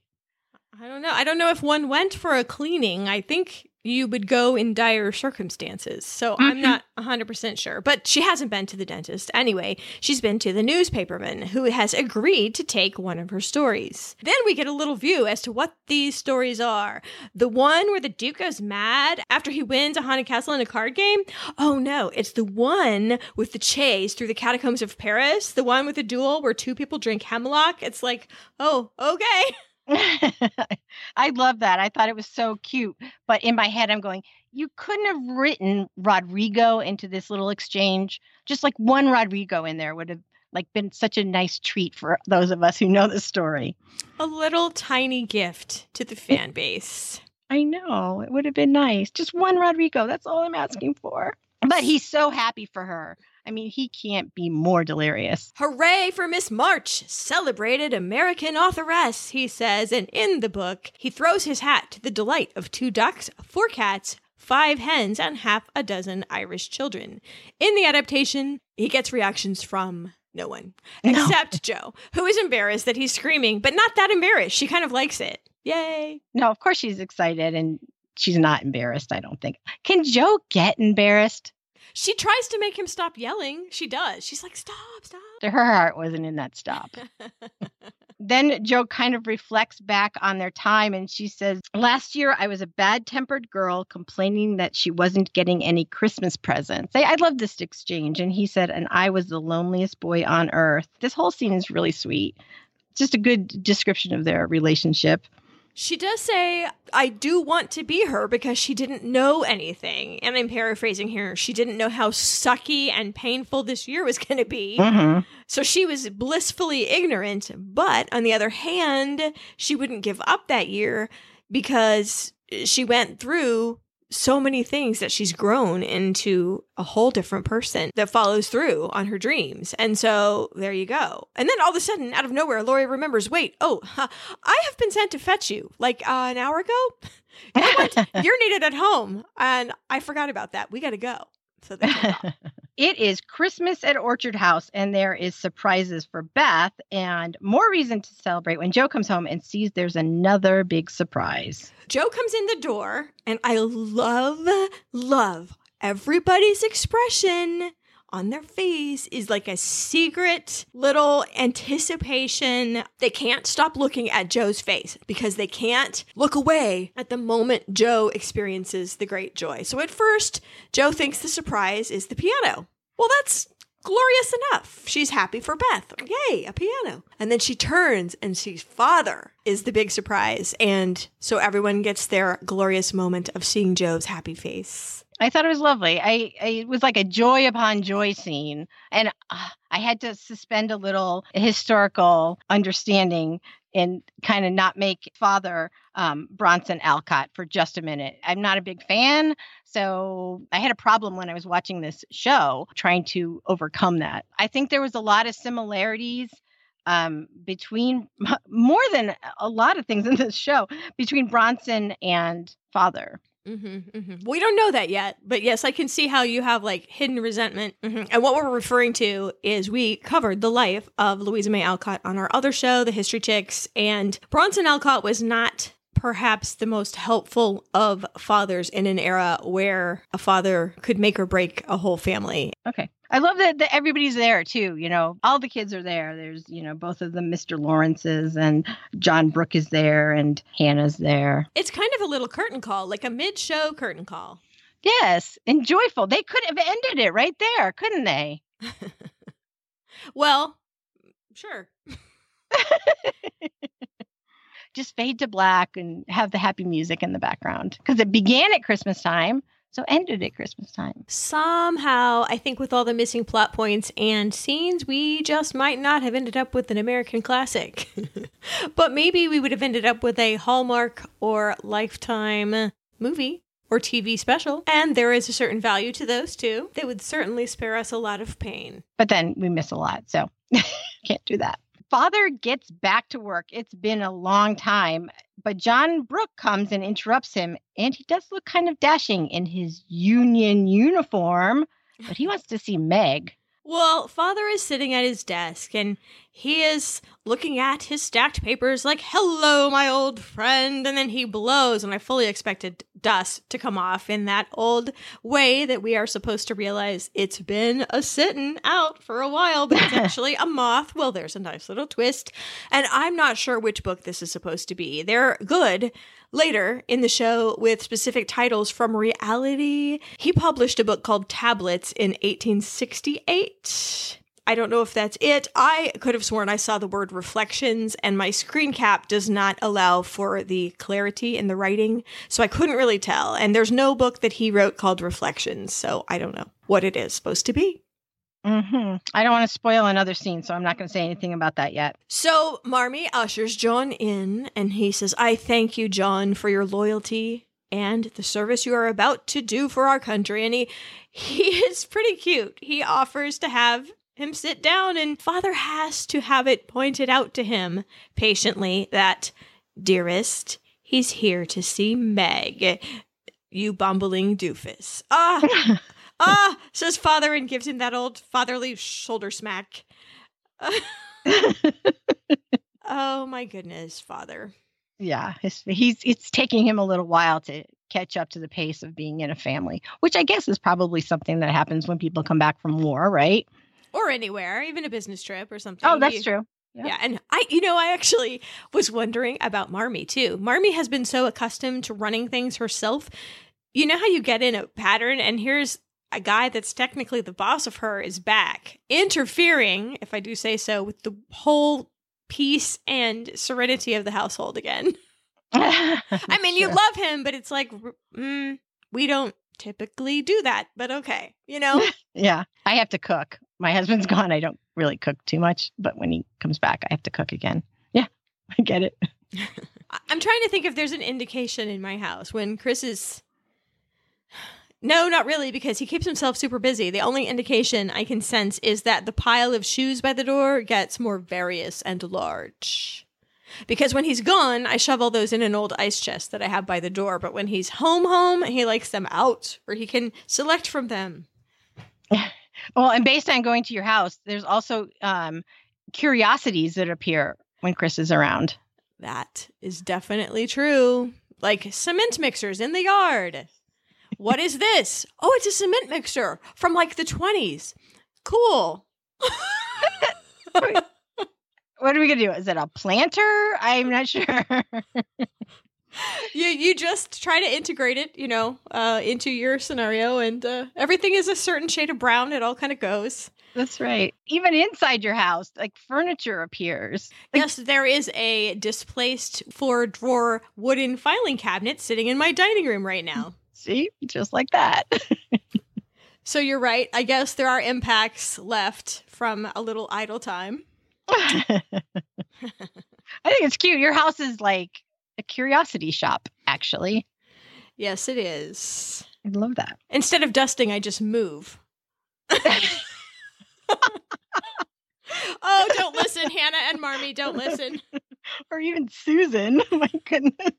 Speaker 1: I don't know. I don't know if one went for a cleaning. I think you would go in dire circumstances. So mm-hmm. I'm not 100% sure. But she hasn't been to the dentist. Anyway, she's been to the newspaperman who has agreed to take one of her stories. Then we get a little view as to what these stories are. The one where the Duke goes mad after he wins a haunted castle in a card game? Oh no, it's the one with the chase through the catacombs of Paris, the one with the duel where two people drink hemlock. It's like, oh, okay. [laughs] [laughs]
Speaker 2: I love that. I thought it was so cute. But in my head, I'm going, you couldn't have written Rodrigo into this little exchange. Just like one Rodrigo in there would have like been such a nice treat for those of us who know the story.
Speaker 1: A little tiny gift to the fan base.
Speaker 2: I know. It would have been nice. Just one Rodrigo. That's all I'm asking for. But he's so happy for her. I mean, he can't be more delirious.
Speaker 1: Hooray for Miss March, celebrated American authoress, he says, and in the book, he throws his hat to the delight of two ducks, four cats, five hens, and half a dozen Irish children. In the adaptation, he gets reactions from No one.
Speaker 2: No.
Speaker 1: Except Jo, who is embarrassed that he's screaming, but not that embarrassed. She kind of likes it. Yay.
Speaker 2: No, of course she's excited and she's not embarrassed, I don't think. Can Jo get embarrassed?
Speaker 1: She tries to make him stop yelling. She does. She's like, stop, stop.
Speaker 2: Her heart wasn't in that stop. [laughs] then Jo kind of reflects back on their time and she says, Last year I was a bad tempered girl complaining that she wasn't getting any Christmas presents. I, I love this exchange. And he said, And I was the loneliest boy on earth. This whole scene is really sweet. Just a good description of their relationship.
Speaker 1: She does say, I do want to be her because she didn't know anything. And I'm paraphrasing here. She didn't know how sucky and painful this year was going to be.
Speaker 2: Mm-hmm.
Speaker 1: So she was blissfully ignorant. But on the other hand, she wouldn't give up that year because she went through so many things that she's grown into a whole different person that follows through on her dreams. And so there you go. And then all of a sudden, out of nowhere, Laurie remembers wait, oh, huh, I have been sent to fetch you like uh, an hour ago. You know? [laughs] You're needed at home. And I forgot about that. We got to go. So off. [laughs]
Speaker 2: it is Christmas at Orchard House, and there is surprises for Beth, and more reason to celebrate when Jo comes home and sees there's another big surprise.
Speaker 1: Jo comes in the door, and I love, love everybody's expression on their face is like a secret little anticipation. They can't stop looking at Jo's face because they can't look away at the moment Jo experiences the great joy. So at first, Jo thinks the surprise is the piano. Well, that's glorious enough. She's happy for Beth. Yay, a piano. And then she turns and sees father is the big surprise. And so everyone gets their glorious moment of seeing Jo's happy face.
Speaker 2: I thought it was lovely. I, I it was like a joy upon joy scene, and uh, I had to suspend a little historical understanding and kind of not make Father um, Bronson Alcott for just a minute. I'm not a big fan, so I had a problem when I was watching this show trying to overcome that. I think there was a lot of similarities um, between [laughs] more than a lot of things in this show between Bronson and Father.
Speaker 1: Mm-hmm, mm-hmm. We don't know that yet, but yes, I can see how you have like hidden resentment. Mm-hmm. And what we're referring to is we covered the life of Louisa May Alcott on our other show, The History Chicks, and Bronson Alcott was not perhaps the most helpful of fathers in an era where a father could make or break a whole family.
Speaker 2: Okay. I love that, that everybody's there too. You know, all the kids are there. There's, you know, both of them, Mr. Lawrence's and John Brooke is there and Hannah's there.
Speaker 1: It's kind of a little curtain call, like a mid show curtain call.
Speaker 2: Yes, and joyful. They could have ended it right there, couldn't they? [laughs]
Speaker 1: well, sure. [laughs]
Speaker 2: Just fade to black and have the happy music in the background because it began at Christmas time. So ended at Christmas time.
Speaker 1: Somehow, I think with all the missing plot points and scenes, we just might not have ended up with an American classic. [laughs] but maybe we would have ended up with a Hallmark or Lifetime movie or TV special. And there is a certain value to those too. They would certainly spare us a lot of pain.
Speaker 2: But then we miss a lot. So [laughs] can't do that. Father gets back to work. It's been a long time, but John Brooke comes and interrupts him, and he does look kind of dashing in his union uniform, but he wants to see Meg.
Speaker 1: Well, father is sitting at his desk and he is looking at his stacked papers like, hello, my old friend. And then he blows, and I fully expected dust to come off in that old way that we are supposed to realize it's been a sitting out for a while, but it's [laughs] actually a moth. Well, there's a nice little twist. And I'm not sure which book this is supposed to be. They're good later in the show with specific titles from reality. He published a book called Tablets in 1868. I don't know if that's it. I could have sworn I saw the word reflections, and my screen cap does not allow for the clarity in the writing, so I couldn't really tell. And there's no book that he wrote called Reflections, so I don't know what it is supposed to be.
Speaker 2: Mm-hmm. I don't want to spoil another scene, so I'm not going to say anything about that yet.
Speaker 1: So Marmee ushers John in, and he says, I thank you, John, for your loyalty and the service you are about to do for our country. And he he [laughs] is pretty cute. He offers to have him sit down, and father has to have it pointed out to him patiently that, dearest, he's here to see Meg. You bumbling doofus. Ah, [laughs] ah, says father and gives him that old fatherly shoulder smack. [laughs] oh my goodness, father.
Speaker 2: yeah, his, he's it's taking him a little while to catch up to the pace of being in a family, which I guess is probably something that happens when people come back from war, right?
Speaker 1: Or anywhere, even a business trip or something.
Speaker 2: Oh, that's
Speaker 1: You-
Speaker 2: true.
Speaker 1: Yeah.
Speaker 2: Yeah.
Speaker 1: and I, you know, I actually was wondering about Marmee too. Marmee has been so accustomed to running things herself. You know how you get in a pattern, and here's a guy that's technically the boss of her is back, interfering, if I do say so, with the whole peace and serenity of the household again. [laughs] I mean, you [laughs] love him, but it's like, mm, we don't typically do that, but okay, you know? [laughs]
Speaker 2: Yeah, I have to cook. My husband's gone. I don't really cook too much, but when he comes back, I have to cook again. Yeah, I get it.
Speaker 1: I'm trying to think if there's an indication in my house when Chris is. No, not really, because he keeps himself super busy. The only indication I can sense is that the pile of shoes by the door gets more various and large. Because when he's gone, I shove all those in an old ice chest that I have by the door. But when he's home, home, he likes them out where he can select from them. [laughs]
Speaker 2: Well, and based on going to your house, there's also um, curiosities that appear when Chris is around.
Speaker 1: That is definitely true. Like cement mixers in the yard. What is this? Oh, it's a cement mixer from like the 20s. Cool.
Speaker 2: What are we gonna do? Is it a planter? I'm not sure.
Speaker 1: You you just try to integrate it, you know, uh, into your scenario, and uh, everything is a certain shade of brown. It all kind of goes.
Speaker 2: That's right. Even inside your house, like furniture appears.
Speaker 1: Yes, there is a displaced four drawer wooden filing cabinet sitting in my dining room right now.
Speaker 2: See, just like that. [laughs]
Speaker 1: So you're right. I guess there are impacts left from a little idle time. [laughs]
Speaker 2: I think it's cute. Your house is like a curiosity shop, actually.
Speaker 1: Yes, it is.
Speaker 2: I love that.
Speaker 1: Instead of dusting, I just move. oh, don't listen, Hannah and Marmee. Don't listen. [laughs]
Speaker 2: or even Susan. My goodness.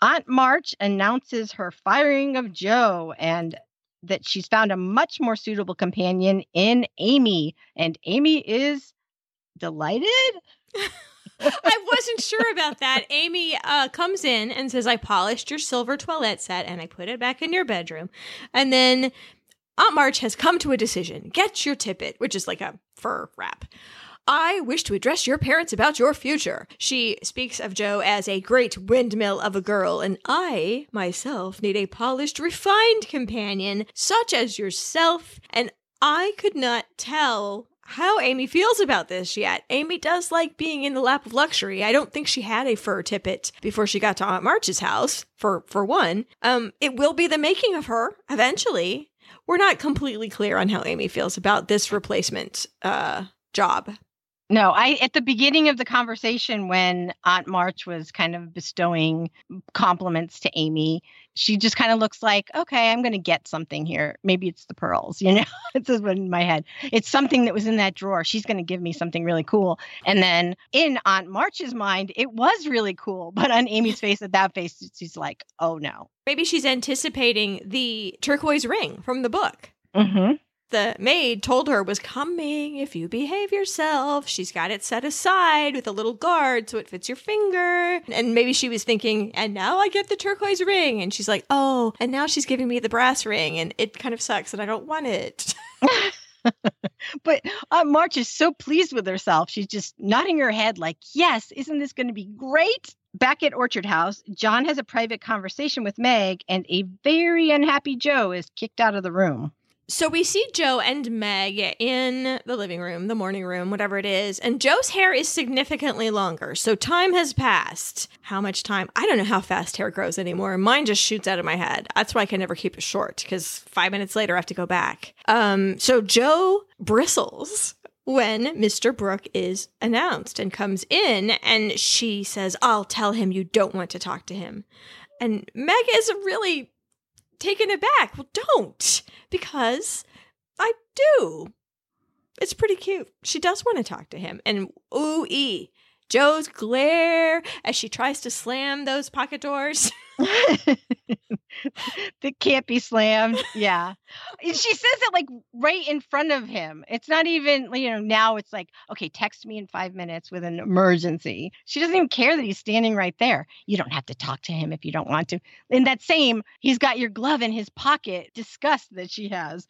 Speaker 2: Aunt March announces her firing of Jo and that she's found a much more suitable companion in Amy. And Amy is delighted. [laughs]
Speaker 1: I wasn't sure about that. Amy uh, comes in and says, I polished your silver toilet set and I put it back in your bedroom. And then Aunt March has come to a decision. Get your tippet, which is like a fur wrap. I wish to address your parents about your future. She speaks of Jo as a great windmill of a girl, and I, myself, need a polished, refined companion, such as yourself. And I could not tell how Amy feels about this yet. Amy does like being in the lap of luxury. I don't think she had a fur tippet before she got to Aunt March's house, for for one. Um, it will be the making of her eventually. We're not completely clear on how Amy feels about this replacement uh job.
Speaker 2: No, I at the beginning of the conversation when Aunt March was kind of bestowing compliments to Amy, she just kind of looks like, okay, I'm going to get something here. Maybe it's the pearls, [laughs] you know. it's just in my head. It's something that was in that drawer. She's going to give me something really cool. And then in Aunt March's mind, it was really cool, but on Amy's [laughs] face, at that face, she's like, oh no.
Speaker 1: Maybe she's anticipating the turquoise ring from the book.
Speaker 2: Mm-hmm.
Speaker 1: The maid told her was coming if you behave yourself. She's got it set aside with a little guard so it fits your finger. And maybe she was thinking, and now I get the turquoise ring. And she's like, oh, and now she's giving me the brass ring. And it kind of sucks and I don't want it. [laughs]
Speaker 2: But Aunt March is so pleased with herself. She's just nodding her head, like, yes, isn't this going to be great? Back at Orchard House, John has a private conversation with Meg, and a very unhappy Jo is kicked out of the room.
Speaker 1: So we see Jo and Meg in the living room, the morning room, whatever it is, and Jo's hair is significantly longer. So time has passed. How much time? I don't know how fast hair grows anymore. Mine just shoots out of my head. That's why I can never keep it short because five minutes later I have to go back. Um, so Jo bristles when Mr. Brooke is announced and comes in, and she says, "I'll tell him you don't want to talk to him." And Meg is really taken aback. Well, don't, because I do. It's pretty cute. She does want to talk to him. And ooh, ee, Jo's glare as she tries to slam those pocket doors. [laughs] [laughs]
Speaker 2: that can't be slammed. Yeah. She says it like right in front of him. It's not even, you know, now it's like, okay, text me in five minutes with an emergency. She doesn't even care that he's standing right there. You don't have to talk to him if you don't want to. In that same, he's got your glove in his pocket, disgust that she has.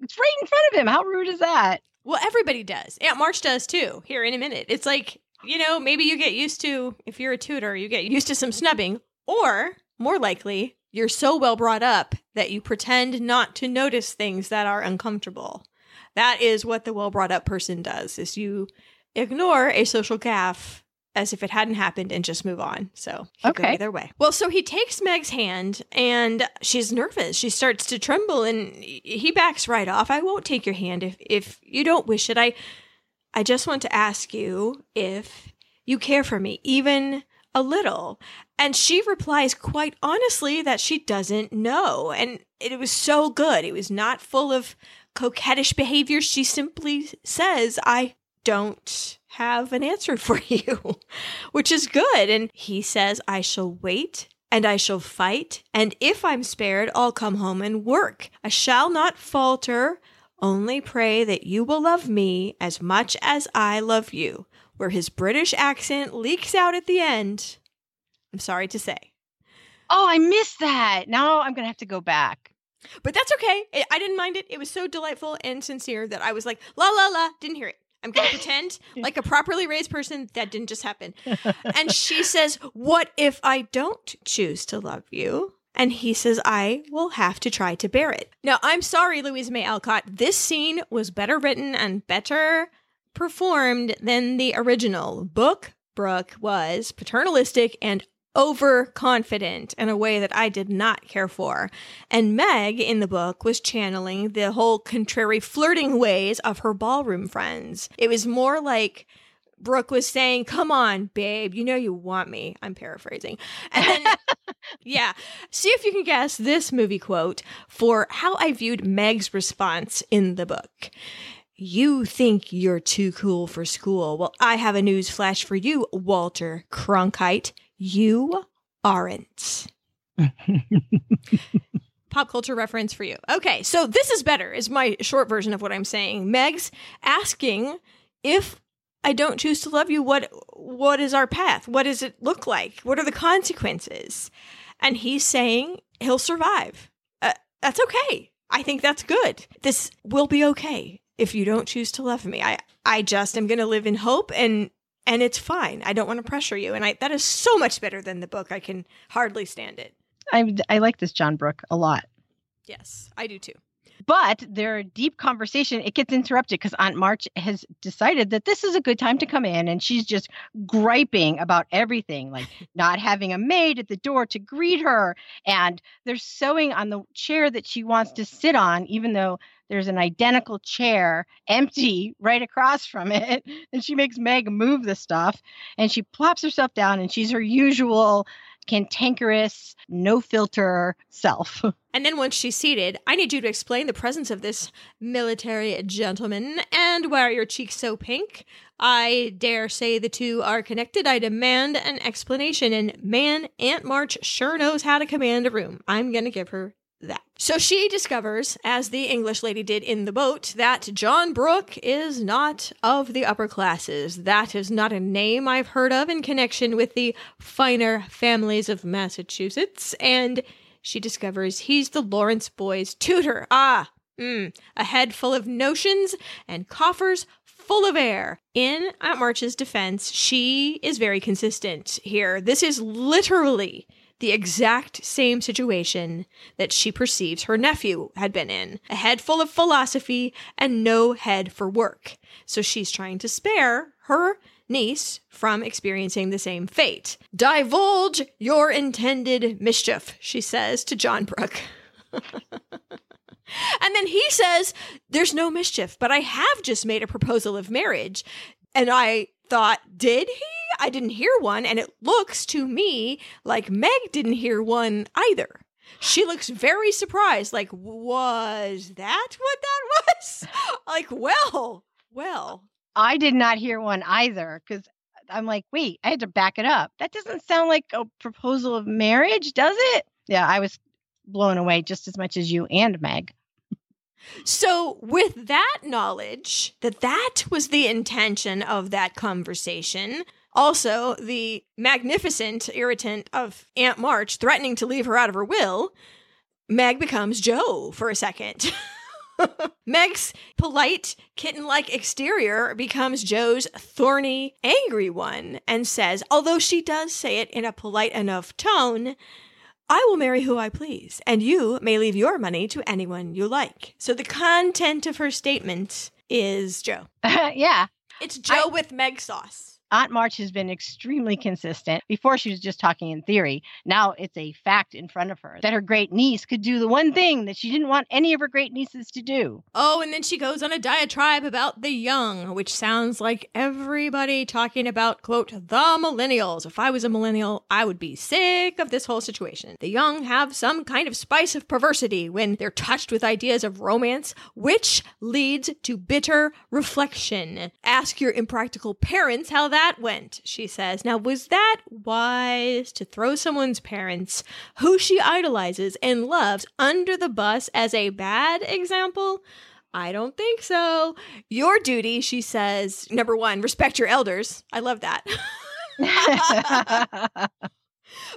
Speaker 2: It's right in front of him. How rude is that?
Speaker 1: Well, everybody does. Aunt March does too, here in a minute. It's like, you know, maybe you get used to, if you're a tutor, you get used to some snubbing, or more likely, you're so well brought up that you pretend not to notice things that are uncomfortable. That is what the well brought up person does is you ignore a social gaffe as if it hadn't happened and just move on. So he
Speaker 2: okay.
Speaker 1: either way. Well, so he takes Meg's hand and she's nervous. She starts to tremble and he backs right off. I won't take your hand if if you don't wish it. I I just want to ask you if you care for me, even a little. And she replies quite honestly that she doesn't know. And it was so good. It was not full of coquettish behavior. She simply says, I don't have an answer for [laughs] you, which is good. And he says, I shall wait and I shall fight. And if I'm spared, I'll come home and work. I shall not falter. Only pray that you will love me as much as I love you where his British accent leaks out at the end. I'm sorry to say.
Speaker 2: Oh, I missed that. Now I'm going to have to go back.
Speaker 1: But that's okay. I didn't mind it. It was so delightful and sincere that I was like, la la la, didn't hear it. I'm going [laughs] to pretend like a properly raised person that didn't just happen. and [laughs] she says, What if I don't choose to love you? And he says, I will have to try to bear it. Now, I'm sorry, Louisa May Alcott. This scene was better written and better performed than the original. Book Brooke was paternalistic and overconfident in a way that I did not care for. And Meg in the book was channeling the whole contrary flirting ways of her ballroom friends. It was more like Brooke was saying, Come on, babe, you know you want me. I'm paraphrasing. And then, [laughs] yeah, see if you can guess this movie quote for how I viewed Meg's response in the book. You think you're too cool for school. Well, I have a news flash for you, Walter Cronkite. You aren't. [laughs] Pop culture reference for you. Okay, so this is better, is my short version of what I'm saying. Meg's asking if I don't choose to love you, what what is our path? What does it look like? What are the consequences? And he's saying he'll survive. Uh, that's okay. I think that's good. This will be okay if you don't choose to love me. I I just am going to live in hope and and it's fine. I don't want to pressure you. And I that is so much better than the book. I can hardly stand it.
Speaker 2: I I like this John Brooke a lot.
Speaker 1: Yes, I do too.
Speaker 2: But their deep conversation, it gets interrupted because Aunt March has decided that this is a good time to come in and she's just griping about everything, like [laughs] not having a maid at the door to greet her. And they're sewing on the chair that she wants to sit on, even though there's an identical chair empty [laughs] right across from it. And she makes Meg move the stuff and she plops herself down and she's her usual cantankerous, no filter self. [laughs]
Speaker 1: And then once she's seated, I need you to explain the presence of this military gentleman and why are your cheeks so pink? I dare say the two are connected. I demand an explanation. And man, Aunt March sure knows how to command a room. I'm going to give her that. So she discovers, as the English lady did in the boat, that John Brooke is not of the upper classes. That is not a name I've heard of in connection with the finer families of Massachusetts. And she discovers he's the Lawrence boys' tutor. Ah, mm, a head full of notions and coffers full of air. In Aunt March's defense, she is very consistent here. This is literally the exact same situation that she perceives her nephew had been in a head full of philosophy and no head for work. So she's trying to spare her niece from experiencing the same fate. Divulge your intended mischief, she says to John Brooke. [laughs] and then he says, There's no mischief, but I have just made a proposal of marriage. And I thought, Did he? I didn't hear one. And it looks to me like Meg didn't hear one either. She [gasps] looks very surprised, like, was that what that was? [laughs] like, well, well.
Speaker 2: I did not hear one either because I'm like, wait, I had to back it up. That doesn't sound like a proposal of marriage, does it? Yeah, I was blown away just as much as you and Meg.
Speaker 1: So, with that knowledge that that was the intention of that conversation, also the magnificent irritant of Aunt March threatening to leave her out of her will, Meg becomes Jo for a second. [laughs] Meg's polite, kitten like exterior becomes Jo's thorny, angry one and says, although she does say it in a polite enough tone, I will marry who I please, and you may leave your money to anyone you like. So the content of her statement is Jo. [laughs]
Speaker 2: yeah.
Speaker 1: It's Jo I- with Meg sauce.
Speaker 2: Aunt March has been extremely consistent. Before she was just talking in theory. Now it's a fact in front of her that her great niece could do the one thing that she didn't want any of her great nieces to do.
Speaker 1: Oh, and then she goes on a diatribe about the young, which sounds like everybody talking about, quote, the millennials. If I was a millennial, I would be sick of this whole situation. The young have some kind of spice of perversity when they're touched with ideas of romance, which leads to bitter reflection. Ask your impractical parents how that that went, she says. Now, was that wise to throw someone's parents, who she idolizes and loves, under the bus as a bad example? I don't think so. Your duty, she says, number one, respect your elders. I love that. [laughs]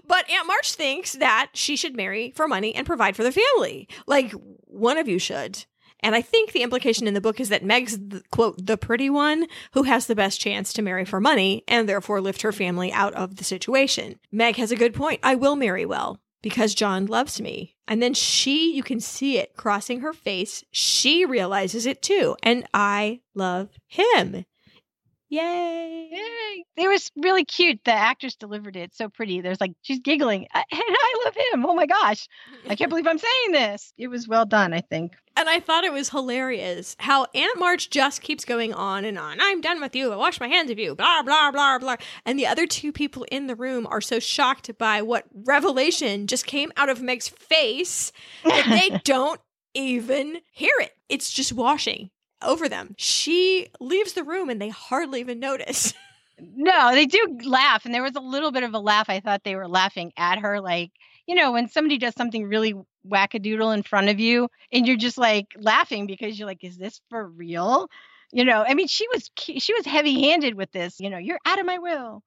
Speaker 1: but Aunt March thinks that she should marry for money and provide for the family. Like one of you should. And I think the implication in the book is that Meg's, the, quote, the pretty one who has the best chance to marry for money and therefore lift her family out of the situation. Meg has a good point. I will marry well because John loves me. And then she, you can see it crossing her face. She realizes it too. And I love him. Yay.
Speaker 2: Yay. It was really cute. The actress delivered it so pretty. There's like, she's giggling. [laughs] And I love him. Oh my gosh. I can't believe I'm saying this. It was well done, I think.
Speaker 1: And I thought it was hilarious how Aunt March just keeps going on and on. I'm done with you. I wash my hands of you. Blah, blah, blah, blah. And the other two people in the room are so shocked by what revelation just came out of Meg's face that they [laughs] don't even hear it. It's just washing over them. She leaves the room and they hardly even notice. [laughs]
Speaker 2: no, they do laugh. And there was a little bit of a laugh. I thought they were laughing at her. Like, you know, when somebody does something really wackadoodle in front of you and you're just like laughing because you're like, is this for real? You know, I mean, she was she was heavy handed with this. You know, you're out of my will.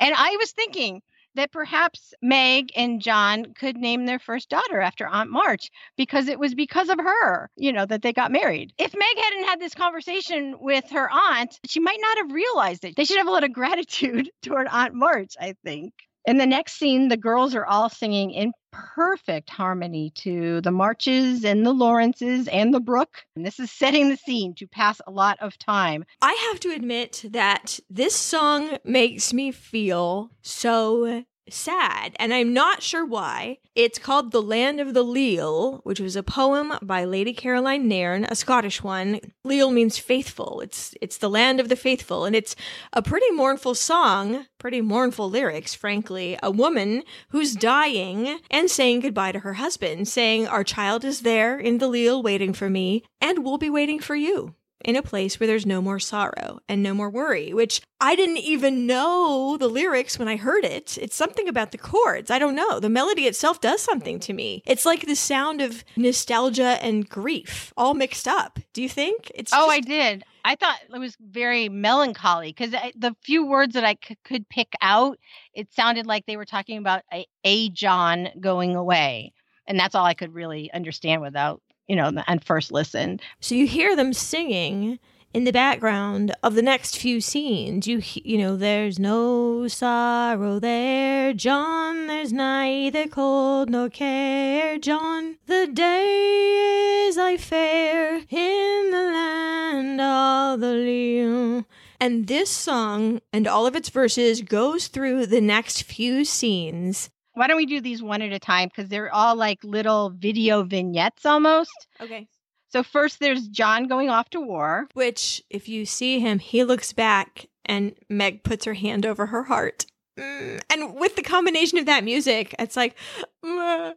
Speaker 2: And I was thinking, that perhaps Meg and John could name their first daughter after Aunt March because it was because of her, you know, that they got married. If Meg hadn't had this conversation with her aunt, she might not have realized it. They should have a lot of gratitude [laughs] toward Aunt March, I think. In the next scene, the girls are all singing in perfect harmony to the Marches and the Lawrences and the Brook. And this is setting the scene to pass a lot of time.
Speaker 1: I have to admit that this song makes me feel so sad, and I'm not sure why. It's called The Land of the Leal, which was a poem by Lady Caroline Nairne, a Scottish one. Leal means faithful. It's it's the land of the faithful, and it's a pretty mournful song, pretty mournful lyrics, frankly. A woman who's dying and saying goodbye to her husband, saying, Our child is there in the Leal waiting for me, and we'll be waiting for you in a place where there's no more sorrow and no more worry, which I didn't even know the lyrics when I heard it. It's something about the chords. I don't know. The melody itself does something to me. It's like the sound of nostalgia and grief all mixed up. Do you think?
Speaker 2: It's Oh, just- I did. I thought it was very melancholy because the few words that I c- could pick out, it sounded like they were talking about a, a John going away. And that's all I could really understand without you know, and first listen.
Speaker 1: So you hear them singing in the background of the next few scenes. You you know, there's no sorrow there, John. There's neither cold nor care, John. The day is I fair in the land of the leal. And this song and all of its verses goes through the next few scenes
Speaker 2: why don't we do these one at a time? Because they're all like little video vignettes almost.
Speaker 1: Okay.
Speaker 2: So first there's John going off to war.
Speaker 1: Which, if you see him, he looks back and Meg puts her hand over her heart. Mm, and with the combination of that music, it's like, [laughs]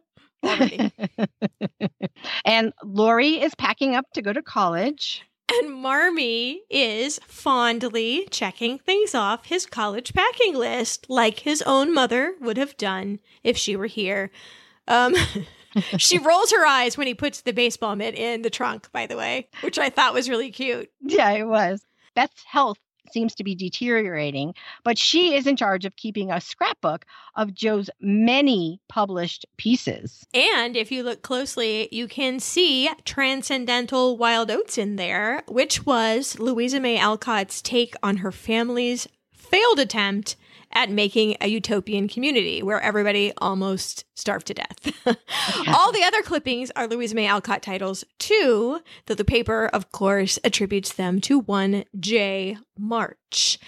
Speaker 2: and Laurie is packing up to go to college.
Speaker 1: And Marmee is fondly checking things off his college packing list, like his own mother would have done if she were here. Um, [laughs] she rolls her eyes when he puts the baseball mitt in the trunk, by the way, which I thought was really cute.
Speaker 2: Yeah, it was. Beth's health seems to be deteriorating, but she is in charge of keeping a scrapbook of Jo's many published pieces.
Speaker 1: And if you look closely, you can see Transcendental Wild Oats in there, which was Louisa May Alcott's take on her family's failed attempt at making a utopian community where everybody almost starved to death. All the other clippings are Louisa May Alcott titles too, though the paper, of course, attributes them to one J. March.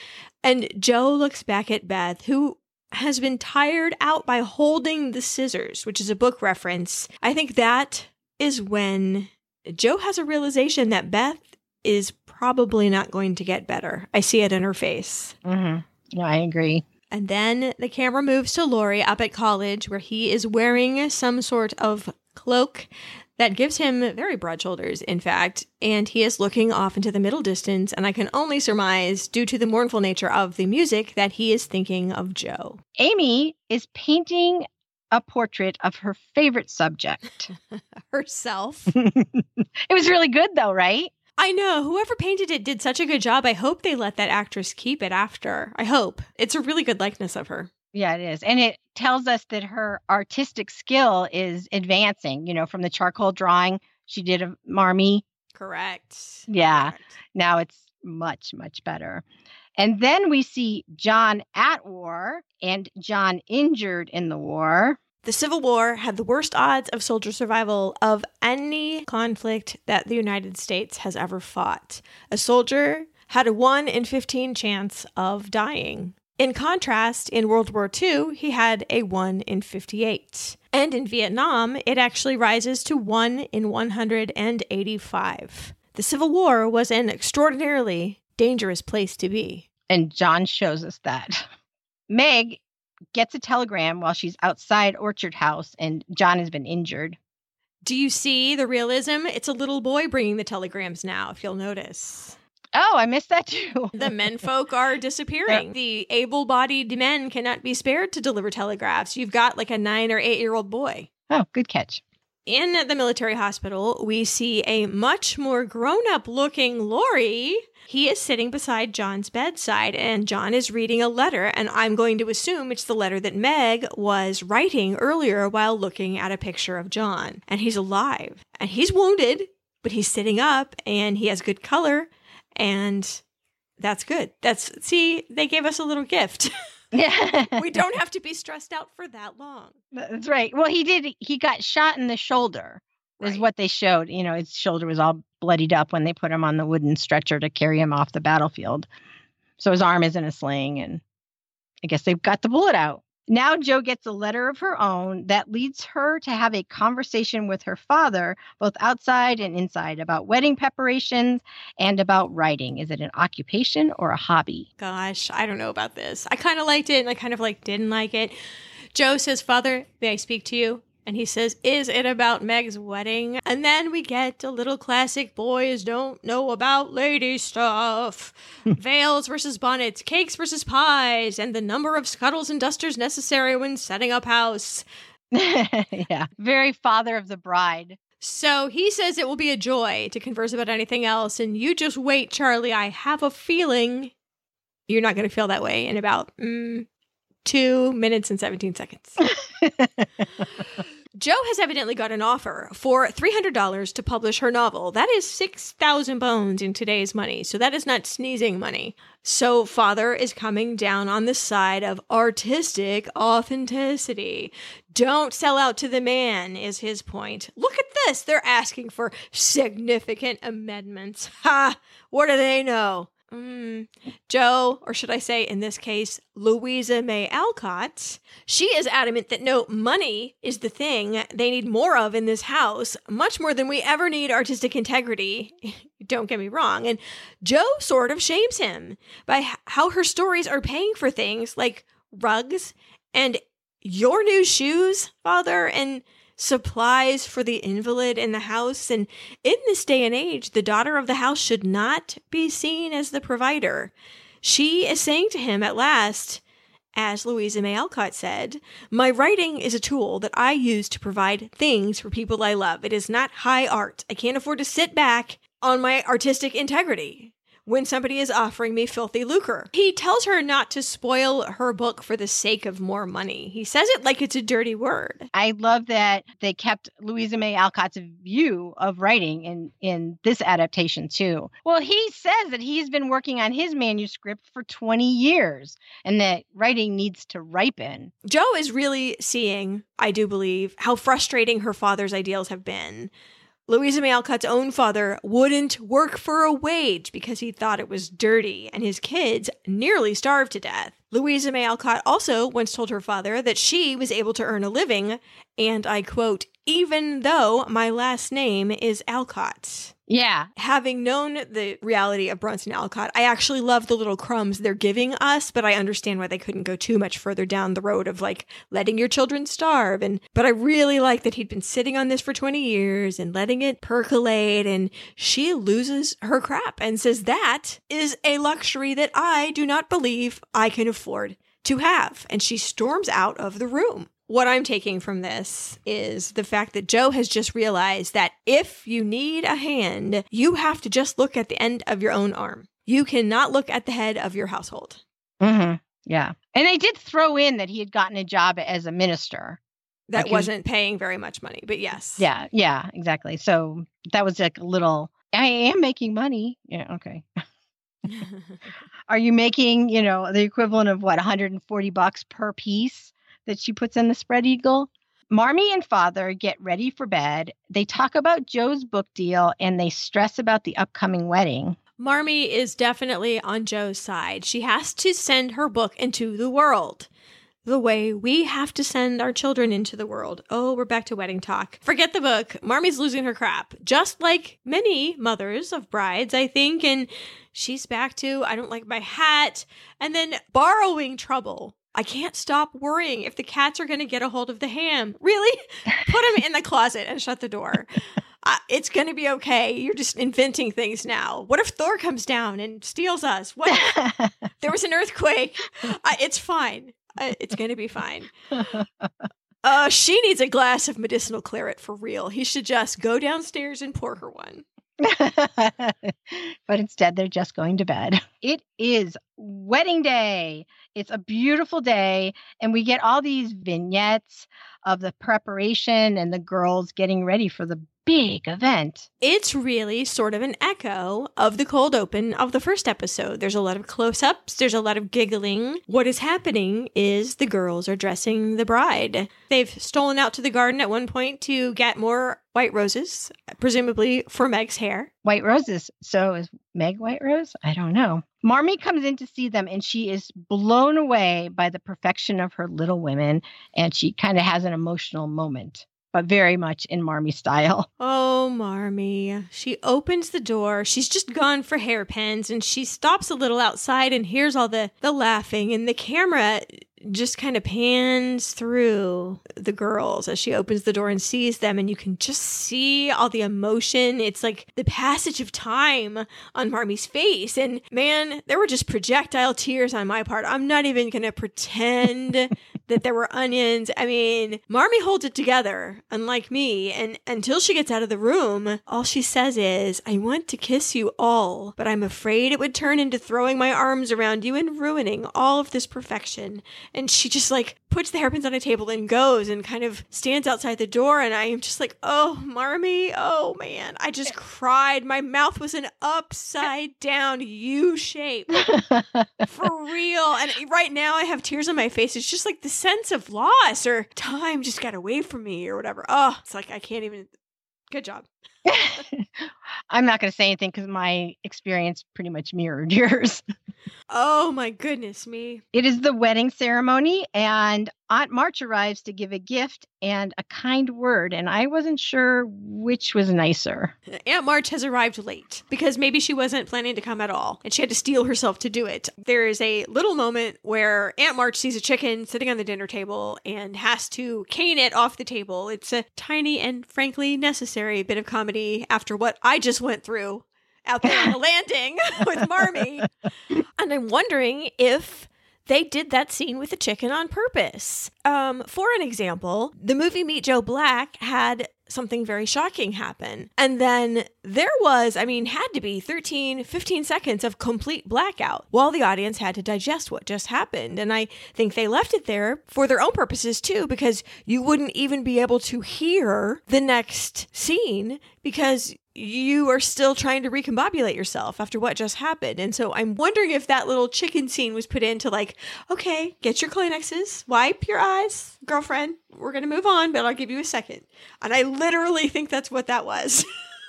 Speaker 1: And Jo looks back at Beth, who has been tired out by holding the scissors, which is a book reference. I think that is when Jo has a realization that Beth is probably not going to get better. I see it in her face.
Speaker 2: Mm-hmm. No, I agree.
Speaker 1: And then the camera moves to Laurie up at college, where he is wearing some sort of cloak that gives him very broad shoulders, in fact, and he is looking off into the middle distance. And I can only surmise, due to the mournful nature of the music, that he is thinking of Jo.
Speaker 2: Amy is painting a portrait of her favorite subject. [laughs]
Speaker 1: Herself. [laughs]
Speaker 2: it was really good, though, right?
Speaker 1: I know. Whoever painted it did such a good job. I hope they let that actress keep it after. I hope. It's a really good likeness of her.
Speaker 2: Yeah, it is. And it tells us that her artistic skill is advancing, you know, from the charcoal drawing she did of Marmee.
Speaker 1: Correct.
Speaker 2: Yeah.
Speaker 1: Correct.
Speaker 2: Now it's much, much better. And then we see John at war and John injured in the war.
Speaker 1: The Civil War had the worst odds of soldier survival of any conflict that the United States has ever fought. A soldier had a 1 in 15 chance of dying. In contrast, in World War II, he had a 1 in 58. And in Vietnam, it actually rises to 1 in 185. The Civil War was an extraordinarily dangerous place to be.
Speaker 2: And John shows us that. Meg gets a telegram while she's outside Orchard House, and John has been injured.
Speaker 1: Do you see the realism? It's a little boy bringing the telegrams now, if you'll notice.
Speaker 2: Oh, I missed that too. [laughs]
Speaker 1: the menfolk [laughs] are disappearing. The able bodied men cannot be spared to deliver telegraphs. You've got like a nine or eight year old boy.
Speaker 2: Oh, good catch.
Speaker 1: In the military hospital, we see a much more grown up looking Laurie. He is sitting beside John's bedside, and John is reading a letter. And I'm going to assume it's the letter that Meg was writing earlier while looking at a picture of John. And he's alive, and he's wounded, but he's sitting up, and he has good color, and that's good. That's see, they gave us a little gift. [laughs]
Speaker 2: Yeah. [laughs]
Speaker 1: we [laughs] don't have to be stressed out for that long.
Speaker 2: That's right. Well, he did. He got shot in the shoulder, is
Speaker 1: Right.
Speaker 2: what they showed. You know, his shoulder was all bloodied up when they put him on the wooden stretcher to carry him off the battlefield. So his arm is in a sling, and I guess they've got the bullet out. Now Jo gets a letter of her own that leads her to have a conversation with her father, both outside and inside, about wedding preparations and about writing. Is it an occupation or a hobby?
Speaker 1: Gosh, I don't know about this. I kind of liked it and I kind of like didn't like it. Jo says, Father, may I speak to you? And he says, Is it about Meg's wedding? And then we get a little classic boys don't know about lady stuff. Veils versus bonnets, cakes versus pies, and the number of scuttles and dusters necessary when setting up house. [laughs]
Speaker 2: yeah. Very father of the bride.
Speaker 1: So he says it will be a joy to converse about anything else. And you just wait, Charlie. I have a feeling you're not going to feel that way in about mm, two minutes and 17 seconds. [laughs] Jo has evidently got an offer for $300 to publish her novel. That is 6,000 bones in today's money. So that is not sneezing money. So father is coming down on the side of artistic authenticity. Don't sell out to the man, is his point. Look at this. They're asking for significant amendments. Ha! What do they know? Mm. Jo, or should I say in this case, Louisa May Alcott, she is adamant that no, money is the thing they need more of in this house, much more than we ever need artistic integrity. [laughs] Don't get me wrong. And Jo sort of shames him by how her stories are paying for things like rugs and your new shoes, father, and supplies for the invalid in the house. And in this day and age, the daughter of the house should not be seen as the provider. She is saying to him at last, as Louisa May Alcott said, My writing is a tool that I use to provide things for people I love. It is not high art. I can't afford to sit back on my artistic integrity when somebody is offering me filthy lucre. He tells her not to spoil her book for the sake of more money. He says it like it's a dirty word.
Speaker 2: I love that they kept Louisa May Alcott's view of writing in in this adaptation too. Well, he says that he's been working on his manuscript for 20 years and that writing needs to ripen.
Speaker 1: Jo is really seeing, I do believe, how frustrating her father's ideals have been Louisa May Alcott's own father wouldn't work for a wage because he thought it was dirty, and his kids nearly starved to death. Louisa May Alcott also once told her father that she was able to earn a living, and I quote, even though my last name is Alcott.
Speaker 2: Yeah.
Speaker 1: Having known the reality of Bronson Alcott, I actually love the little crumbs they're giving us, but I understand why they couldn't go too much further down the road of like letting your children starve. And but I really like that he'd been sitting on this for 20 years and letting it percolate and she loses her crap and says that is a luxury that I do not believe I can afford to have. And she storms out of the room. What I'm taking from this is the fact that Jo has just realized that if you need a hand, you have to just look at the end of your own arm. You cannot look at the head of your household.
Speaker 2: Mm-hmm. Yeah. And they did throw in that he had gotten a job as a minister.
Speaker 1: That like wasn't paying very much money, but yes.
Speaker 2: Yeah. Yeah. Exactly. So that was like a little, I am making money. Yeah. Okay. [laughs] Are you making, you know, the equivalent of what, 140 bucks per piece? That she puts in the spread eagle. Marmee and father get ready for bed. They talk about Jo's book deal and they stress about the upcoming wedding.
Speaker 1: Marmee is definitely on Jo's side. She has to send her book into the world the way we have to send our children into the world. Oh, we're back to wedding talk. Forget the book. Marmee's losing her crap, just like many mothers of brides, I think. And she's back to, I don't like my hat. And then borrowing trouble I can't stop worrying if the cats are going to get a hold of the ham. Really? Put them in the closet and shut the door. Uh, it's going to be okay. You're just inventing things now. What if Thor comes down and steals us? What [laughs] there was an earthquake? Uh, it's fine. Uh, it's going to be fine. [laughs] Uh, she needs a glass of medicinal claret for real. He should just go downstairs and pour her one. [laughs]
Speaker 2: but instead, they're just going to bed. It is wedding day. It's a beautiful day, and we get all these vignettes of the preparation and the girls getting ready for the big event.
Speaker 1: It's really sort of an echo of the cold open of the first episode. There's a lot of close ups, there's a lot of giggling. What is happening is the girls are dressing the bride. They've stolen out to the garden at one point to get more white roses, presumably for Meg's hair.
Speaker 2: White roses. So is Meg White Rose? I don't know. Marmee comes in to see them and she is blown away by the perfection of her little women and she kind of has an emotional moment but very much in Marmee style. [laughs]
Speaker 1: Oh, Marmee. She opens the door. She's just gone for hairpins and she stops a little outside and hears all the, the laughing and the camera just kind of pans through the girls as she opens the door and sees them and you can just see all the emotion it's like the passage of time on Marmee's face and man there were just projectile tears on my part i'm not even gonna pretend that there were onions i mean marmee holds it together unlike me and until she gets out of the room all she says is i want to kiss you all but i'm afraid it would turn into throwing my arms around you and ruining all of this perfection and she just like puts the hairpins on a table and goes and kind of stands outside the door. And I am just like, oh, Marmee, oh man. I just cried. My mouth was an upside down U shape [laughs] for real. And right now I have tears on my face. It's just like the sense of loss or time just got away from me or whatever. Oh, it's like I can't even. Good job. [laughs]
Speaker 2: I'm not going to say anything because my experience pretty much mirrored [laughs] yours.
Speaker 1: Oh my goodness me.
Speaker 2: It is the wedding ceremony, and Aunt March arrives to give a gift and a kind word, and I wasn't sure which was nicer.
Speaker 1: Uh, Aunt March has arrived late because maybe she wasn't planning to come at all and she had to steel herself to do it. There is a little moment where Aunt March sees a chicken sitting on the dinner table and has to cane it off the table. It's a tiny and frankly necessary bit of comedy after what I just went through out there on the [laughs] landing [laughs] with Marmee. And I'm wondering if they did that scene with the chicken on purpose. Um, for an example, the movie Meet Joe Black had something very shocking happen. And then there was, I mean, had to be 13, 15 seconds of complete blackout while the audience had to digest what just happened. And I think they left it there for their own purposes too, because you wouldn't even be able to hear the next scene because you are still trying to recombobulate yourself after what just happened. And so I'm wondering if that little chicken scene was put in to like, okay, get your Kleenexes, wipe your eyes, girlfriend. We're going to move on, but I'll give you a second. And I literally think that's what that was.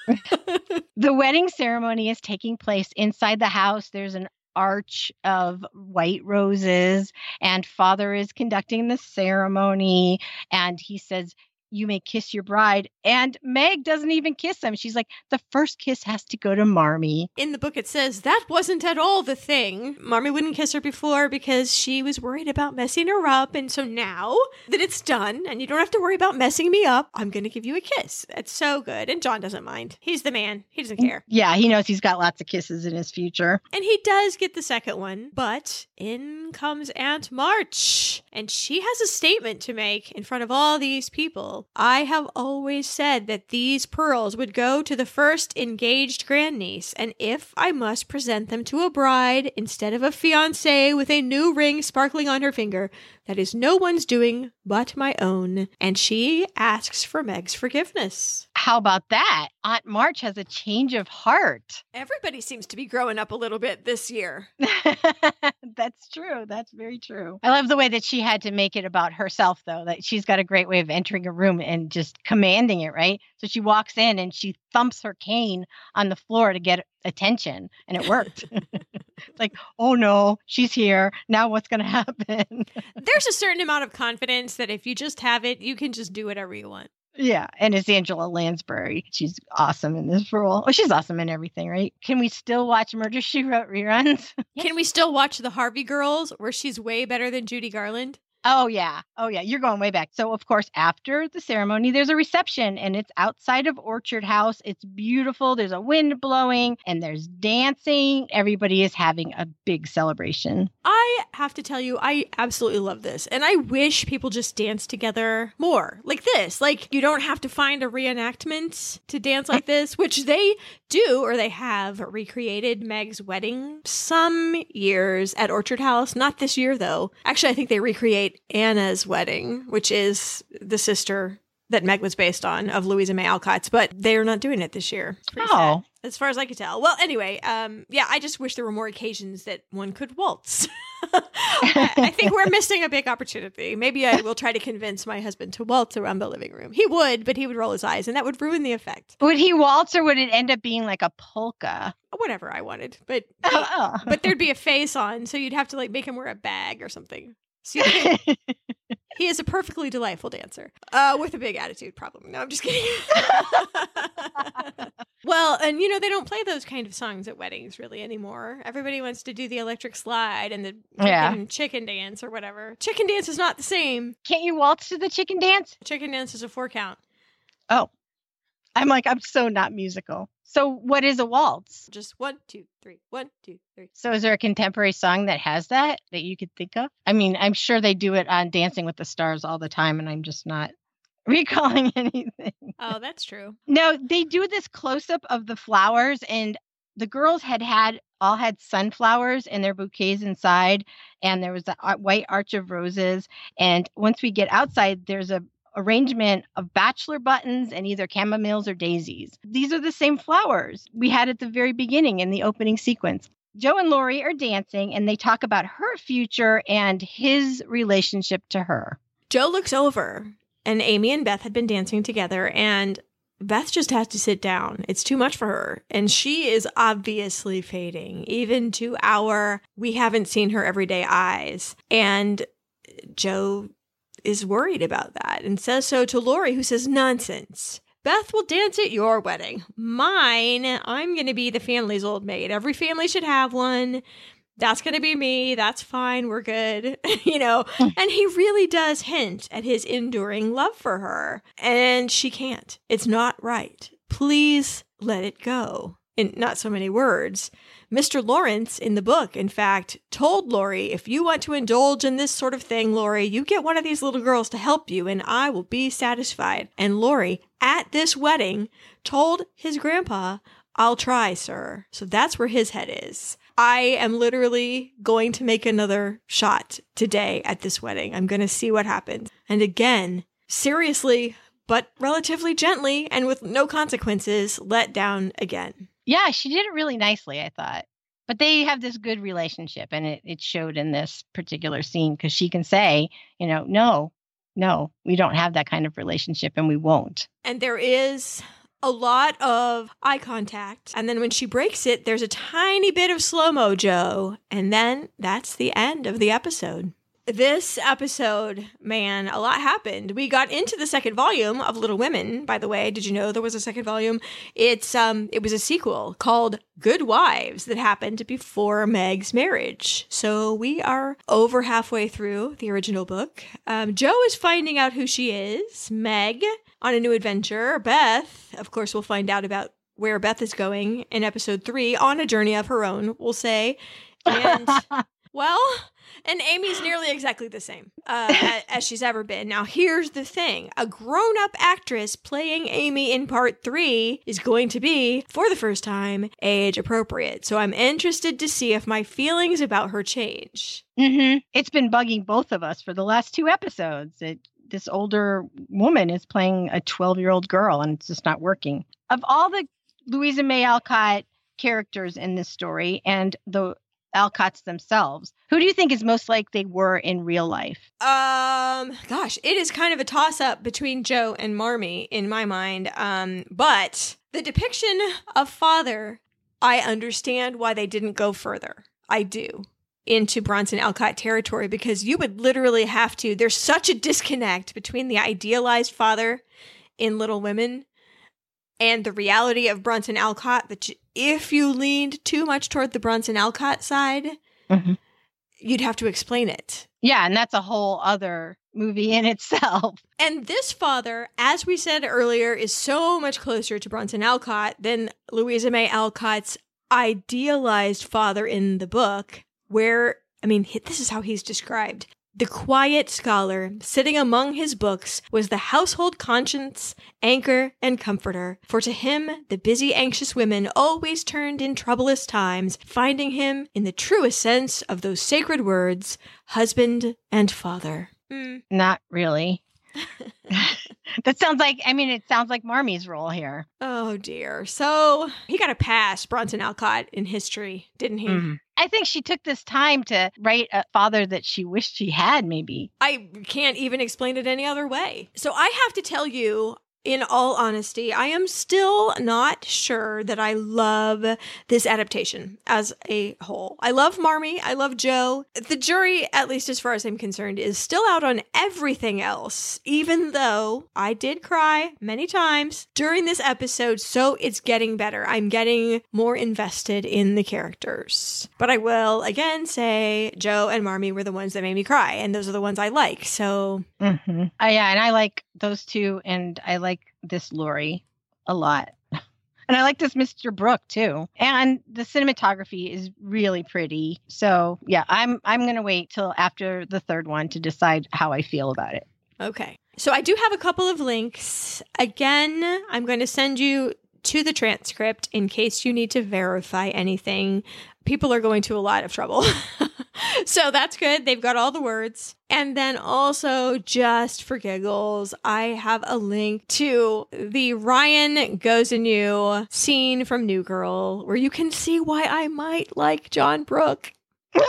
Speaker 1: [laughs]
Speaker 2: the wedding ceremony is taking place inside the house. There's an arch of white roses and father is conducting the ceremony and he says you may kiss your bride. And Meg doesn't even kiss him. She's like, the first kiss has to go to Marmee.
Speaker 1: In the book, it says that wasn't at all the thing. Marmee wouldn't kiss her before because she was worried about messing her up. And so now that it's done and you don't have to worry about messing me up, I'm going to give you a kiss. It's so good. And John doesn't mind. He's the man, he doesn't care.
Speaker 2: Mm, yeah, he knows he's got lots of kisses in his future.
Speaker 1: And he does get the second one. But in comes Aunt March. And she has a statement to make in front of all these people I have always said that these pearls would go to the first engaged grandniece, and if I must present them to a bride instead of a fiancée with a new ring sparkling on her finger, that is no one's doing but my own. And she asks for Meg's forgiveness.
Speaker 2: How about that? Aunt March has a change of heart.
Speaker 1: Everybody seems to be growing up a little bit this year. [laughs]
Speaker 2: That's true. That's very true. I love the way that she had to make it about herself, though, that she's got a great way of entering a room and just commanding it, right? So she walks in and she thumps her cane on the floor to get attention, and it worked. [laughs] it's like, oh no, she's here. Now what's going [laughs] to happen?
Speaker 1: There's a certain amount of confidence that if you just have it, you can just do whatever you want.
Speaker 2: Yeah, and it's Angela Lansbury. She's awesome in this role. Oh, she's awesome in everything, right? Can we still watch Murder She Wrote reruns?
Speaker 1: Can we still watch the Harvey Girls, where she's way better than Judy Garland?
Speaker 2: Oh, yeah. Oh, yeah. You're going way back. So, of course, after the ceremony, there's a reception and it's outside of Orchard House. It's beautiful. There's a wind blowing and there's dancing. Everybody is having a big celebration.
Speaker 1: I have to tell you, I absolutely love this. And I wish people just dance together more like this. Like, you don't have to find a reenactment to dance uh like this, which they do or they have recreated Meg's wedding some years at Orchard House. Not this year, though. Actually, I think they recreate Anna's wedding, which is the sister that Meg was based on of Louisa May Alcott's, but they're not doing it this year.
Speaker 2: Oh.
Speaker 1: Sad, as far as I could tell. Well, anyway, um, yeah, I just wish there were more occasions that one could waltz. [laughs] I think we're missing a big opportunity. Maybe I will try to convince my husband to waltz around the living room. He would, but he would roll his eyes, and that would ruin the effect.
Speaker 2: Would he waltz, or would it end up being like a polka?
Speaker 1: Whatever I wanted, but [laughs] oh. but there'd be a face on, so you'd have to like make him wear a bag or something. So [laughs] he is a perfectly delightful dancer uh, with a big attitude problem. No, I'm just kidding. [laughs] well, and you know, they don't play those kind of songs at weddings really anymore. Everybody wants to do the electric slide and the
Speaker 2: yeah.
Speaker 1: chicken dance or whatever. Chicken dance is not the same.
Speaker 2: Can't you waltz to the chicken dance?
Speaker 1: Chicken dance is a four count.
Speaker 2: Oh, I'm like, I'm so not musical. So, what is a waltz?
Speaker 1: Just one, two, three, one, two, three.
Speaker 2: So, is there a contemporary song that has that that you could think of? I mean, I'm sure they do it on Dancing with the Stars all the time, and I'm just not [laughs] recalling anything.
Speaker 1: Oh, that's true.
Speaker 2: No, they do this close up of the flowers, and the girls had had all had sunflowers in their bouquets inside, and there was a white arch of roses. And once we get outside, there's a arrangement of bachelor buttons and either chamomiles or daisies. These are the same flowers we had at the very beginning in the opening sequence. Jo and Laurie are dancing and they talk about her future and his relationship to her.
Speaker 1: Jo looks over and Amy and Beth had been dancing together and Beth just has to sit down. It's too much for her. And she is obviously fading, even to our we haven't seen her everyday eyes. And Jo is worried about that and says so to Laurie, who says, Nonsense. Beth will dance at your wedding. Mine, I'm going to be the family's old maid. Every family should have one that's going to be me. That's fine. We're good. [laughs] you know, hmm. and he really does hint at his enduring love for her. And she can't. It's not right. Please let it go. In not so many words. Mr. Lawrence in the book, in fact, told Laurie, if you want to indulge in this sort of thing, Laurie, you get one of these little girls to help you and I will be satisfied. And Laurie, at this wedding, told his grandpa, I'll try, sir. So that's where his head is. I am literally going to make another shot today at this wedding. I'm going to see what happens. And again, seriously, but relatively gently and with no consequences, let down again.
Speaker 2: Yeah, she did it really nicely, I thought. But they have this good relationship, and it, it showed in this particular scene because she can say, you know, no, no, we don't have that kind of relationship and we won't.
Speaker 1: And there is a lot of eye contact. And then when she breaks it, there's a tiny bit of slow mo, Jo. And then that's the end of the episode. This episode, man, a lot happened. We got into the second volume of Little Women, by the way. Did you know there was a second volume? It's um it was a sequel called Good Wives that happened before Meg's marriage. So we are over halfway through the original book. Um, Jo is finding out who she is. Meg on a new adventure. Beth, of course, we'll find out about where Beth is going in episode three on a journey of her own, we'll say. And [laughs] well, and Amy's nearly exactly the same uh, [laughs] as she's ever been. Now, here's the thing a grown up actress playing Amy in part three is going to be, for the first time, age appropriate. So I'm interested to see if my feelings about her change.
Speaker 2: Mm-hmm. It's been bugging both of us for the last two episodes. It this older woman is playing a 12 year old girl and it's just not working. Of all the Louisa May Alcott characters in this story and the Alcotts themselves, who do you think is most like they were in real life?
Speaker 1: Um, gosh, it is kind of a toss up between Jo and Marmee in my mind. Um, but the depiction of father, I understand why they didn't go further. I do into Bronson Alcott territory because you would literally have to. There's such a disconnect between the idealized father in Little Women and the reality of Bronson Alcott that you, if you leaned too much toward the Bronson Alcott side, mm-hmm. you'd have to explain it.
Speaker 2: Yeah, and that's a whole other movie in itself. [laughs]
Speaker 1: And this father, as we said earlier, is so much closer to Bronson Alcott than Louisa May Alcott's idealized father in the book where, I mean, this is how he's described. The quiet scholar, sitting among his books, was the household conscience, anchor, and comforter. For to him, the busy, anxious women always turned in troublous times, finding him, in the truest sense of those sacred words, husband and father.
Speaker 2: Mm. Not really. [laughs] that sounds like, I mean, it sounds like Marmee's role here.
Speaker 1: Oh, dear. So he got a pass, Bronson Alcott, in history, didn't he? Mm-hmm.
Speaker 2: I think she took this time to write a father that she wished she had, maybe.
Speaker 1: I can't even explain it any other way. So I have to tell you, in all honesty, I am still not sure that I love this adaptation as a whole. I love Marmee. I love Jo. The jury, at least as far as I'm concerned, is still out on everything else, even though I did cry many times during this episode. So it's getting better. I'm getting more invested in the characters. But I will again say Jo and Marmee were the ones that made me cry, and those are the ones I like. So.
Speaker 2: Mm-hmm. Uh, yeah, and I like those two, and I like this Laurie a lot. [laughs] And I like this Mr. Brooke too. And the cinematography is really pretty. So yeah, I'm I'm gonna wait till after the third one to decide how I feel about it.
Speaker 1: Okay. So I do have a couple of links. Again, I'm going to send you to the transcript in case you need to verify anything. People are going to a lot of trouble. [laughs] [laughs] so that's good. They've got all the words. And then also, just for giggles, I have a link to the Ryan Geauxinue scene from New Girl where you can see why I might like John Brooke. [laughs]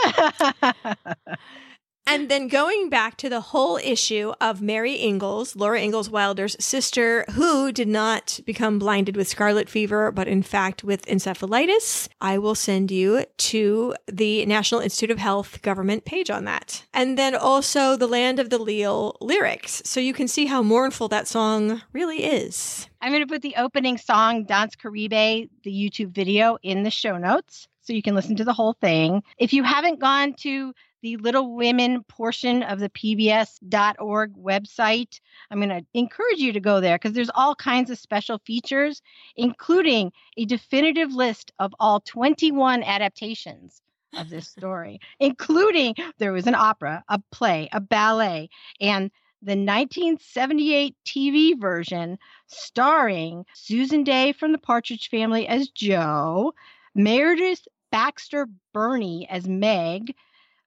Speaker 1: And then going back to the whole issue of Mary Ingalls, Laura Ingalls Wilder's sister, who did not become blinded with scarlet fever, but in fact with encephalitis, I will send you to the National Institute of Health government page on that. And then also the Land of the Leal lyrics. So you can see how mournful that song really is.
Speaker 2: I'm going to put the opening song, Dance Caribe, the YouTube video, in the show notes so you can listen to the whole thing. If you haven't gone to the Little Women portion of the PBS.org website. I'm going to encourage you to go there because there's all kinds of special features, including a definitive list of all 21 adaptations of this [laughs] story, including there was an opera, a play, a ballet, and the 1978 TV version starring Susan Dey from the Partridge Family as Jo, Meredith Baxter Birney as Meg,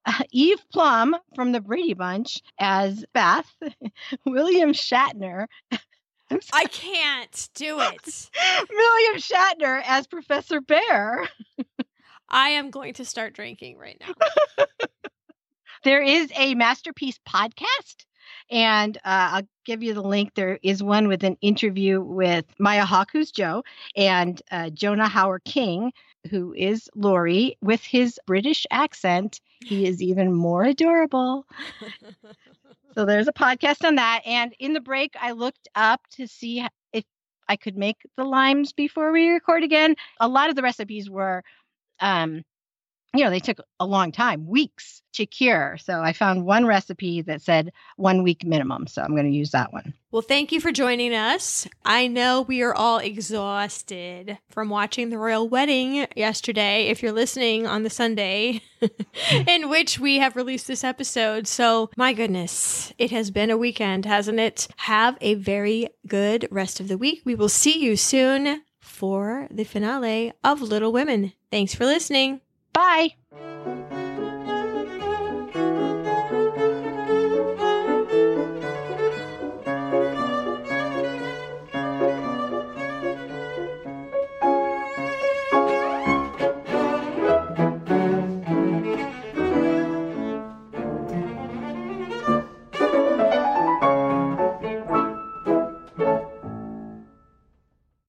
Speaker 2: [laughs] Eve Plumb from the Brady Bunch as Beth, [laughs] William Shatner. [laughs]
Speaker 1: I can't do it.
Speaker 2: William Shatner as Professor Bhaer.
Speaker 1: I am going to start drinking right now.
Speaker 2: there is a masterpiece podcast and uh, I'll give you the link. There is one with an interview with Maya Hawke, who's Jo, and uh, Jonah Hauer-King, who is Laurie, with his British accent. He is even more adorable. so [laughs] there's a podcast on that. And in the break, I looked up to see if I could make the limes before we record again. A lot of the recipes were um, you know, they took a long time, weeks to cure. So I found one recipe that said one week minimum. So I'm going to use that one.
Speaker 1: Well, thank you for joining us. I know we are all exhausted from watching the royal wedding yesterday, if you're listening on the Sunday [laughs] in which we have released this episode. So, my goodness, it has been a weekend, hasn't it? Have a very good rest of the week. We will see you soon for the finale of Little Women. Thanks for listening.
Speaker 2: Bye.